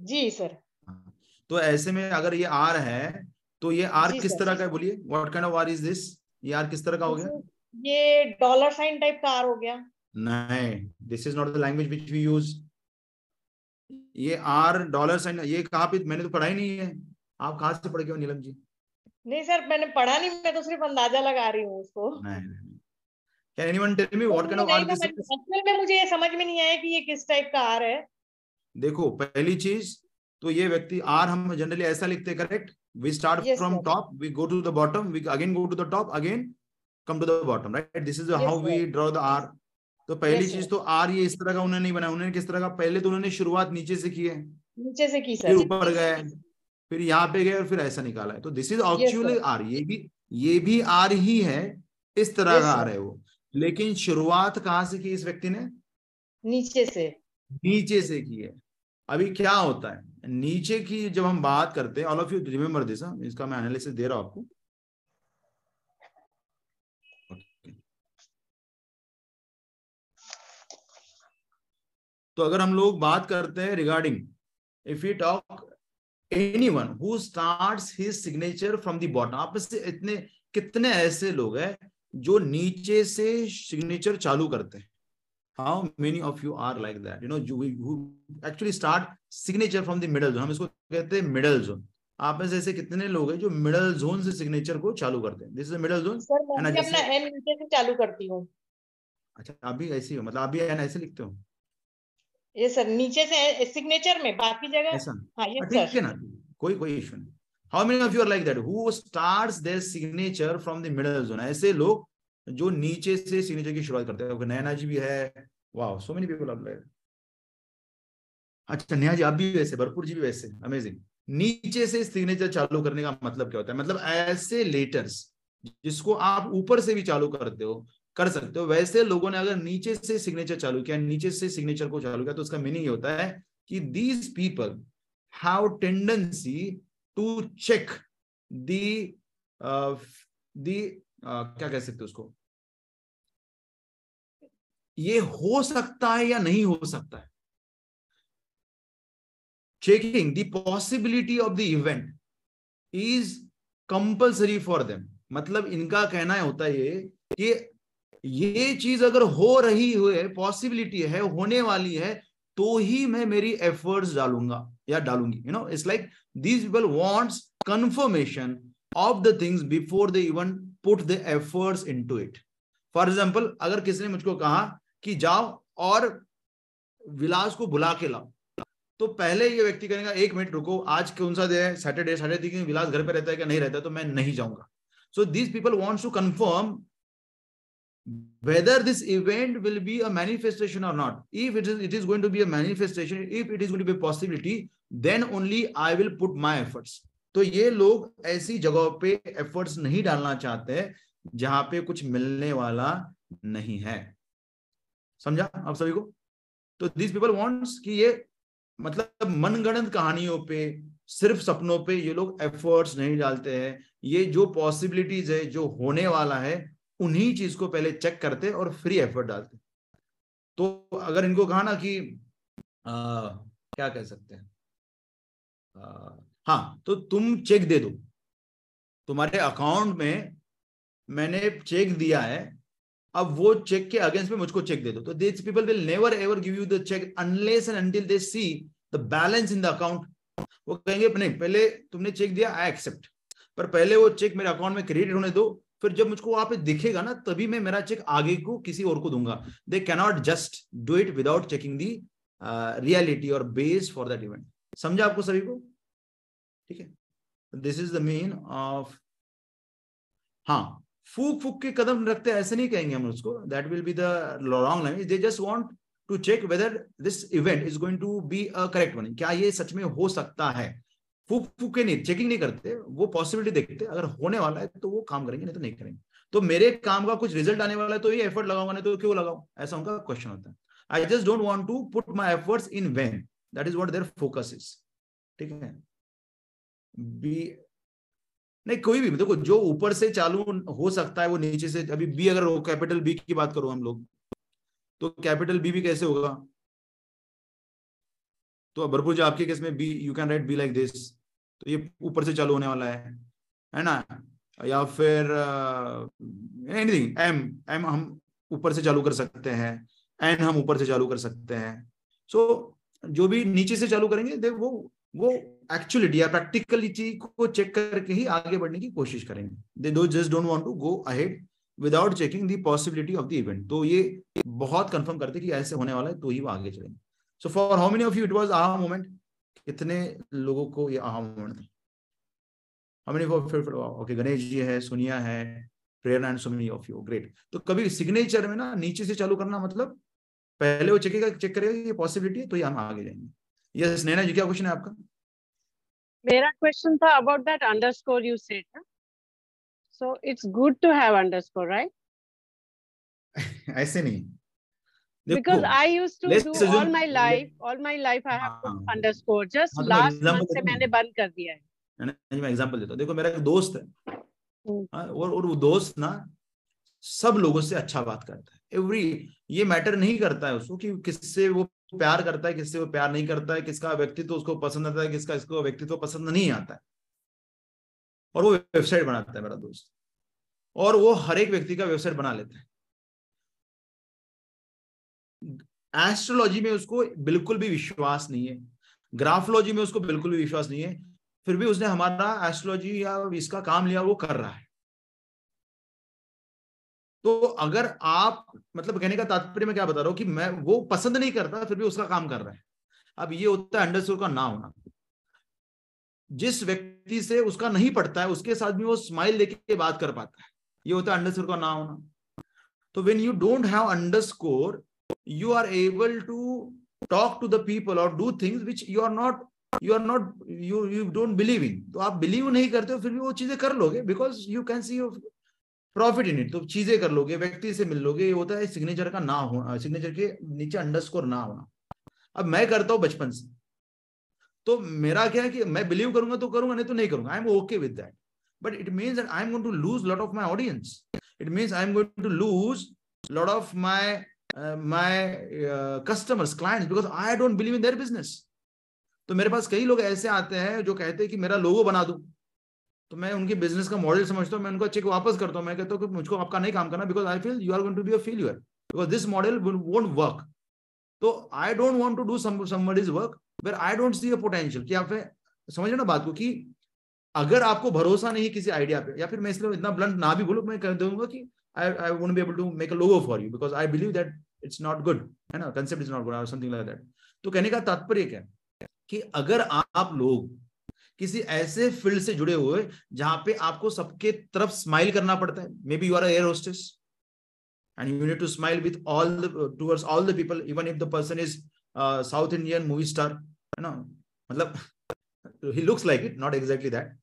जी सर हाँ, तो ऐसे में अगर ये आर है तो ये आर किस तरह का बोलिए? What kind of R is this ये आर किस तरह का हो गया? ये डॉलर साइन टाइप का आर हो गया। नहीं this is not the language which we use ये आर डॉलर साइन ये कहाँ पे मैंने तो पढ़ा ही नहीं है। आप कहाँ से पढ़ गए हो नीलम जी? नहीं सर मैंने पढ़ा नहीं मैं तो सिर्फ़ अंदाज़ा लगा रही हूँ उसको। नहीं नहीं can anyone tell me what kind of R this is actual में मुझे ये समझ में नहीं आया कि ये किस टाइप का आर है। देखो पहली चीज़ तो ये व्यक्ति आर हम जनरली ऐसा लिखते correct we start from top we go to the bottom we again go to the top again come to the bottom right this is how we draw the R तो पहली yes, चीज़ तो are ये इस तरह का उन्होंने नहीं बनाया। उन्होंने किस तरह का? पहले तो उन्होंने शुरुआत नीचे से की है। नीचे से की सर। फिर ऊपर गए। फिर यहाँ पे गए और फिर ऐसा निकाला है। तो दिस इज़ एक्चुअली आर ये भी ये भी आर ही है। इस तरह का आर है वो। लेकिन शुरुआत कहाँ से की इस व्यक्ति ने? नीचे से। नीचे से की है। अभी क्या होता है? नीचे की जब हम बात करते हैं all of you remember this इसका मैं एनालिसिस दे रहा हूँ आपको। तो अगर हम लोग बात करते हैं regarding if you talk any one who start his signature from the bottom आप से इतने कितने ऐसे लोग हैं जो नीचे से सिग्नेचर चालू करते हैं? How many of you are like that you know actually start signature from the middle zone हम इसको कहते हैं मिडल जोन आप में से ऐसे कितने लोग हैं जो मिडल जोन से सिग्नेचर को चालू करते हैं? This is middle zone sir मैं अपना एन नीचे से चालू करती हूँ। अच्छा आप भी ऐसे हो मतलब आप भी एन ऐसे लिखते हो? ये सर नीचे से सिग्नेचर में बाकी जगह? ऐसा हाँ ये सर ठीक है ना कोई कोई इशू नहीं। How many of you are like that who starts their signature from the middle zone ऐसे लोग जो नीचे से सिग्नेचर की शुरुआत करते हैं। नैना जी भी है। Wow so many people are like अच्छा नेहा जी आप भी वैसे भरपूर जी भी वैसे। अमेजिंग नीचे से सिग्नेचर चालू करने का मतलब क्या होता है? मतलब ऐसे लेटर्स जिसको आप ऊपर से भी चालू करते हो कर सकते हो। वैसे लोगों ने अगर नीचे से सिग्नेचर चालू किया, नीचे से सिग्नेचर को चालू किया तो उसका मीनिंग होता है कि these people have tendency to check the the क्या कह सकते उसको? ये हो सकता है या नहीं हो सकता है? Checking the possibility of the event is compulsory for them. मतलब इनका कहना है होता है ये कि ये चीज़ अगर हो रही है पॉसिबिलिटी है, होने वाली है तो ही मैं मेरी एफर्ट्स डालूँगा या डालूँगी। You know it's like these people wants confirmation of the things before they even put the efforts into it for example अगर किसी ने मुझको कहा कि जाओ और विलास को बुला के लाओ तो पहले ये व्यक्ति करेगा एक मिनट रुको, आज कौन सा डे है? सैटरडे सैटरडे विलास घर पे रहता है क्या? नहीं रहता है तो मैं नहीं जाऊँगा। So these people wants to confirm whether this event will be a manifestation or not if it is it is going to be a manifestation if it is going to be a possibility then only i will put my efforts तो ये लोग ऐसी जगहों पे efforts नहीं डालना चाहते जहाँ पे कुछ मिलने वाला नहीं है समझा आप सभी को तो दिस पीपल वांट्स कि ये मतलब मनगणत कहानियों पे सिर्फ़ सपनों पे ये लोग एफर्ट्स नहीं डालते हैं ये जो पॉसिबिलिटीज है जो होने वाला है उन्हीं चीज़ को पहले चेक करते और फ्री एफर्ट डालते। तो अगर इनको कहा ना कि आ, क्या कह सकते हैं? हाँ तो तुम चेक दे दो। तुम्हारे अकाउंट में मैंने चेक दिया है अब वो चेक के अगेंस्ट में मुझको चेक दे दो। तो this people will never ever give you the cheque unless and until they see the balance in the account वो कहेंगे नहीं पहले तुमने चेक दिया आई एक्सेप्ट पर पहले वो चेक मेरे अकाउंट में क्रेडिट होने दो फिर जब मुझको वहाँ पे दिखेगा ना, तभी मैं मेरा चेक आगे को किसी और को दूँगा। They cannot just do it without checking the reality और बेस फॉर दैट इवेंट समझा आपको सभी को? ठीक है। This is the mean of हाँ फूक फूक के कदम रखते ऐसे नहीं कहेंगे हम उसको। That will be the long language they just want to check whether this event is going to be a correct one क्या ये सच में हो सकता है? फूक फूक के नहीं चेकिंग नहीं करते, वो पॉसिबिलिटी देखते, अगर होने वाला है तो वो काम करेंगे, नहीं तो नहीं करेंगे। तो मेरे काम का कुछ रिज़ल्ट आने वाला है तो ये एफर्ट लगाऊँगा, नहीं तो क्यों लगाऊ? ऐसा उनका क्वेश्चन होता है। I just don't want to put my efforts in vain that is what their focus is ठीक है? बी नहीं, कोई भी, देखो, जो ऊपर से चालू हो सकता है, वो नीचे से, अभी बी अगर कैपिटल बी की बात करो हम लोग तो कैपिटल बी भी कैसे होगा? तो भरपूर आपके केस में B you can write B like this तो ये ऊपर से चालू होने वाला है है ना? या फिर एनीथिंग एम एम हम ऊपर से चालू कर सकते हैं एन हम ऊपर से चालू कर सकते हैं। सो so, जो भी नीचे से चालू करेंगे देख वो वो एक्चुअलिटी या प्रैक्टिकलिटी को चेक करके ही आगे बढ़ने की कोशिश करेंगे। They do just don't want to go ahead without checking the possibility of the event तो ये बहुत कंफर्म करते कि ऐसे होने वाला है तो ही वो आगे चलेंगे। So for how many of you it was aha moment कितने लोगों को ये आहा मोमेंट था? How many for okay Ganesh ji है सोनिया है Prerna and so many of you great तो कभी सिग्नेचर में ना नीचे से चालू करना मतलब पहले वो चेकेगा चेक करेगा ये पॉसिबिलिटी है तो ये हम आगे जाएँगे। यस नैना जी क्या क्वेश्चन है आपका? मेरा क्वेश्चन था about that underscore you said so it's good to have underscore right ऐसे नहीं। Because I used to do assume, all my life, all my life I have put underscore. Just last month से मैंने बंद कर दिया है. मैं example देता हूँ। देखो मेरा एक दोस्त है। और और वो दोस्त ना सब लोगों से अच्छा बात करता है। एवरी ये मैटर नहीं करता है उसको कि किससे वो प्यार करता है किससे वो प्यार नहीं करता है किसका व्यक्तित्व उसको पसंद आता है किसका इसको व्यक्तित्व पसंद नहीं आता है। और वो वेबसाइट बनाता है मेरा दोस्त। और वो हर एक व्यक्ति का वेबसाइट बना लेता है। एस्ट्रोलॉजी में उसको बिल्कुल भी विश्वास नहीं है। ग्राफोलॉजी में उसको बिल्कुल भी विश्वास नहीं है। फिर भी उसने हमारा एस्ट्रोलॉजी या इसका काम लिया, वो कर रहा है। तो अगर आप मतलब कहने का तात्पर्य मैं क्या बता रहा हूँ कि मैं वो पसंद नहीं करता, फिर भी उसका काम कर रहा है। अब ये होता है अंडरस्टोर का ना होना। जिस व्यक्ति से उसका नहीं पड़ता है, उसके साथ भी वो स्माइल देके बात कर पाता है। ये होता है अंडरस्कोर का ना होना। तो when you don't have underscore you are able to talk to the people or do things which you are not, you are not, you you don't believe in. तो आप बिलीव नहीं करते हो, फिर भी वो चीज़ें कर लोगे because you can see profit in it तो चीज़ें कर लोगे, व्यक्ति से मिल लोगे, ये होता है सिग्नेचर का ना होना सिग्नेचर के नीचे अंडरस्कोर ना होना। अब मैं करता हूँ बचपन से। तो मेरा क्या है कि मैं बिलीव करूँगा तो करूँगा, नहीं तो नहीं करूँगा। I am okay with that but it means that I am going to lose lot of my audience it means I am going to lose lot of my uh, my uh, customers clients because i don't believe in their business. तो मेरे पास कई लोग ऐसे आते हैं जो कहते हैं कि मेरा लोगो बना दो। तो मैं उनके बिज़नेस का मॉडल समझता हूँ मैं उनको चेक वापस करता हूँ। मैं कहता हूँ मुझको आपका नहीं काम करना because I feel you are going to be a failure because this model won't work तो I don't want to do somebody's work where I don't see a potential कि आप समझ ना बात को कि अगर आपको भरोसा नहीं किसी आइडिया पे या फिर मैं इसलिए इतना ब्लंट ना भी बोलूँ मैं कह दूँगा कि I I won't be able to make a logo for you because I believe that it's not good है ना? कंसेप्ट इज़ नॉट गुड और समथिंग लाइक दैट तो कहने का तात्पर्य क्या है? कि अगर आप लोग किसी ऐसे फ़ील्ड से जुड़े हुए, जहाँ पे आपको सबके तरफ़ स्माइल करना पड़ता है maybe you are air hostess and you need to smile with all towards all the people even if the person is south Indian movie star है ना? मतलब he looks like it not exactly that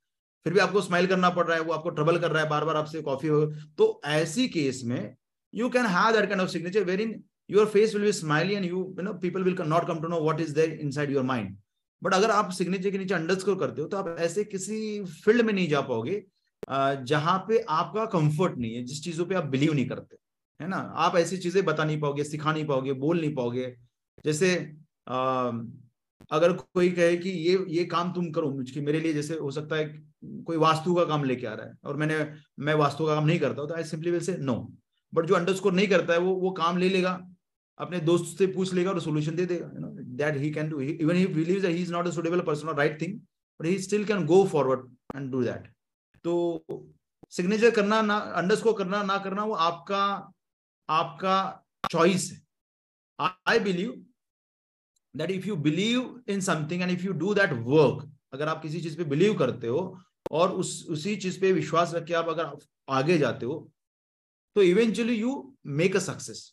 फिर भी आपको smile करना पड़ रहा है, वो आपको ट्रबल कर रहा है बार बार आपसे कॉफ़ी हो। तो ऐसी केस में, you can have that kind of signature wherein your face will be smiley and you you know, people will not come to know what is there inside your mind. But अगर आप signature के नीचे underscore करते हो तो आप ऐसे किसी फ़ील्ड में नहीं जा पाओगे जहाँ पे आपका कंफर्ट नहीं है, जिस चीज़ों पे आप बिलीव नहीं करते, है ना? आप ऐसी चीज़ें बता नहीं पाओगे, सिखा नहीं पाओगे, बोल नहीं पाओगे। जैसे अगर कोई कहे कि ये ये काम तुम करो मुझे मेरे लिए जैसे हो सकता है कोई वास्तु का काम लेके आ रहा है, और मैंने, मैं वास्तु का काम नहीं करता तो I simply will say no but जो अंडरस्कोर नहीं करता है, वो वो काम ले लेगा। अपने दोस्त से पूछ लेगा और सोल्यूशन दे देगा you know that he can do even he believes that he is not a suitable person और right thing but he still can go forward and do that तो सिग्नेचर करना ना अंडरस्कोर करना ना करना वो आपका आपका चॉइस है. I believe that if you believe in something and if you do that work अगर आप किसी चीज़ पे बिलीव करते हो और उस, उसी चीज़ पे विश्वास रख के आप अगर आगे जाते हो तो eventually you make a success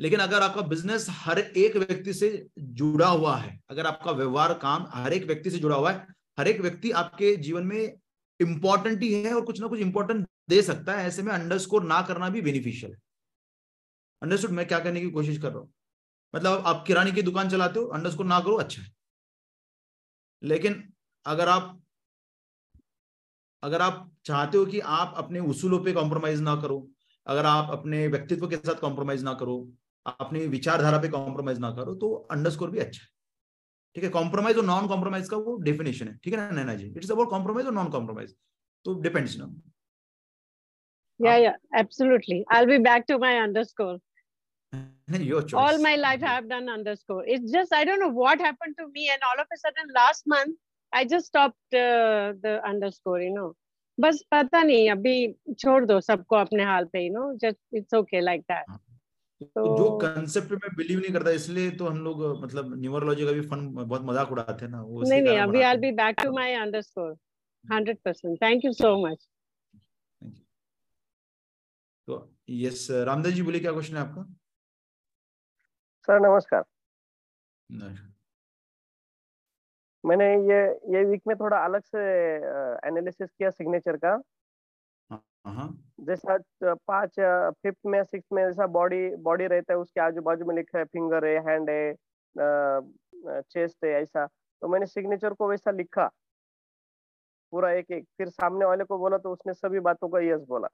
लेकिन अगर आपका बिज़नेस हर एक व्यक्ति से जुड़ा हुआ है, अगर आपका व्यवहार, काम हर एक व्यक्ति से जुड़ा हुआ है, हर एक व्यक्ति आपके जीवन में इंपॉर्टेंट ही है और कुछ ना कुछ इंपॉर्टेंट दे सकता है, ऐसे में अंडरस्कोर ना करना भी बेनिफिशियल है। अंडरस्टूड मैं क्या करने की कोशिश कर रहा हूँ? मतलब आप किराने की दुकान चलाते हो अंडरस्कोर ना करो अच्छा है। लेकिन अगर आप अगर आप चाहते हो कि आप अपने उसूलों पे कॉम्प्रोमाइज ना करो, अगर आप अपने व्यक्तित्व के साथ कॉम्प्रोमाइज ना करो अपनी विचारधारा पे कॉम्प्रोमाइज ना करो तो अंडरस्कोर भी अच्छा है ठीक है कॉम्प्रोमाइज और नॉन कॉम्प्रोमाइज का वो डेफिनेशन है ठीक है ना Naina ji it's about compromise और नॉन कॉम्प्रोमाइज तो डिपेंड्स ना Yeah, yeah, absolutely. I'll be back to my underscore. Your choice. All my life I have done underscore. It's just I don't know what happened to me, and all of a sudden last month I just stopped uh, the underscore. You know, बस पता नहीं अभी छोड़ दो सबको अपने हाल पे you know just it's okay like that तो जो कंसेप्ट में बिलीव नहीं करता इसलिए तो हम लोग मतलब न्यूमरोलॉजी का भी फन बहुत मज़ाक उड़ाते हैं ना वो नहीं नहीं अभी I be back to my underscore 100% thank you so much तो यस रामदास जी बोले क्या क्वेश्चन है आपका? सर नमस्कार। मैंने ये ये वीक में थोड़ा अलग से एनालिसिस किया सिग्नेचर का। जैसा पाँच फिफ्थ में सिक्स में जैसा बॉडी बॉडी रहता है उसके आजू बाजू में लिखा है फिंगर है हैंड है चेस्ट है ऐसा। तो मैंने सिग्नेचर को वैसा लिखा। पूरा एक एक फिर सामने वाले को बोला तो उसने सभी बातों का यस बोला।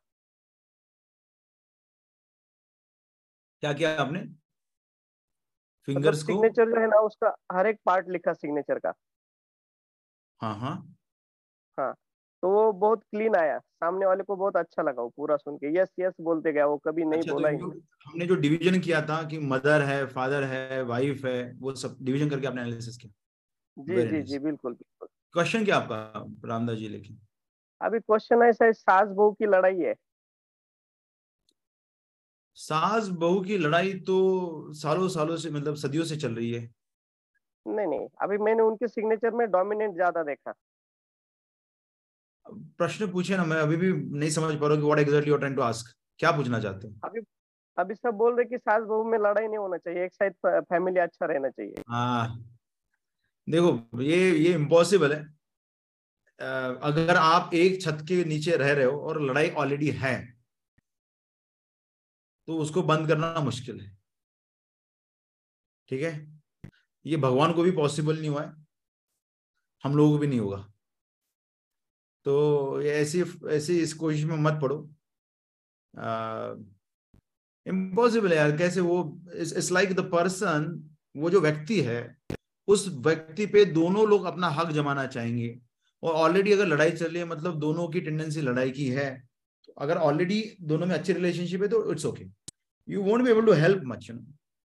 क्या किया आपने? फिंगर्स मतलब को? सिग्नेचर जो है ना उसका हर एक पार्ट लिखा सिग्नेचर का। हाँ हाँ। हाँ। तो वो बहुत क्लीन आया। सामने वाले को बहुत अच्छा लगा वो पूरा सुन के। यस यस बोलते गया वो कभी नहीं अच्छा, बोला तो ही हमने जो डिवीज़न किया था कि मदर है फादर है वाइफ है वो सब डिवीज़न करके आपने एनालिसिस किया? जी जी जी बिल्कुल बिल्कुल। क्वेश्चन क्या आपका रामदास जी लेकिन? अभी क्वेश्चन है सास बहू की लड़ाई है। सास बहू की लड़ाई तो सालों सालों से मतलब सदियों से चल रही है। नहीं नहीं अभी मैंने उनके सिग्नेचर में डोमिनेंट ज़्यादा देखा। प्रश्न पूछे ना मैं अभी भी नहीं समझ पा रहा हूँ what exactly you trying to ask क्या पूछना चाहते हैं? अभी अभी सब बोल रहे कि सास बहू में लड़ाई नहीं होना चाहिए एक साइड फैमिली अच्छा रहना चाहिए। हाँ। देखो ये ये इम्पॉसिबल है। अगर आप एक छत के नीचे रह रहे हो और लड़ाई ऑलरेडी है तो उसको बंद करना मुश्किल है। ठीक है? ये भगवान को भी पॉसिबल नहीं हुआ है। हम लोगों को भी नहीं होगा। तो ऐसी ऐसी इस कोशिश में मत पड़ो। इम्पॉसिबल यार, कैसे वो इट्स लाइक द पर्सन वो जो व्यक्ति है, उस व्यक्ति पे दोनों लोग अपना हक जमाना चाहेंगे। और ऑलरेडी अगर लड़ाई चल रही है मतलब दोनों की टेंडेंसी लड़ाई की है तो अगर ऑलरेडी दोनों में अच्छी रिलेशनशिप है तो it's okay you won't be able to help much you know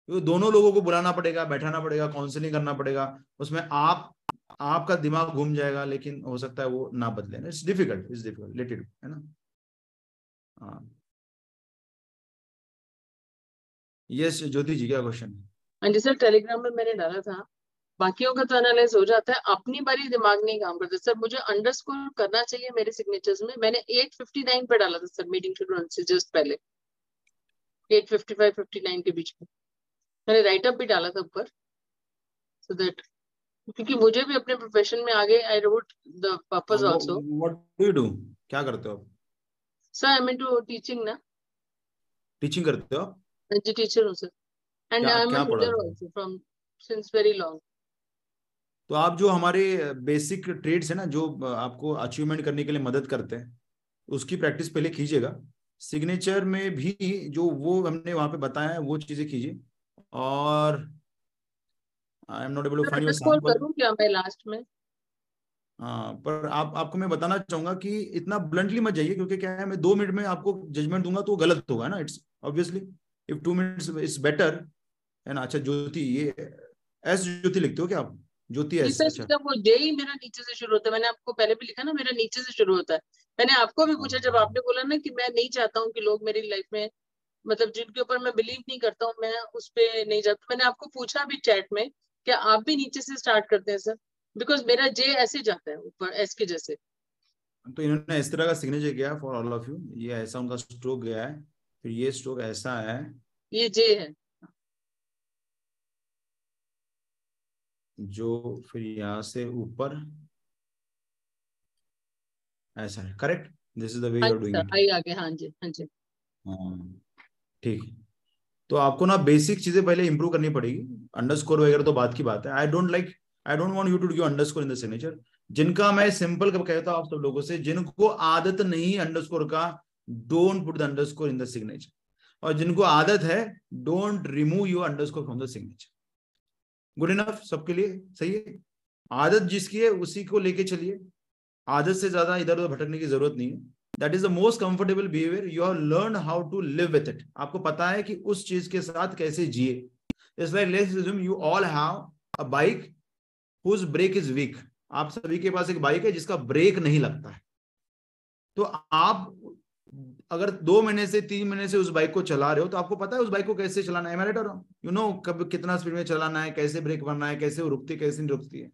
तो दोनों लोगों को बुलाना पड़ेगा, बैठाना पड़ेगा काउंसलिंग करना पड़ेगा। उसमें आप, आपका दिमाग घूम जाएगा, लेकिन हो सकता है वो ना बदले। It's difficult it's difficult let it है ना? यस ज्योति जी क्या क्वेश्चन है हाँ जी सर टेलीग्राम में मैंने डाला था। बाकियों का तो एनालाइज हो जाता है। अपनी बारी दिमाग नहीं काम करता। सर, मुझे अंडरस्कोर करना चाहिए मेरे सिग्नेचर्स में। मैंने 859 पे डाला था, सर मीटिंग शुरू से जस्ट पहले। 855 59 के बीच में। मैंने राइट अप भी डाला था ऊपर सो दैट क्योंकि मुझे भी अपने प्रोफेशन में आगे I wrote the purpose also what do you do क्या करते हो आप? Sir I am into teaching ना। टीचिंग करते हो आप? जी टीचर हूँ sir and I am a reader also from since very long तो आप जो हमारे बेसिक ट्रेड्स है ना जो आपको अचीवमेंट करने के लिए मदद करते हैं उसकी प्रैक्टिस पहले कीजिएगा। सिग्नेचर में भी जो वो हमने वहाँ पे बताया है वो चीज़ें कीजिए। और I am not able to find your sample क्या मैं लास्ट में? हाँ पर आप आपको मैं बताना चाहूँगा कि इतना ब्लंटली मत जाइए क्योंकि क्या है मैं दो मिनट में आपको जजमेंट दूँगा तो वो गलत होगा ना it's obviously if two minutes is better है ना? अच्छा ज्योति ये एस ज्योति लिखते हो क्या आप? ज्योति एस अच्छा। वो जे ही मेरा नीचे से शुरू होता है मैंने आपको पहले भी लिखा ना मेरा नीचे से शुरू होता है। मैंने आपको भी पूछा जब आपने बोला ना कि मैं नहीं चाहता हूँ कि लोग मेरी लाइफ में मतलब जिनके ऊपर मैं बिलीव नहीं करता हूँ मैं उस पर नहीं जाता। मैंने आपको पूछा भी चैट में क्या आप भी नीचे से स्टार्ट करते हैं सर बिकॉज़ मेरा जे ऐसे जाता है ऊपर एस के जैसे। तो इन्होंने इस तरह का सिग्नेचर किया फॉर ऑल ऑफ़ यू ये ऐसा उनका स्ट्रोक गया है फिर ये स्ट्रोक ऐसा है। ये जे है। जो फिर यहाँ से ऊपर ऐसा है। Correct this is the way you are doing it आगे हाँ जी हाँ जी। हाँ। ठीक तो आपको ना बेसिक चीज़ें पहले इंप्रूव करनी पड़ेगी। अंडरस्कोर वगैरह तो बात की बात है। I don't like I don't want you to do underscore in the signature जिनका मैं सिंपल कब कहता हूँ आप सब लोगों से, जिनको आदत नहीं अंडरस्कोर का don't put the underscore in the signature और जिनको आदत है don't remove your underscore from the signature good enough सबके लिए सही है? आदत जिसकी है, उसी को लेके चलिए। आदत से ज़्यादा इधर उधर भटकने की ज़रूरत नहीं है। That is the most comfortable behaviour you have learn how to live with it आपको पता है कि उस चीज़ के साथ कैसे जिए। It's like let's assume you all have a bike whose brake is weak आप सभी के पास एक बाइक है जिसका ब्रेक नहीं लगता है। तो आप अगर दो महीने से तीन महीने से उस बाइक को चला रहे हो तो आपको पता है उस बाइक को कैसे चलाना है? मैं यू नो कब कितना स्पीड में चलाना है, कैसे ब्रेक बनना है, कैसे वो रुकती कैसे नहीं रुकती है।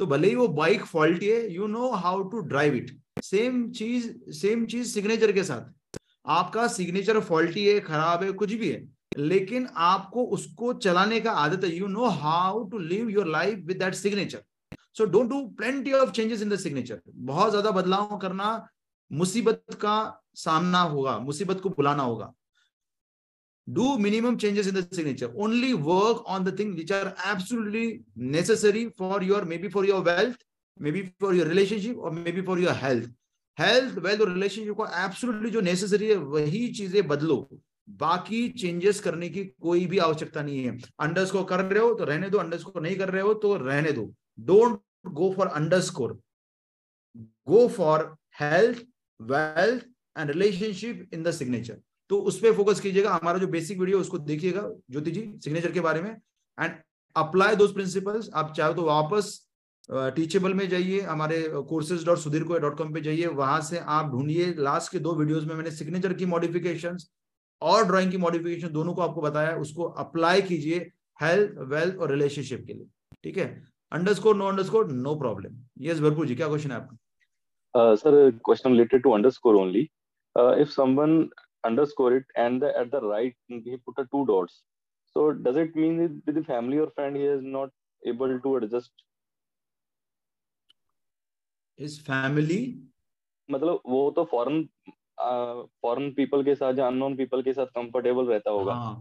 तो भले ही वो बाइक फॉल्टी है you know how to drive it same cheese same चीज़ सिग्नेचर के साथ. आपका सिग्नेचर फॉल्टी है, खराब है, कुछ भी है, लेकिन आपको उसको चलाने का आदत है. You know how to live your life with that signature so don't do plenty of changes in the signature बहुत ज़्यादा बदलाव करना मुसीबत का सामना होगा, मुसीबत को बुलाना होगा. Do minimum changes in the signature only work on the things which are absolutely necessary for your maybe for your wealth maybe for your relationship or maybe for your health health wealth और relationship को absolutely जो necessary है वही चीज़ें बदलो बाकी changes करने की कोई भी आवश्यकता नहीं है अंडर्स को कर रहे हो तो रहने दो अंडर्स को नहीं कर रहे हो तो रहने दो don't go for underscore go for health wealth and relationship in the signature तो उस पर फोकस कीजिएगा, हमारा जो बेसिक वीडियो उसको देखिएगा, ज्योति जी सिग्नेचर के बारे में। एंड अप्लाई दो प्रिंसिपल्स आप चाहे तो वापस टीचेबल में जाइए, हमारे courses dot Sudhir co dot com पे जाइए, वहाँ से आप ढूंढिए। लास्ट के दो वीडियोस में मैंने सिग्नेचर की मॉडिफिकेशन और ड्राइंग की मॉडिफिकेशन दोनों को आपको बताया, उसको अप्लाई कीजिए हेल्थ वेल्थ और रिलेशनशिप के लिए। ठीक है? Underscore no underscore no problem yes भरपूर जी, क्या क्वेश्चन है आपका? Sir question related to underscore only if someone underscore it and the, at the right he put a two dots. So does it mean that with the family or friend he is not able to adjust? His family? मतलब वो तो foreign foreign people के साथ या unknown people के साथ comfortable रहता होगा। हाँ।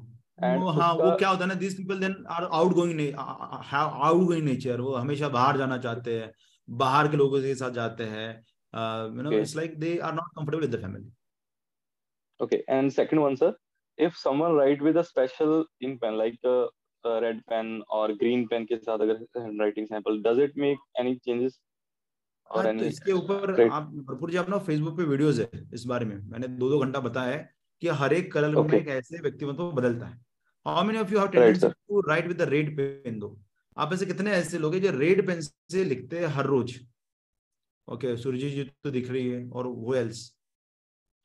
वो हाँ वो क्या होता है ना this people then are outgoing outgoing nature वो हमेशा बाहर जाना चाहते हैं बाहर के लोगों के साथ जाते हैं। You know it's like they are not comfortable with the family Okay, and second one, sir, if someone write with a special ink pen like a, a red pen or green pen के साथ अगर handwriting sample, does it make any changes? और तो इसके ऊपर आप भरपूर जी अपना फेसबुक पे वीडियोस है इस बारे में। मैंने दो दो घंटा बताया है कि हर एक कलर okay. में एक ऐसे व्यक्तित्व बदलता है। How many of you have tendency to write with the red pen दो आप ऐसे कितने ऐसे लोग हैं जो रेड पेन से लिखते हैं हर रोज? ओके okay, सूर्य जी तो दिख रही है और वो else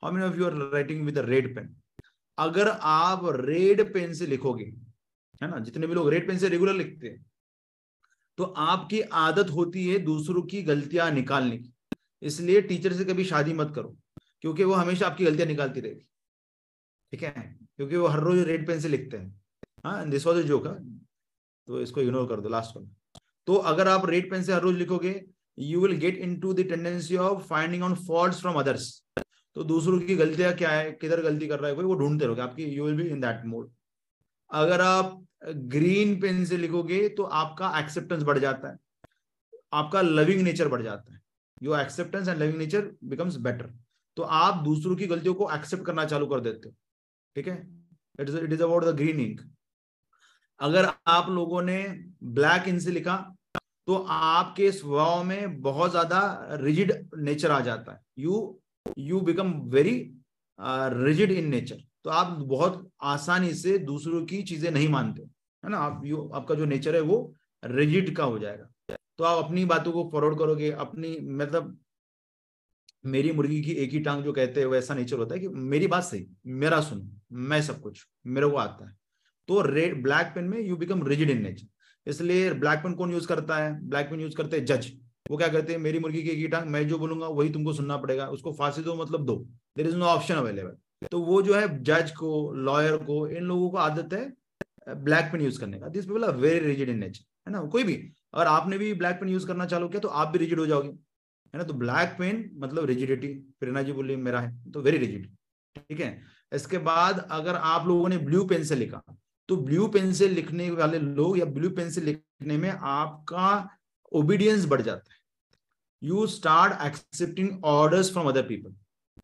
how many of you are writing with red pen अगर आप रेड पेन से लिखोगे, है ना, जितने भी लोग रेड पेन से रेगुलर लिखते हैं तो आपकी आदत होती है दूसरों की गलतियाँ निकालने की। इसलिए टीचर से कभी शादी मत करो, क्योंकि वो हमेशा आपकी गलतियाँ निकालती रहेगी। ठीक है? क्योंकि वो हर रोज रेड पेन से लिखते हैं। हाँ दिस वॉज़ जोक तो इसको इग्नोर कर दो लास्ट वन तो अगर आप रेड पेन से हर रोज लिखोगे you will get into the tendency of finding on fault from others तो दूसरों की गलतियाँ क्या है, किधर गलती कर रहा है, कोई, वो ढूंढते रहोगे, आपकी you will be in that mode अगर आप ग्रीन पेन से लिखोगे तो आपका एक्सेप्टेंस बढ़ जाता है। आपका लविंग नेचर बढ़ जाता है। Your acceptance and loving nature becomes better तो आप दूसरों की गलतियों को एक्सेप्ट करना चालू कर देते हो। ठीक है? It is it is about the green ink अगर आप लोगों ने ब्लैक इन से लिखा तो आपके स्वभाव में बहुत ज़्यादा रिजिड नेचर आ जाता है। You you become very rigid in nature तो आप बहुत आसानी से दूसरों की चीज़ें नहीं मानते है ना? आप यू आपका जो नेचर है वो रिजिड का हो जाएगा। तो आप अपनी बातों को फॉरवर्ड करोगे, अपनी मतलब मेरी मुर्गी की एक ही टांग जो कहते हैं, वैसा नेचर होता है कि मेरी बात सही, मेरा सुन, मैं सब कुछ, मेरे को आता है। तो रेड ब्लैक पेन में you become rigid in nature इसलिए ब्लैक पेन कौन यूज़ करता है? ब्लैक पेन यूज़ करते हैं जज वो क्या करते हैं? मेरी मुर्गी की एक टांग मैं जो बोलूँगा वही तुमको सुनना पड़ेगा। उसको फांसी दो मतलब दो। There is no option available तो वो जो है जज को लॉयर को, इन लोगों को आदत है ब्लैक पेन यूज़ करने का। This people are very rigid in nature है ना? कोई भी, अगर आपने भी ब्लैक पेन यूज़ करना चालू किया तो आप भी रिजिड हो जाओगे, है ना? तो ब्लैक पेन मतलब रिजिडिटी प्रेरणा जी बोलिए मेरा है तो वेरी रिजिड ठीक है? इसके बाद अगर आप लोगों ने ब्लू पेन से लिखा तो ब्लू पेन से लिखने वाले लोग या ब्लू पेन से लिखने में आपका ओबीडियंस बढ़ जाता है। You start accepting orders from other people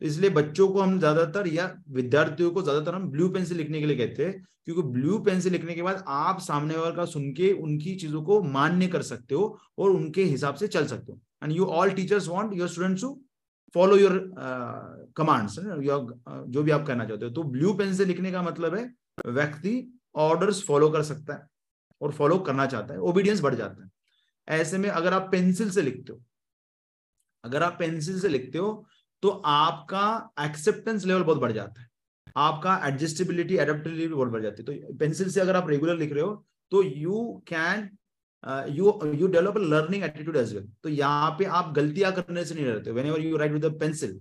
इसलिए बच्चों को हम ज़्यादातर या विद्यार्थियों को ज़्यादातर हम ब्लू पेन से लिखने के लिए कहते हैं, क्योंकि ब्लू पेन से लिखने के बाद आप सामने वाले का सुन के उनकी चीज़ों को मान्य कर सकते हो और उनके हिसाब से चल सकते हो। And you all teachers want your students to follow your commands जो भी आप कहना चाहते हो। तो ब्लू पेन से लिखने का मतलब है, व्यक्ति ऑर्डर्स फॉलो कर सकता है और फॉलो करना चाहता है। ओबीडियंस बढ़ जाता है। ऐसे में अगर आप पेंसिल से लिखते हो, अगर आप पेंसिल से लिखते हो तो आपका एक्सेप्टेंस लेवल बहुत बढ़ जाता है। आपका एडजस्टेबिलिटी एडेप्टेबिलिटी बहुत बढ़ जाती है। तो पेंसिल से अगर आप रेगुलर लिख रहे हो तो you can you you develop learning attitude as well तो यहाँ पे आप गलतियाँ करने से नहीं रहते whenever you write with pencil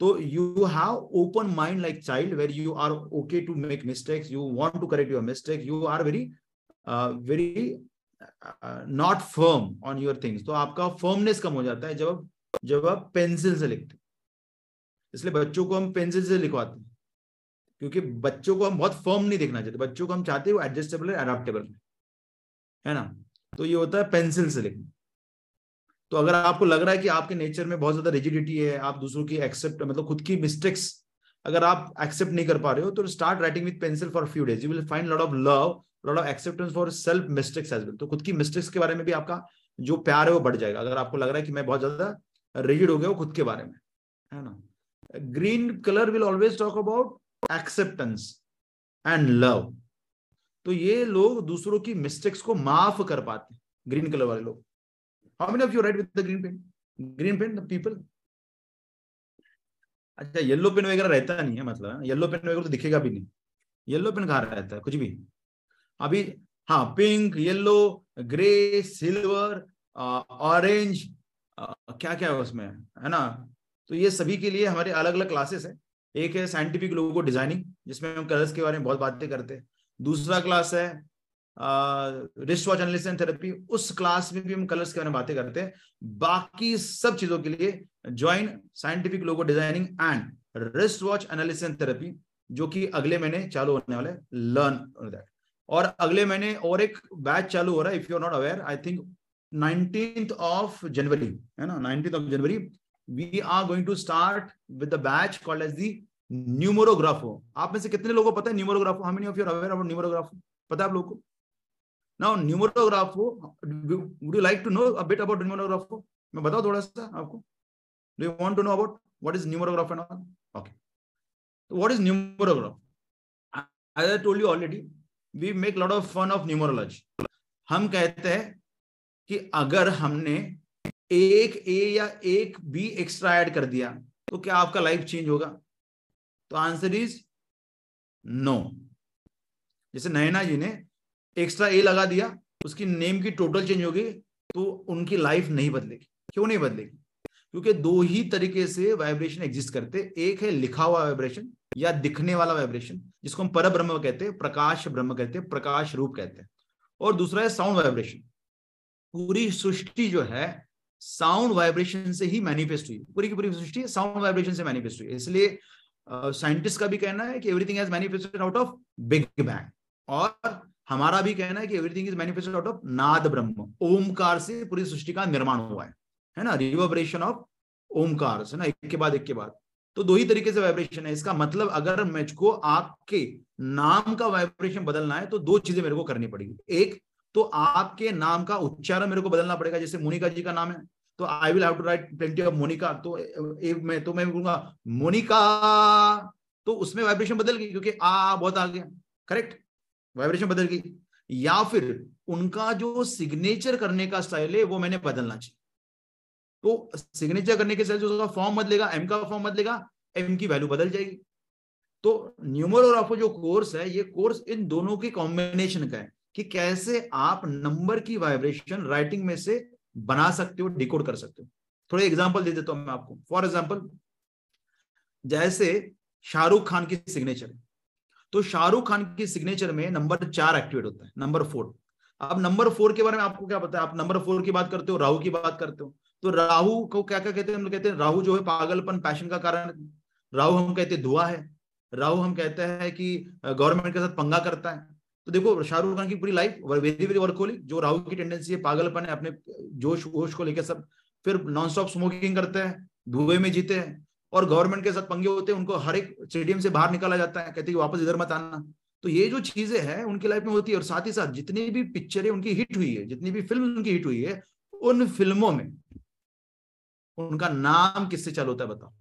तो you have open mind like child where you are okay to make mistakes you want to correct your mistake you are very very not firm on your things तो आपका firmness कम हो जाता है जब जब आप pencil से लिखते इसलिए बच्चों को हम पेंसिल से लिखवाते हैं, क्योंकि बच्चों को हम बहुत फर्म नहीं देखना चाहते। बच्चों को हम चाहते हैं वो एडजस्टेबल अडेप्टेबल है ना? तो ये होता है पेंसिल से लिखना। तो अगर आपको लग रहा है कि आपके नेचर में बहुत ज़्यादा रिजिडिटी है, आप दूसरों की एक्सेप्ट मतलब खुद की मिस्टेक्स अगर आप एक्सेप्ट नहीं कर पा रहे हो तो start writing with pencil for few days you will find lot of love lot of acceptance for self mistakes as well तो खुद की मिस्टेक्स के बारे में भी आपका जो प्यार है वो बढ़ जाएगा। अगर आपको लग रहा है कि मैं बहुत ज़्यादा रिजिड हो गया खुद के बारे में, है ना? Green colour will always talk about acceptance and love तो ये लोग दूसरों की मिस्टेक्स को माफ़ कर पाते ग्रीन कलर वाले लोग। How many of you write with the green pen green pen the people अच्छा येलो पेन वगैरह रहता नहीं है मतलब येलो पेन वगैरह तो दिखेगा भी नहीं। येलो पेन कहा रहता है? कुछ भी। अभी हाँ pink yellow grey silver orange क्या क्या है उसमें, है ना? तो ये सभी के लिए हमारे अलग अलग क्लासेस है। एक है साइंटिफिक लोगो डिज़ाइनिंग जिसमें हम कलर्स के बारे में बहुत बातें करते हैं। दूसरा क्लास है wrist watch analysis and therapy उस क्लास में भी हम कलर्स के बारे में बातें करते हैं। बाकी सब चीज़ों के लिए join scientific logo designing and wrist watch analysis and therapy जो कि अगले महीने चालू होने वाले लर्न दैट और अगले महीने और एक बैच चालू हो रहा है if you are not aware I think nineteen of January है ना? Nineteen of January we are going to start with the batch called as the Numerographo आप में से कितने लोगों को पता है Numerographo how many of you are aware about Numerographo पता है आप लोगों को? Now Numerographo would you like to know a bit about Numerographo मैं बताऊँ थोड़ा सा आपको? Do you want to know about what is numerograph and all okay what is numerograph as i told you already we make lot of fun of numerology. हम कहते हैं कि अगर हमने एक ए या एक बी एक्स्ट्रा ऐड कर दिया तो क्या आपका लाइफ चेंज होगा? तो आंसर इज़ नो जैसे नैना जी ने एक्स्ट्रा ए लगा दिया, उसकी नेम की टोटल चेंज होगी तो उनकी लाइफ नहीं बदलेगी। क्यों नहीं बदलेगी? क्योंकि दो ही तरीके से वाइब्रेशन एग्जिस्ट करते। एक है लिखा हुआ वाइब्रेशन या दिखने वाला वाइब्रेशन जिसको हम पर ब्रह्म कहते हैं प्रकाश ब्रह्म कहते हैं प्रकाश रूप कहते हैं। और दूसरा है साउंड वाइब्रेशन पूरी सृष्टि जो है साउंड वाइब्रेशन से ही मैनिफेस्ट हुई। पूरी की पूरी सृष्टि साउंड वाइब्रेशन से मैनिफेस्ट हुई। इसलिए साइंटिस्ट uh, का भी कहना है कि everything has manifested out of big bang और हमारा भी कहना है कि everything is manifested out of नाद ब्रह्म। ओमकार से पूरी सृष्टि का निर्माण हुआ है। है ना? रिवर्बरेशन ऑफ़ ओमकार है ना? एक के बाद एक के बाद। तो दो ही तरीके से वाइब्रेशन है। इसका मतलब अगर मुझको आपके नाम का वाइब्रेशन बदलना है तो दो चीज़ें मेरे को करनी पड़ेगी। एक तो आपके नाम का उच्चारण मेरे को बदलना पड़ेगा, जैसे मोनिका जी का नाम है तो I will have to write plenty of Monica तो एक मैं तो मैं बोलूँगा, मोनिका! तो उसमें वाइब्रेशन बदल गई, क्योंकि आ बहुत आ गया करेक्ट वाइब्रेशन बदल गई। या फिर उनका जो सिग्नेचर करने का स्टाइल है, वो मैंने बदलना चाहिए। तो सिग्नेचर करने के साथ जो उसका फॉर्म बदलेगा एम का फॉर्म बदलेगा एम की वैल्यू बदल जाएगी। तो न्यूमरोग्राफो जो कोर्स है, ये कोर्स इन दोनों की कॉम्बिनेशन का है कि कैसे आप नंबर की वाइब्रेशन राइटिंग में से बना सकते हो डिकोड कर सकते हो। थोड़े एग्ज़ाम्पल दे देता हूँ मैं आपको। फॉर एग्ज़ाम्पल जैसे शाहरुख खान की सिग्नेचर तो शाहरुख खान की सिग्नेचर में नंबर चार एक्टिवेट होता है नंबर फोर अब नंबर फोर के बारे में आपको क्या पता है? आप नंबर फोर की बात करते हो राहु की बात करते हो। तो राहु को क्या क्या कहते हैं? हम कहते हैं, राहु जो है पागलपन पैशन का कारण। राहु हम कहते हैं धुआ है। राहु हम कहते हैं कि गवर्नमेंट के साथ पंगा करता है। तो देखो, शाहरुख खान की पूरी लाइफ वेरी वेरी वर्कहोलिक जो राहु की टेंडेंसी है, पागलपन है, अपने जोश वोश को लेकर सब, फिर नॉन स्टॉप स्मोकिंग करते हैं, धुएँ में जीते हैं। और गवर्नमेंट के साथ पंगे होते हैं, उनको हर एक स्टेडियम से बाहर निकाला जाता है। कहते हैं वापस इधर मत आना। तो ये जो चीज़ें हैं, उनकी लाइफ में होती है। और साथ ही साथ, जितनी भी पिक्चरें उनकी हिट हुई है। जितनी भी फ़िल्म उनकी हिट हुई है, उन फ़िल्मों में उनका नाम किससे चालू होता है बताओ।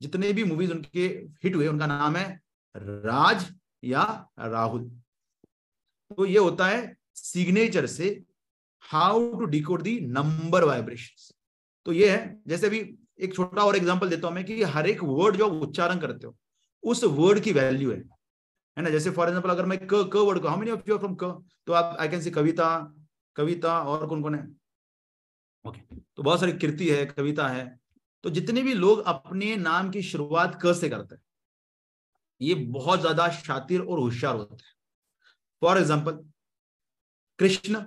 जितने भी मूवीज़ उनके हिट हुए, उनका नाम है राज या राहुल। तो ये होता है सिग्नेचर से how to decode the number vibration तो ये है, जैसे अभी एक छोटा और एग्जांपल देता हूँ मैं कि हर एक वर्ड जो आप उच्चारण करते हो, उस वर्ड की वैल्यू है। है ना, जैसे फॉर एग्जांपल अगर मैं क क वर्ड को how many of you from क? तो आप आई कैन सी कविता कविता और कौन कौन है? ओके तो बहुत सारी कृति है, कविता है। तो जितने भी लोग अपने नाम की शुरुआत क से करते हैं, ये बहुत ज़्यादा शातिर और होशियार होते हैं। फॉर एग्ज़ाम्पल कृष्ण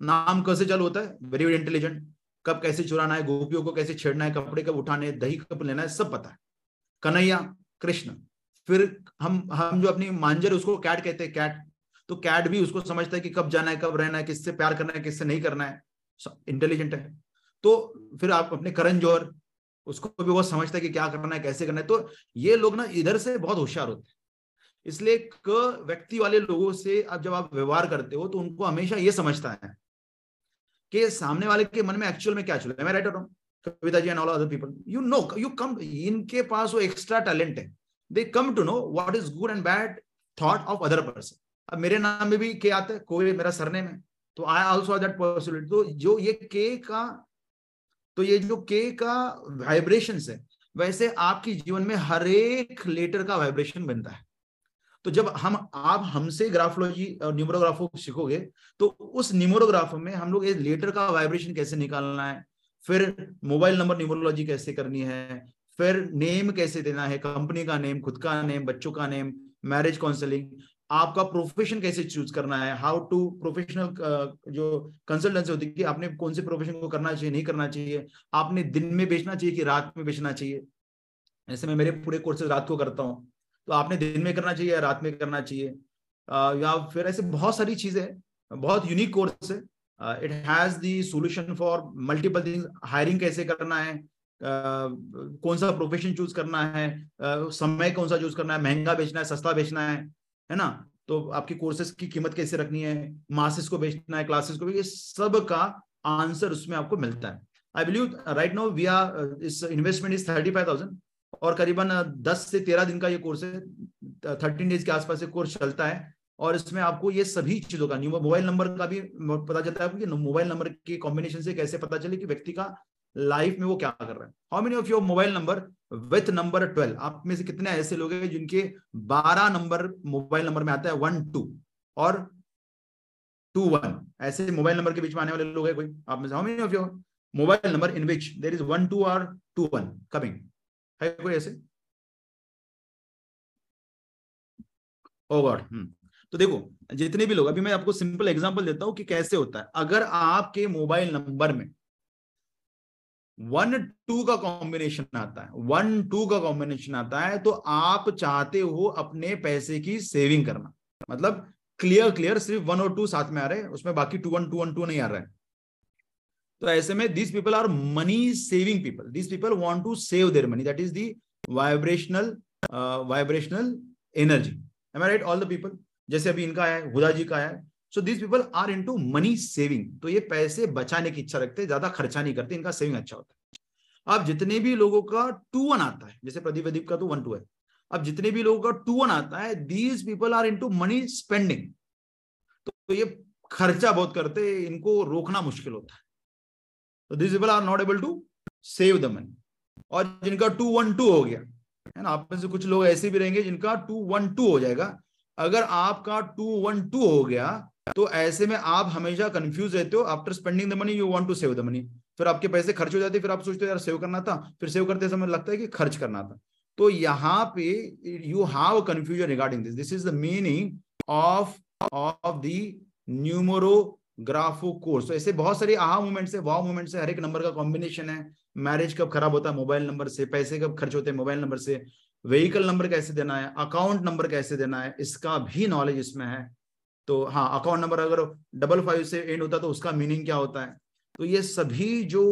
नाम क से चालू होता है वेरी वेरी इंटेलिजेंट कब कैसे चुराना है, गोपियों को कैसे छेड़ना है, कपड़े कब उठाने दही कब लेना है, सब पता है। कन्हैया, कृष्ण, फिर हम हम जो अपनी मांजर उसको कैट कहते हैं, कैट। तो कैट भी उसको समझता है कि कब जाना है, कब रहना है, किससे प्यार करना है, किससे नहीं करना है। इंटेलिजेंट है। तो फिर आप अपने करण जौहर, उसको भी बहुत समझता है कि क्या करना है, कैसे करना है। तो ये लोग ना इधर से बहुत होशियार होते हैं। इसलिए क व्यक्ति वाले लोगों से आप जब आप व्यवहार करते हो तो उनको हमेशा ये समझता है कि सामने वाले के मन में एक्चुअल में क्या चल रहा है। मैं हूँ Kavita ji and all other people you know you come इनके पास वो एक्स्ट्रा टैलेंट है। They come to know what is good and bad thought of other person अब मेरे नाम में भी क्या आता है? कोई मेरा सरनेम है। तो आई ऑल्सो दैट पॉसिबिलिटी तो जो ये के का तो ये जो के का वाइब्रेशन है, वैसे आपकी जीवन में हर एक लेटर का वाइब्रेशन बनता है। तो जब हम, आप हमसे ग्राफोलॉजी और न्यूमरोग्राफो सीखोगे तो उस न्यूमरोग्राफो में हम लोग लेटर का वाइब्रेशन कैसे निकालना है? फिर मोबाइल नंबर न्यूमरोलॉजी कैसे करनी है? फिर नेम कैसे देना है? कंपनी का नेम खुद का नेम बच्चों का नेम मैरिज काउंसलिंग आपका प्रोफेशन कैसे चूज़ करना है? हाउ टू प्रोफेशनल जो कंसल्टेंसी होती है कि आपने कौन से प्रोफेशन को करना चाहिए नहीं करना चाहिए? आपने दिन में बेचना चाहिए कि रात में बेचना चाहिए? ऐसे मैं मेरे पूरे कोर्सेज रात को करता हूँ तो आपने दिन में करना चाहिए या रात में करना चाहिए? या फिर ऐसे बहुत सारी चीज़ें बहुत यूनिक कोर्स है। It has the solution for multiple things hiring कैसे करना है? Uh, कौन सा प्रोफेशन चूज़ करना है? Uh, समय कौन सा चूज़ करना है? महँगा बेचना है सस्ता बेचना है? है ना? तो आपकी कोर्सेस की कीमत कैसे रखनी है? मासेस को बेचना है क्लासेस को ये सब का आंसर उसमें आपको मिलता है। I believe right no we are इस investment is thirty five thousand और करीबन 10 से 13 दिन का ये कोर्स है थर्टीन डेज़ के आसपास ये कोर्स चलता है और इसमें आपको ये सभी चीज़ों का मोबाइल नंबर का भी पता चलता है कि मोबाइल नंबर के कॉम्बिनेशन से कैसे पता चले कि व्यक्ति का लाइफ में वो क्या कर रहा है। How many of your mobile number with number twelve आप में से कितने ऐसे लोग हैं जिनके बारह नंबर मोबाइल नंबर में आता है? वन टू और टू वन ऐसे मोबाइल नंबर के बीच में आने वाले लोग हैं कोई? आप में से? How many of your mobile number in which there is one two और टू वन कमिंग है कोई ऐसे? ओ गॉड हम्म तो देखो, जितने भी लोग, अभी मैं आपको सिंपल एग्जांपल देता हूँ कि कैसे होता है। अगर आपके मोबाइल नंबर में वन टू का कॉम्बिनेशन आता है। वन टू का कॉम्बिनेशन आता है तो आप चाहते हो अपने पैसे की सेविंग करना। मतलब क्लियर क्लियर सिर्फ़ वन और टू साथ में आ रहे हैं, उसमें बाकी two one two one two नहीं आ रहा है। तो ऐसे में this people are money saving people this people want to save their money that is the vibrational vibrational energy right all the people जैसे अभी इनका आया है, हुदा जी का आया है। So this people are into money saving तो ये पैसे बचाने की इच्छा रखते हैं, ज़्यादा खर्चा नहीं करते, इनका सेविंग अच्छा होता है। अब जितने भी लोगों का टू वन आता है, जैसे प्रदीप प्रदीप का तो वन टू है। अब जितने भी लोगों का टू वन आता है these people are into money spending तो ये खर्चा बहुत करते इनको रोकना मुश्किल होता है। तो this people are not able to save the money और जिनका टू वन टू हो गया, है ना आप में से कुछ लोग ऐसे भी रहेंगे जिनका टू वन टू हो जाएगा। अगर आपका टू वन टू हो गया तो ऐसे में आप हमेशा कंफ्यूज रहते हो. After spending the money you want to save the money फिर आपके पैसे खर्च हो जाते फिर आप सोचते हो, यार सेव करना था. फिर सेव करते समय लगता है कि खर्च करना था. तो यहाँ पे you have confusion regarding this this is the meaning of of the Numerographo course तो ऐसे बहुत सारे आहा मूवमेंट्स है वाव मूवमेंट्स है. हर एक नंबर का कॉम्बिनेशन है. मैरिज कब खराब होता है मोबाइल नंबर से. पैसे कब खर्च होते हैं मोबाइल नंबर से. व्हीकल नंबर कैसे देना है अकाउंट नंबर कैसे देना है, इसका भी नॉलेज इसमें है. तो हाँ अकाउंट नंबर अगर डबल फाइव से एंड होता है तो उसका मीनिंग क्या होता है? तो ये सभी जो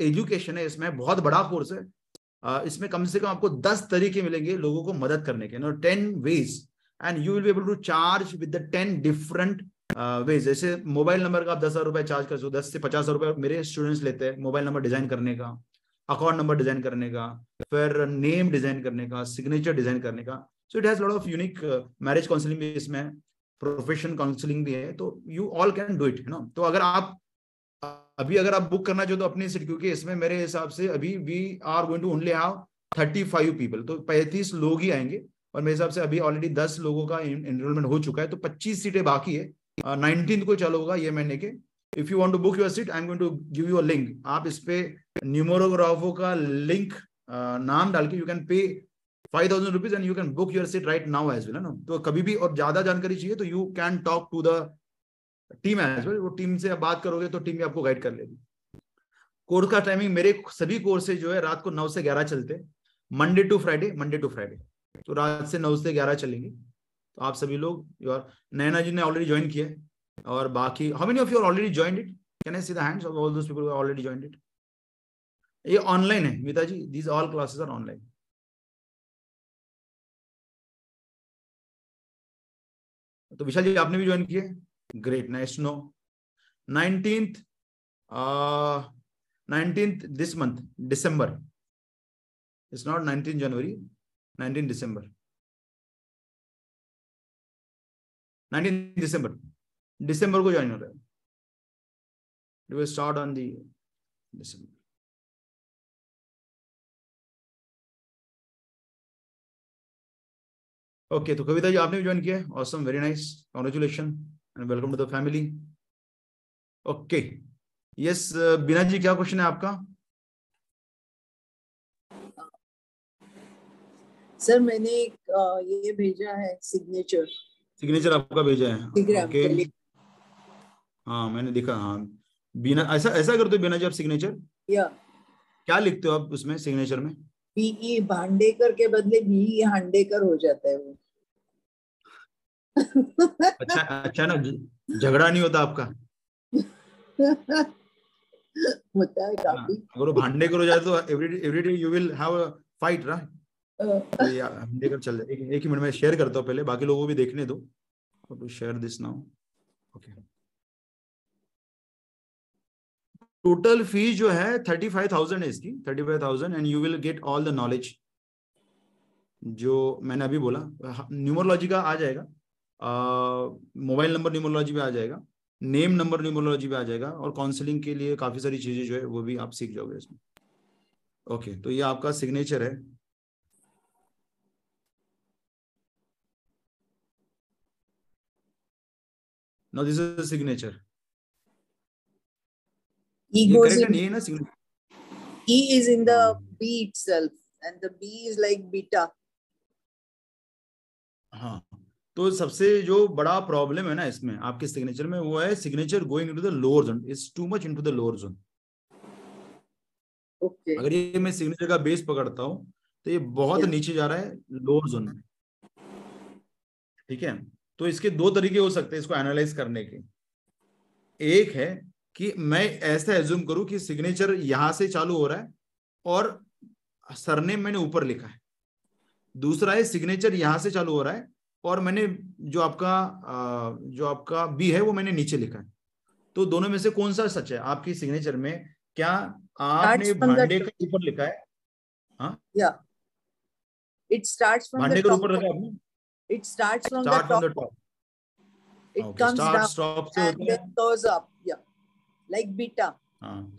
एजुकेशन है, इसमें बहुत बड़ा कोर्स है। इसमें कम से कम आपको दस तरीके मिलेंगे लोगों को मदद करने के। Ten ways and you will be able to charge with the ten different ways जैसे मोबाइल नंबर का आप दस हज़ार रुपए चार्ज कर सकते हो, दस से पचास हज़ार रुपए मेरे स्टूडेंट्स लेते हैं मोबाइल नंबर डिज़ाइन करने का अकाउंट नंबर डिज़ाइन करने का, फिर नेम डिज़ाइन करने का सिग्नेचर डिज़ाइन करने का। So it has lot of unique marriage counselling भी इसमें प्रोफेशन काउंसलिंग भी है तो you all can do it you know? तो अगर आप, अभी अगर आप बुक करना चाहो तो अपनी सीट, क्योंकि इसमें मेरे हिसाब से अभी we are going to only have thirty five people तो पैंतीस लोग ही आएँगे, और मेरे हिसाब से अभी ऑलरेडी दस लोगों का एनरोलमेंट हो चुका है तो पच्चीस सीटें बाकी है। नाइनटीन को चालू होगा ये महीने के। If you want to book your seat I am going to give you a link आप इस पे न्यूमरोग्राफो का लिंक नाम डाल के you can pay five thousand rupees and you can book your seat right now as well ना? तो कभी भी और ज़्यादा जानकारी चाहिए तो you can talk to the team as well वो टीम से आप बात करोगे तो टीम भी आपको गाइड कर लेगी। कोर्स का टाइमिंग मेरे सभी कोर्सेज जो है रात को नौ से ग्यारह चलते Monday to Friday Monday to Friday तो रात से नौ से ग्यारह चलेंगे। तो आप सभी लोग और नैना जी ने ऑलरेडी ज्वाइन किया और बाकी how many of you already joined it can I see the hands of all those people already joined it ये ऑनलाइन है Meeta ji these all classes are online तो विशाल जी, आपने भी ज्वाइन किए great nice no nineteenth nineteenth this month December it's not nineteen January nineteen December nineteen December दिसंबर को join हो रहा है। स्टार्ट ऑन दिसंबर ओके तो कविता जी आपने भी ज्वाइन किया awesome very nice congratulation and welcome to the family okay yes Beena ji क्या question है आपका? सर मैंने एक ये भेजा है सिग्नेचर सिग्नेचर आपका भेजा है? ओके हाँ मैंने देखा हाँ. बीना ऐसा ऐसा करते हो बीना जी आप सिग्नेचर या क्या लिखते हो आप उसमें सिग्नेचर में? बीई भांडेकर के बदले बी हांडेकर हो जाता है वो। अच्छा अच्छा ना झगड़ा नहीं होता आपका? होता है काफ़ी। अगर वो भांडेकर हो जाए तो every every day you will have a fight right Bhandekar चल जाए एक, एक ही मिनट में शेयर करता हूँ पहले बाकी लोगों को भी देखने दो। Share this now okay total fees जो है थर्टी फाइव थाउज़ेंड है इसकी thirty five thousand and you will get all the knowledge जो मैंने अभी बोला न्यूमरोलॉजी का आ जाएगा मोबाइल नंबर न्यूमरोलॉजी भी आ जाएगा नेम नंबर न्यूमरोलॉजी भी आ जाएगा और काउंसलिंग के लिए काफ़ी सारी चीज़ें जो है वो भी आप सीख जाओगे इसमें। ओके तो ये आपका सिग्नेचर है। This is the signature E ये goes in. ये ना signature E is in the B itself, and the B is like beta. हाँ तो सबसे जो बड़ा प्रॉब्लम है ना इसमें आपके सिग्नेचर में वो है signature going into the lower zone is too much into the lower zone Okay. अगर ये मैं सिग्नेचर का बेस पकड़ता हूँ तो ये बहुत Yes. नीचे जा रहा है लोअर जोन में ठीक है तो इसके दो तरीके हो सकते हैं इसको एनालाइज करने के एक है कि मैं ऐसा एज्यूम करूँ कि सिग्नेचर यहाँ से चालू हो रहा है और सरनेम मैंने ऊपर लिखा है दूसरा है सिग्नेचर यहाँ से चालू हो रहा है और मैंने जो आपका जो आपका बी है वो मैंने नीचे लिखा है तो दोनों में से कौन सा सच है आपकी सिग्नेचर में क्या आपने from the भांडे top. का ऊपर लिखा है हाँ Yeah. It starts from भांडे the का top. ऊपर है आपने It starts from start the from the top. Top It Okay, comes start, down stop से and then goes up. Like beta. हाँ।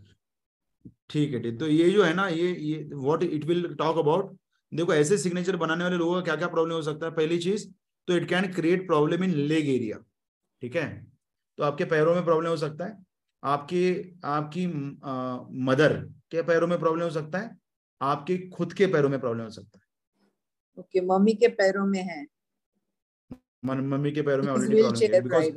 ठीक है ठीक तो ये जो है ना ये ये what it will talk about देखो ऐसे सिग्नेचर बनाने वाले लोगों का क्या क्या प्रॉब्लम हो सकता है? पहली चीज़ तो it can create problem in leg area ठीक है? तो आपके पैरों में प्रॉब्लम हो सकता है। आपके आपकी आपकी मदर के पैरों में प्रॉब्लम हो सकता है। आपके खुद के पैरों में प्रॉब्लम हो सकता है। ओके okay, मम्मी के पैरों में है। मम्मी के पैरों में ऑलरेडी प्रॉब्लम है।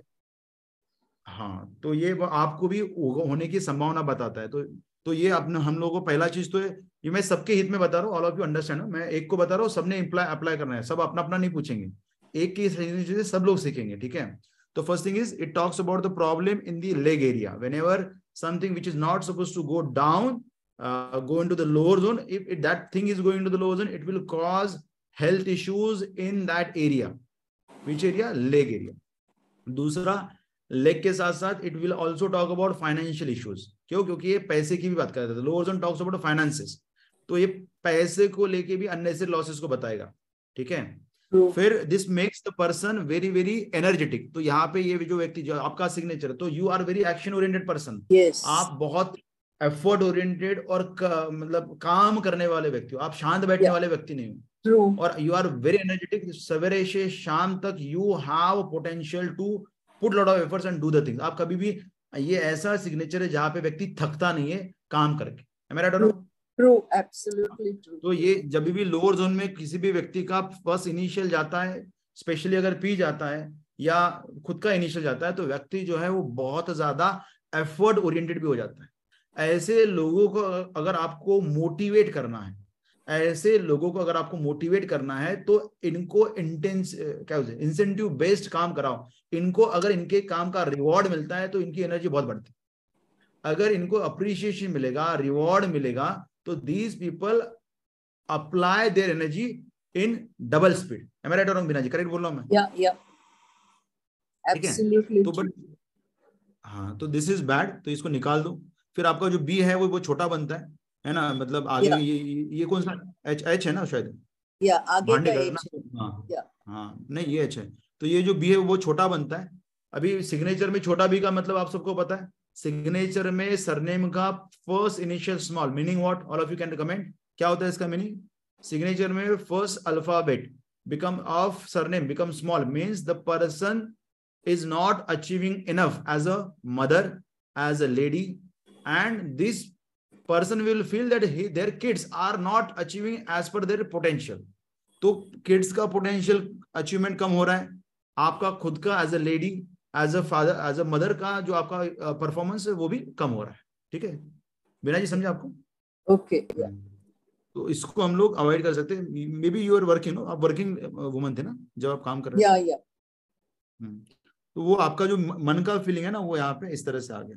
हाँ तो ये आपको भी होने की संभावना बताता है। तो तो ये अपने, हम लोगों को पहला चीज़ तो ये मैं सबके हित में बता रहा हूँ ऑल ऑफ़ यू अंडरस्टैंड मैं एक को बता रहा हूँ, सबने अप्लाई करना है। सब अपना अपना नहीं पूछेंगे। एक की चीज़ें सब लोग सीखेंगे, ठीक है? तो first thing is it talks about the problem in the leg area whenever something which is not suppose to go down go to the lower zone if it that thing is going to the lower zone it will cause health issues in that area. Which area? Leg area. दूसरा leg के साथ साथ it will also talk about financial issues क्यों? क्योंकि ये पैसे की भी बात करता है lower zone talks about finances तो ये पैसे को लेके भी अननेसरी लॉसेस को बताएगा। ठीक है? फिर this makes the person very very energetic तो यहाँ पे ये जो व्यक्ति जो आपका सिग्नेचर तो you are very action oriented person आप बहुत एफर्ट ओरिएंटेड और मतलब काम करने वाले व्यक्ति हो। आप शांत बैठने yeah. वाले व्यक्ति नहीं हो। और यू आर वेरी एनर्जेटिक सवेरे से शाम तक you have potential to put lot of efforts and do the things आप कभी भी ये ऐसा सिग्नेचर है जहाँ पे व्यक्ति थकता नहीं है काम करके। ट्रू एब्सोल्युटली ट्रू तो ये जब भी लोअर जोन में किसी भी व्यक्ति का फ़र्स्ट इनिशियल जाता है स्पेशली अगर पी जाता है या खुद का इनिशियल जाता है तो व्यक्ति जो है वो बहुत ज़्यादा एफर्ट ओरिएंटेड भी हो जाता है। ऐसे लोगों को अगर आपको मोटिवेट करना है ऐसे लोगों को अगर आपको मोटिवेट करना है तो इनको इंटेंस क्या इंसेंटिव बेस्ड काम कराओ। इनको अगर इनके काम का रिवॉर्ड मिलता है तो इनकी एनर्जी बहुत बढ़ती है। अगर इनको अप्रिशिएशन मिलेगा रिवॉर्ड मिलेगा तो these people apply their energy in double speed am right और बिना जी करेक्ट बोल रहा हूँ मैं? या या एब्सोल्युटली तो बट हाँ तो दिस इज़ बैड तो इसको निकाल दो। फिर आपका जो बी है वो वो छोटा बनता है। है ना? मतलब आगे yeah. ये ये कौन सा? एच एच है ना शायद? या आगे का एच हाँ। हाँ। नहीं ये एच है। तो ये जो बी है वो छोटा बनता है। अभी सिग्नेचर में छोटा बी का मतलब आप सबको पता है? सिग्नेचर में सरनेम का first initial small meaning what all of you can comment क्या होता है इसका मीनिंग सिग्नेचर में first alphabet become of surname become small means the person is not achieving enough as a mother as a lady and this person will feel that he, their kids are not achieving as per their potential. तो kids का potential achievement कम हो रहा है। आपका खुद का as a lady as a father as a mother का जो आपका परफॉर्मेंस है वो भी कम हो रहा है। ठीक है? बिना जी समझे आपको? ओके। okay. तो इसको हम लोग अवॉइड कर सकते हैं। Maybe you are working no आप वर्किंग वुमन थे ना जब आप काम कर रहे थे। या या। तो वो आपका जो मन का फीलिंग है ना वो यहाँ पे इस तरह से आ गया।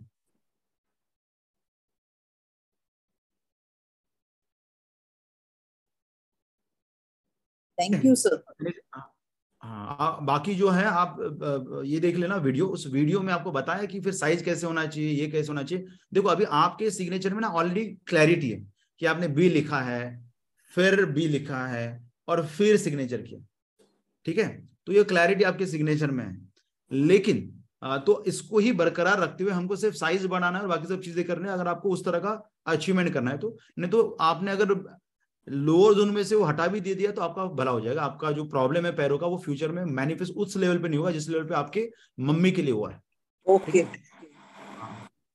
थैंक यू सर हाँ बाकी जो है, आप ये देख लेना वीडियो। उस वीडियो में आपको बताया कि फिर साइज़ कैसे होना चाहिए, ये कैसे होना चाहिए। देखो, अभी आपके सिग्नेचर में ना ऑलरेडी क्लैरिटी है कि आपने बी लिखा है, फिर बी लिखा है और फिर सिग्नेचर किया। ठीक है? तो ये क्लैरिटी आपके सिग्नेचर में है। लेकिन तो इसको ही बरकरार रखते हुए हमको सिर्फ़ साइज़ बढ़ाना है और बाकी सब चीज़ें करनी है, अगर आपको उस तरह का अचीवमेंट करना है तो। नहीं तो आपने अगर लोअर जोन में से वो हटा भी दे दिया तो आपका भला हो जाएगा। आपका जो प्रॉब्लम है पैरों का वो फ्यूचर में मैनिफेस्ट उस लेवल पे नहीं होगा जिस लेवल पे आपके मम्मी के लिए हुआ है। ओके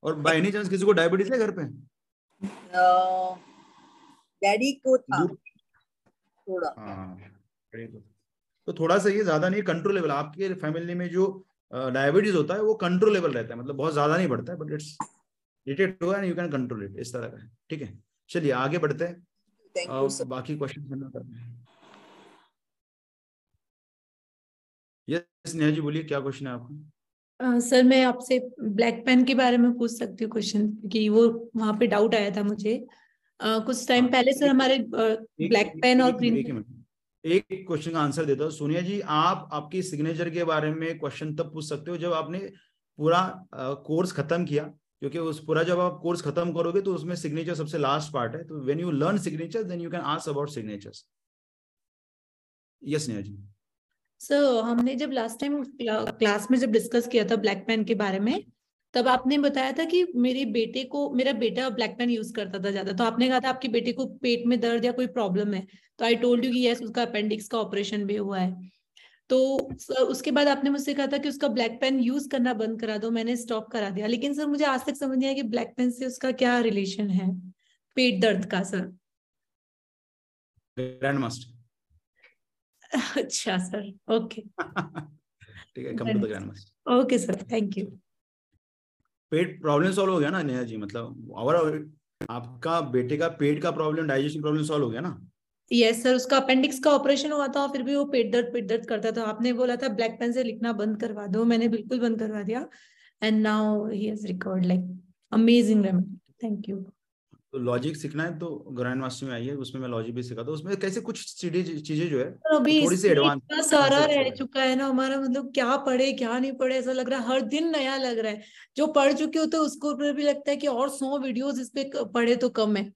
और बाय एनी चांस किसी को डायबिटीज़ है घर पे? डैडी को था। थोड़ा। हाँ तो। थोड़ा सा ये ज़्यादा नहीं कंट्रोलेबल आपके फैमिली में जो डायबिटीज़ होता है वो कंट्रोलेबल रहता है। मतलब बहुत ज़्यादा नहीं बढ़ता है बट इट्स डिटेक्ट हुआ यू कैन कंट्रोल इट इस तरह का ठीक है? चलिए आगे बढ़ते हैं। थैंक यू सर बाकी क्वेश्चन यस नेहा जी बोलिए क्या क्वेश्चन है आपका? सर मैं आपसे ब्लैक पेन के बारे में पूछ सकती हूँ क्वेश्चन कि वो वहाँ पे डाउट आया था मुझे। uh, कुछ टाइम हाँ, पहले सर हमारे ब्लैक पेन और ग्रीन एक क्वेश्चन का आंसर देता हूँ। सोनिया जी आप आपकी सिग्नेचर के बारे में क्वेश्चन तब पूछ सकते हो जब आपने पूरा कोर्स खत्म किया। क्योंकि उस पूरा जब आप कोर्स खत्म करोगे तो उसमें सिग्नेचर सबसे लास्ट पार्ट है। तो when you learn signature then you can ask about signatures yes Neha ji sir हमने जब लास्ट टाइम क्लास में जब डिस्कस किया था ब्लैक पेन के बारे में, तब आपने बताया था कि मेरे बेटे को, मेरा बेटा ब्लैक पेन यूज़ करता था ज़्यादा। तो आपने कहा था आपके बेटे को पेट में दर्द या कोई प्रॉब्लम है तो आई टोल्ड यू कि यस उसका अपेंडिक्स का ऑपरेशन भी हुआ है। तो उसके बाद आपने मुझसे कहा था कि उसका ब्लैक पेन यूज़ करना बंद करा दो मैंने स्टॉप करा दिया। लेकिन सर मुझे आज तक समझ नहीं आया कि ब्लैक पेन से उसका क्या रिलेशन है पेट दर्द का सर। ग्रैंड मास्टर अच्छा सर ओके ठीक है come to the grand master okay sir thank you pet problem solve हो गया ना नेहा जी मतलब और आपका बेटे का पेट का प्रॉब्लम डाइजेशन प्रॉब्लम सॉल्व हो गया ना? यस सर उसका अपेंडिक्स का ऑपरेशन हुआ था फिर भी वो पेट दर्द पेट दर्द करता था। आपने बोला था ब्लैक पेन से लिखना बंद करवा दो। मैंने बिल्कुल बंद करवा दिया। And now he has recovered like amazing remedy thank you तो लॉजिक सीखना है तो ग्रैंड मास्टर में आइए उसमें मैं लॉजिक भी सिखाता हूँ उसमें कैसे कुछ चीज़ें जो है अभी थोड़ी सी एडवांस सारा रह चुका है ना हमारा मतलब क्या पढ़े क्या नहीं पढ़े ऐसा लग रहा है हर दिन नया लग रहा है। जो पढ़ चुके होते उसको भी लगता है कि और सौ वीडियोस इस पे पढ़े तो कम है।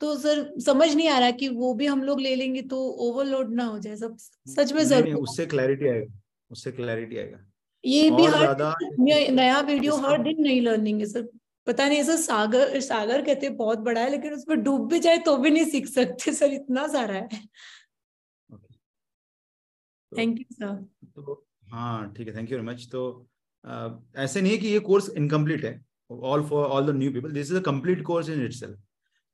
तो सर समझ नहीं आ रहा कि वो भी हम लोग ले लेंगे तो ओवरलोड ना हो जाए सब सच में ज़रूर उससे क्लैरिटी आएगा उससे क्लैरिटी आएगा। ये भी हर नया वीडियो हर दिन नई लर्निंग है सर। पता नहीं सर सागर सागर कहते बहुत बड़ा है लेकिन उसमें डूब भी जाए तो भी नहीं सीख सकते सर इतना सारा है। थैंक यू सर तो हाँ ठीक है थैंक यू वेरी मच तो ऐसे नहीं है कि ये कोर्स इनकम्प्लीट है all for all the new people this is a complete course in itself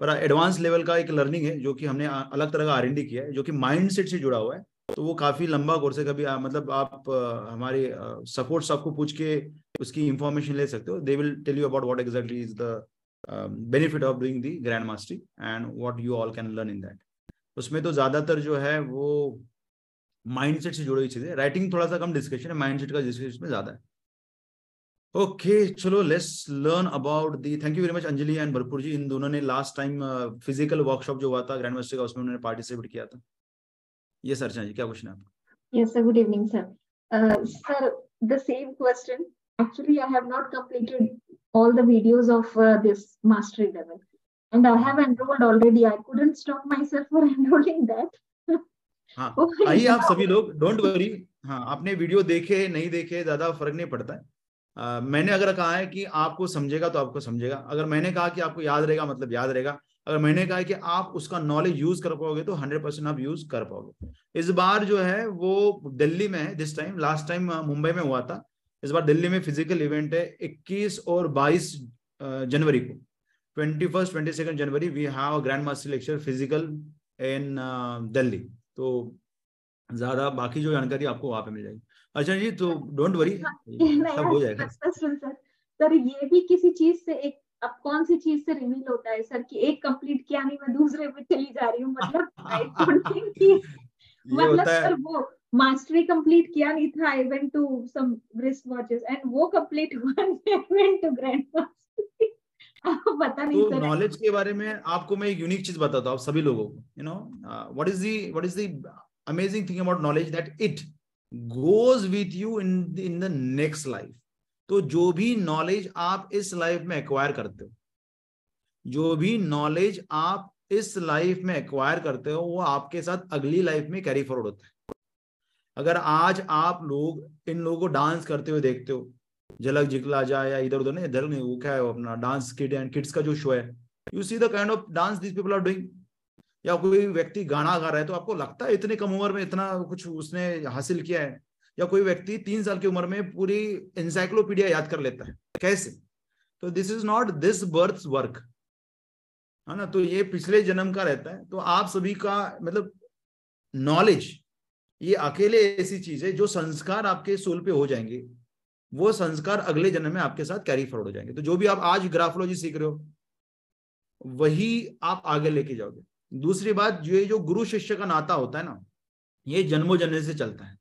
पर एडवांस लेवल का एक लर्निंग है जो कि हमने अलग तरह का आर किया है जो कि माइंड से जुड़ा हुआ है। तो वो काफ़ी लंबा कोर्स है कभी आ, मतलब आप हमारे सपोर्ट्स आपको पूछ के उसकी इंफॉर्मेशन ले सकते हो। They will tell you about what exactly is the benefit of doing the grand mastery and what you all can learn in that उसमें तो ज़्यादातर जो है वो माइंडसेट से जुड़ी हुई चीज़ें राइटिंग थोड़ा सा कम डिस्कशन है माइंडसेट का डिस्कशन में ज़्यादा है। ओके चलो let's learn about the thank you very much Anjali and Bharpur ji इन दोनों ने लास्ट टाइम फ़िज़िकल वर्कशॉप जो हुआ था ग्रैंड मास्टर का उसमें उन्होंने पार्टिसिपेट किया था। ये सर जी क्या क्वेश्चन है आपका? Yes sir good evening sir sir the same question actually i have not completed all the videos of uh, this mastery level. And i have enrolled already. I couldn't stop myself for enrolling that. हाँ आइए आप सभी लोग don't worry हाँ आपने video देखे नहीं देखे ज़्यादा फ़र्क नहीं पड़ता। है मैंने अगर कहा है कि आपको समझेगा तो आपको समझेगा। अगर मैंने कहा कि आपको याद रहेगा मतलब याद रहेगा। अगर मैंने कहा कि आप उसका नॉलेज यूज़ कर पाओगे तो हंड्रेड परसेंट आप यूज़ कर पाओगे। इस बार जो है, वो दिल्ली में है this time last time Mumbai में हुआ था। इस बार दिल्ली में फ़िज़िकल इवेंट है 21 और 22 जनवरी को। Twenty first twenty second January we have grand master lecture physical in Delhi. तो ज़्यादा बाकी जो जानकारी आपको वहाँ पे मिल जाएगी। अच्छा जी तो डोंट वरी सब हो जाएगा। सर ये भी किसी चीज़ से एक अब कौन सी चीज़ से रिवील होता है सर कि एक कंप्लीट किया नहीं मैं दूसरे पे चली जा रही हूँ? मतलब आई डोंट थिंक कि मतलब सर वो मास्टरी कंप्लीट किया नहीं था I went to some wrist watches and वो कंप्लीट हुआ वेंट टू ग्रैंड पता नहीं तो नॉलेज के बारे में आपको मैं एक यूनिक चीज़ बताता हूँ आप सभी लोगों को you know what is the what is the amazing thing about knowledge that it goes with you in in the next life तो जो भी नॉलेज आप इस लाइफ में एक्वायर करते हो, जो भी नॉलेज आप इस लाइफ में एक्वायर करते हो, वो आपके साथ अगली लाइफ में कैरी फॉरवर्ड होता है। अगर आज आप लोग, इन लोगों को डांस करते हुए देखते हो, झलक जिकला जाए या इधर उधर नहीं, इधर नहीं, वो क्या है अपना डांस किड एंड किड्स का जो शो है। You see the kind of dance this people are doing या कोई व्यक्ति गाना गा रहा है तो आपको लगता है इतने कम उम्र में इतना कुछ उसने हासिल किया है? या कोई व्यक्ति तीन साल की उम्र में पूरी इंसाइक्लोपीडिया याद कर लेता है? कैसे? तो this is not this birth work है ना? तो ये पिछले जन्म का रहता है। तो आप सभी का मतलब नॉलेज ये अकेले ऐसी चीज़ है जो संस्कार आपके सोल पे हो जाएँगे। वो संस्कार अगले जन्म में आपके साथ कैरी फॉरवर्ड हो जाएँगे। तो जो भी आप आज ग्राफोलॉजी सीख रहे हो, वही आप आगे लेके जाओगे। दूसरी बात ये जो गुरु शिष्य का नाता होता है ना, ये जन्मों जन्म से चलता है।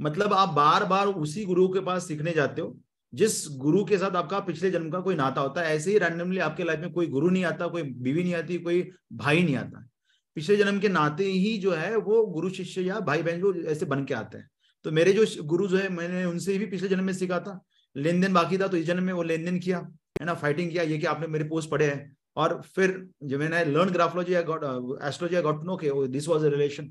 मतलब आप बार बार उसी गुरु के पास सीखने जाते हो, जिस गुरु के साथ आपका पिछले जन्म का कोई नाता होता है, ऐसे ही रैंडमली आपके लाइफ में कोई गुरु नहीं आता, कोई बीवी नहीं आती, कोई भाई नहीं आता। पिछले जन्म के नाते ही जो है, वो गुरु शिष्य या भाई बहन जो ऐसे बन के आते हैं। तो मेरे जो गुरु जो है, मैंने उनसे भी पिछले जन्म में सीखा था। लेन देन बाकी था तो इस जन्म में वो लेन देन किया, है ना फाइटिंग किया, ये कि आपने मेरे पोस्ट पढ़े हैं। और फिर जब मैंने learn graphology astrology got no के दिस वाज अ रिलेशन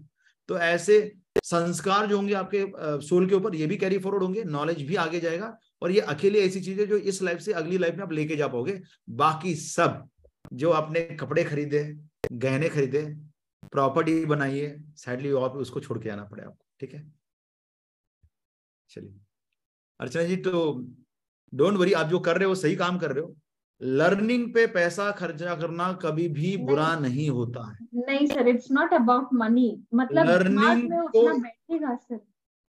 तो ऐसे संस्कार जो होंगे आपके सोल के ऊपर, ये भी कैरी फॉरवर्ड होंगे नॉलेज भी आगे जाएगा और ये अकेले ऐसी चीज़ें जो इस लाइफ से अगली लाइफ में आप लेके जा पाओगे। बाकी सब जो आपने कपड़े खरीदे, गहने खरीदे प्रॉपर्टी बनाइए सैडली आप उसको छोड़ के आना पड़े आपको, ठीक है? चलिए। अर्चना जी तो डोंट वरी आप जो कर रहे हो, सही काम कर रहे हो। लर्निंग पे पैसा खर्चा करना कभी भी बुरा नहीं होता है। नहीं sir it's not about money मतलब लर्निंग को बैठेगा सर।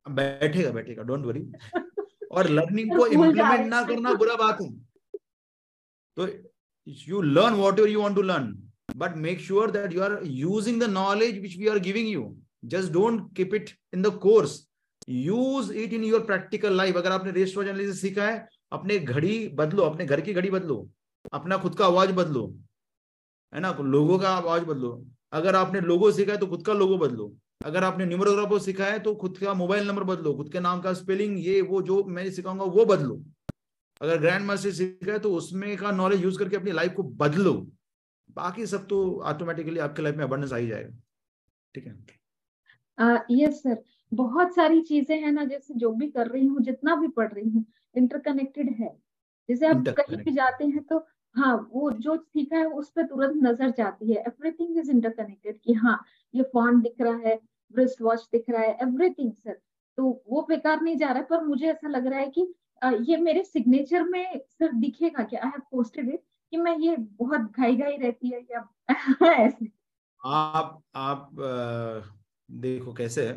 बैठेगा बैठेगा डोंट वरी और लर्निंग को इम्प्लीमेंट ना करना बुरा बात है। तो you learn whatever you want to learn but make sure that you are using the knowledge which we are giving you just don't keep it in the course use it in your practical life अगर आपने rest analysis सीखा है अपने घड़ी बदलो, अपने घर की घड़ी बदलो, अपना खुद का आवाज़ बदलो, है ना? लोगों का आवाज़ बदलो। अगर आपने लोगो सीखा है तो खुद का लोगो बदलो। अगर आपने न्यूमरोग्राफो सीखा है तो खुद का मोबाइल नंबर बदलो, खुद के नाम का स्पेलिंग, ये, वो, जो मैं सिखाऊँगा वो बदलो। अगर ग्रैंड मास्टर सीखा है तो उसमें का नॉलेज यूज़ करके अपनी लाइफ को बदलो। बाकी सब तो ऑटोमेटिकली आपके लाइफ में अबंडेंस आ ही जाएगा। ठीक है? यस सर बहुत सारी चीज़ें हैं ना, जैसे जो भी कर रही हूँ, जितना भी पढ़ रही हूँ इंटरकनेक्टेड है। जैसे आप कहीं भी जाते हैं तो हाँ वो जो सीखा है उस पर तुरंत नज़र जाती है। एवरीथिंग इज़ इंटरकनेक्टेड कि हाँ ये फ़ोन दिख रहा है ब्रिस्ट वॉच दिख रहा है एवरीथिंग सर तो वो बेकार नहीं जा रहा है पर मुझे ऐसा लग रहा है कि ये मेरे सिग्नेचर में सर दिखेगा कि आई हैव पोस्टेड इट कि मैं ये बहुत घाई घाई रहती है या ऐसे। आप आप देखो कैसे है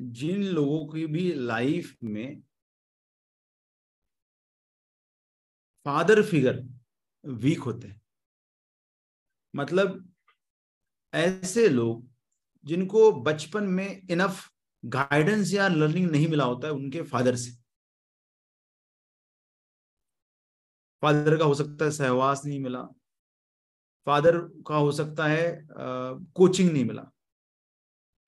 जिन लोगों की भी लाइफ में फादर फिगर वीक होते हैं। मतलब ऐसे लोग जिनको बचपन में इनफ गाइडेंस या लर्निंग नहीं मिला होता है उनके फादर से। फादर का हो सकता है सहवास नहीं मिला। फादर का हो सकता है कोचिंग नहीं मिला।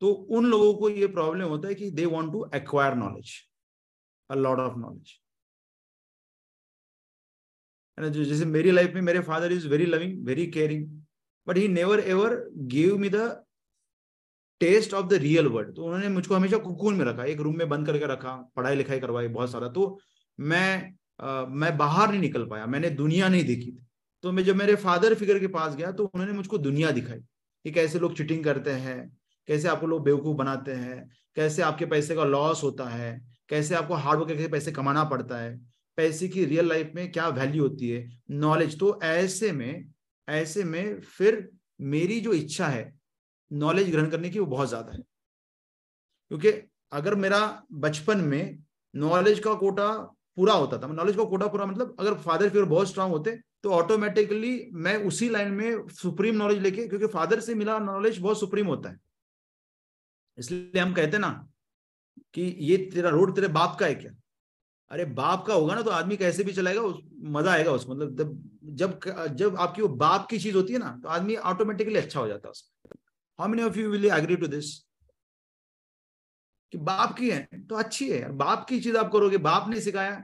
तो उन लोगों को ये प्रॉब्लम होता है कि they want to acquire knowledge a lot of knowledge जैसे मेरी लाइफ में मेरे father is very loving very caring but he never ever give me the taste of the real world तो उन्होंने मुझको हमेशा कुकून में रखा एक रूम में बंद करके रखा पढ़ाई लिखाई करवाई बहुत सारा। तो मैं आ, मैं बाहर नहीं निकल पाया मैंने दुनिया नहीं देखी थी। तो मैं जब मेरे फादर फिगर के पास गया तो उन्होंने मुझको दुनिया दिखाई। कि कैसे लोग चिटिंग करते हैं कैसे आपको लोग बेवकूफ़ बनाते हैं? कैसे आपके पैसे का लॉस होता है? कैसे आपको हार्डवर्क करके पैसे कमाना पड़ता है? पैसे की रियल लाइफ में क्या वैल्यू होती है? नॉलेज तो ऐसे में ऐसे में फिर मेरी जो इच्छा है नॉलेज ग्रहण करने की वो बहुत ज़्यादा है। क्योंकि अगर मेरा बचपन में नॉलेज का कोटा पूरा होता था नॉलेज का कोटा पूरा मतलब अगर फादर फिगर बहुत स्ट्रांग होते तो ऑटोमेटिकली मैं उसी लाइन में सुप्रीम नॉलेज लेके, क्योंकि फादर से मिला नॉलेज बहुत सुप्रीम होता है। इसलिए हम कहते ना कि ये तेरा रोड, तेरे बाप का है क्या? अरे बाप का होगा ना तो आदमी कैसे भी चलाएगा, उस, मज़ा आएगा उसको। मतलब जब जब जब आपकी वो बाप की चीज़ होती है ना तो आदमी ऑटोमेटिकली अच्छा हो जाता है how many of you will agree to this कि बाप की है तो अच्छी है। बाप की चीज़ आप करोगे, बाप ने सिखाया।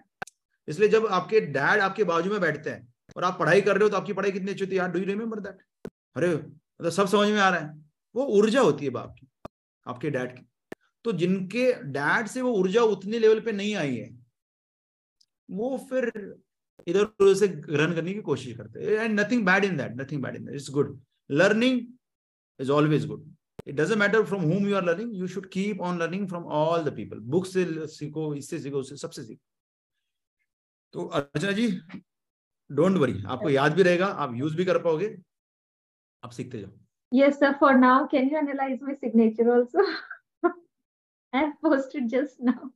इसलिए जब आपके डैड आपके बाजू में बैठते हैं और आप पढ़ाई कर रहे हो तो आपकी पढ़ाई कितनी अच्छी होती है? डू यू रिमेम्बर दैट अरे मतलब सब समझ में आ रहा है। वो ऊर्जा होती है बाप की। आपके डैड की। तो जिनके डैड से वो ऊर्जा उतनी लेवल पे नहीं आई है, वो फिर इधर उधर से रन करने की कोशिश करते हैं। And nothing bad in that nothing bad in that it's good learning is always good it doesn't matter from whom you are learning you should keep on learning from all the people book से सीखो, इससे सीखो, उससे सबसे सीखो। तो अर्चना जी don't worry आपको याद भी रहेगा, आप यूज़ भी कर पाओगे, आप सीखते जाओ। Yes, sir. For now, can you analyze my signature also? I have posted just now.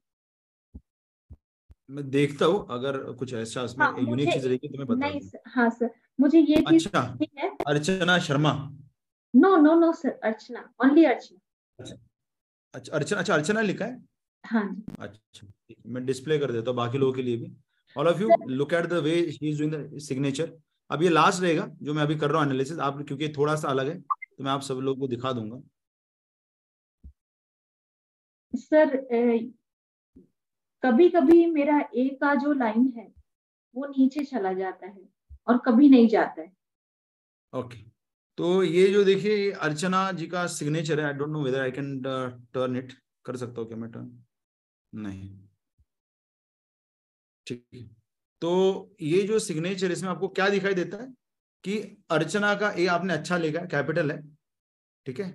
मैं देखता हूँ अगर कुछ ऐसा उसमें हाँ, यूनिक चीज़ रहेगी तो मैं बता नहीं हाँ सर मुझे ये चीज़ अच्छा है। Archana Sharma. No no no sir Archana only Archana. अच्छा अच्छा अर्चना अच्छा अर्चना लिखा है? हाँ अच्छा मैं डिस्प्ले कर देता हूँ बाकी लोगों के लिए भी। All of you look at the way he is doing the signature अब ये लास्ट रहेगा जो मैं अभी कर रहा हूँ एनालिसिस आप क्योंकि थोड़ा सा अलग है। तो मैं आप सब लोगों को दिखा दूँगा। सर कभी कभी मेरा ए का जो लाइन है वो नीचे चला जाता है और कभी नहीं जाता है। ओके। तो ये जो देखिए अर्चना जी का सिग्नेचर है। I don't know whether I can turn it कर सकता हूँ क्या मैं टर्न नहीं। ठीक है। तो ये जो सिग्नेचर इसमें आपको क्या दिखाई देता है? कि अर्चना का ए आपने अच्छा लेगा कैपिटल है ठीक है?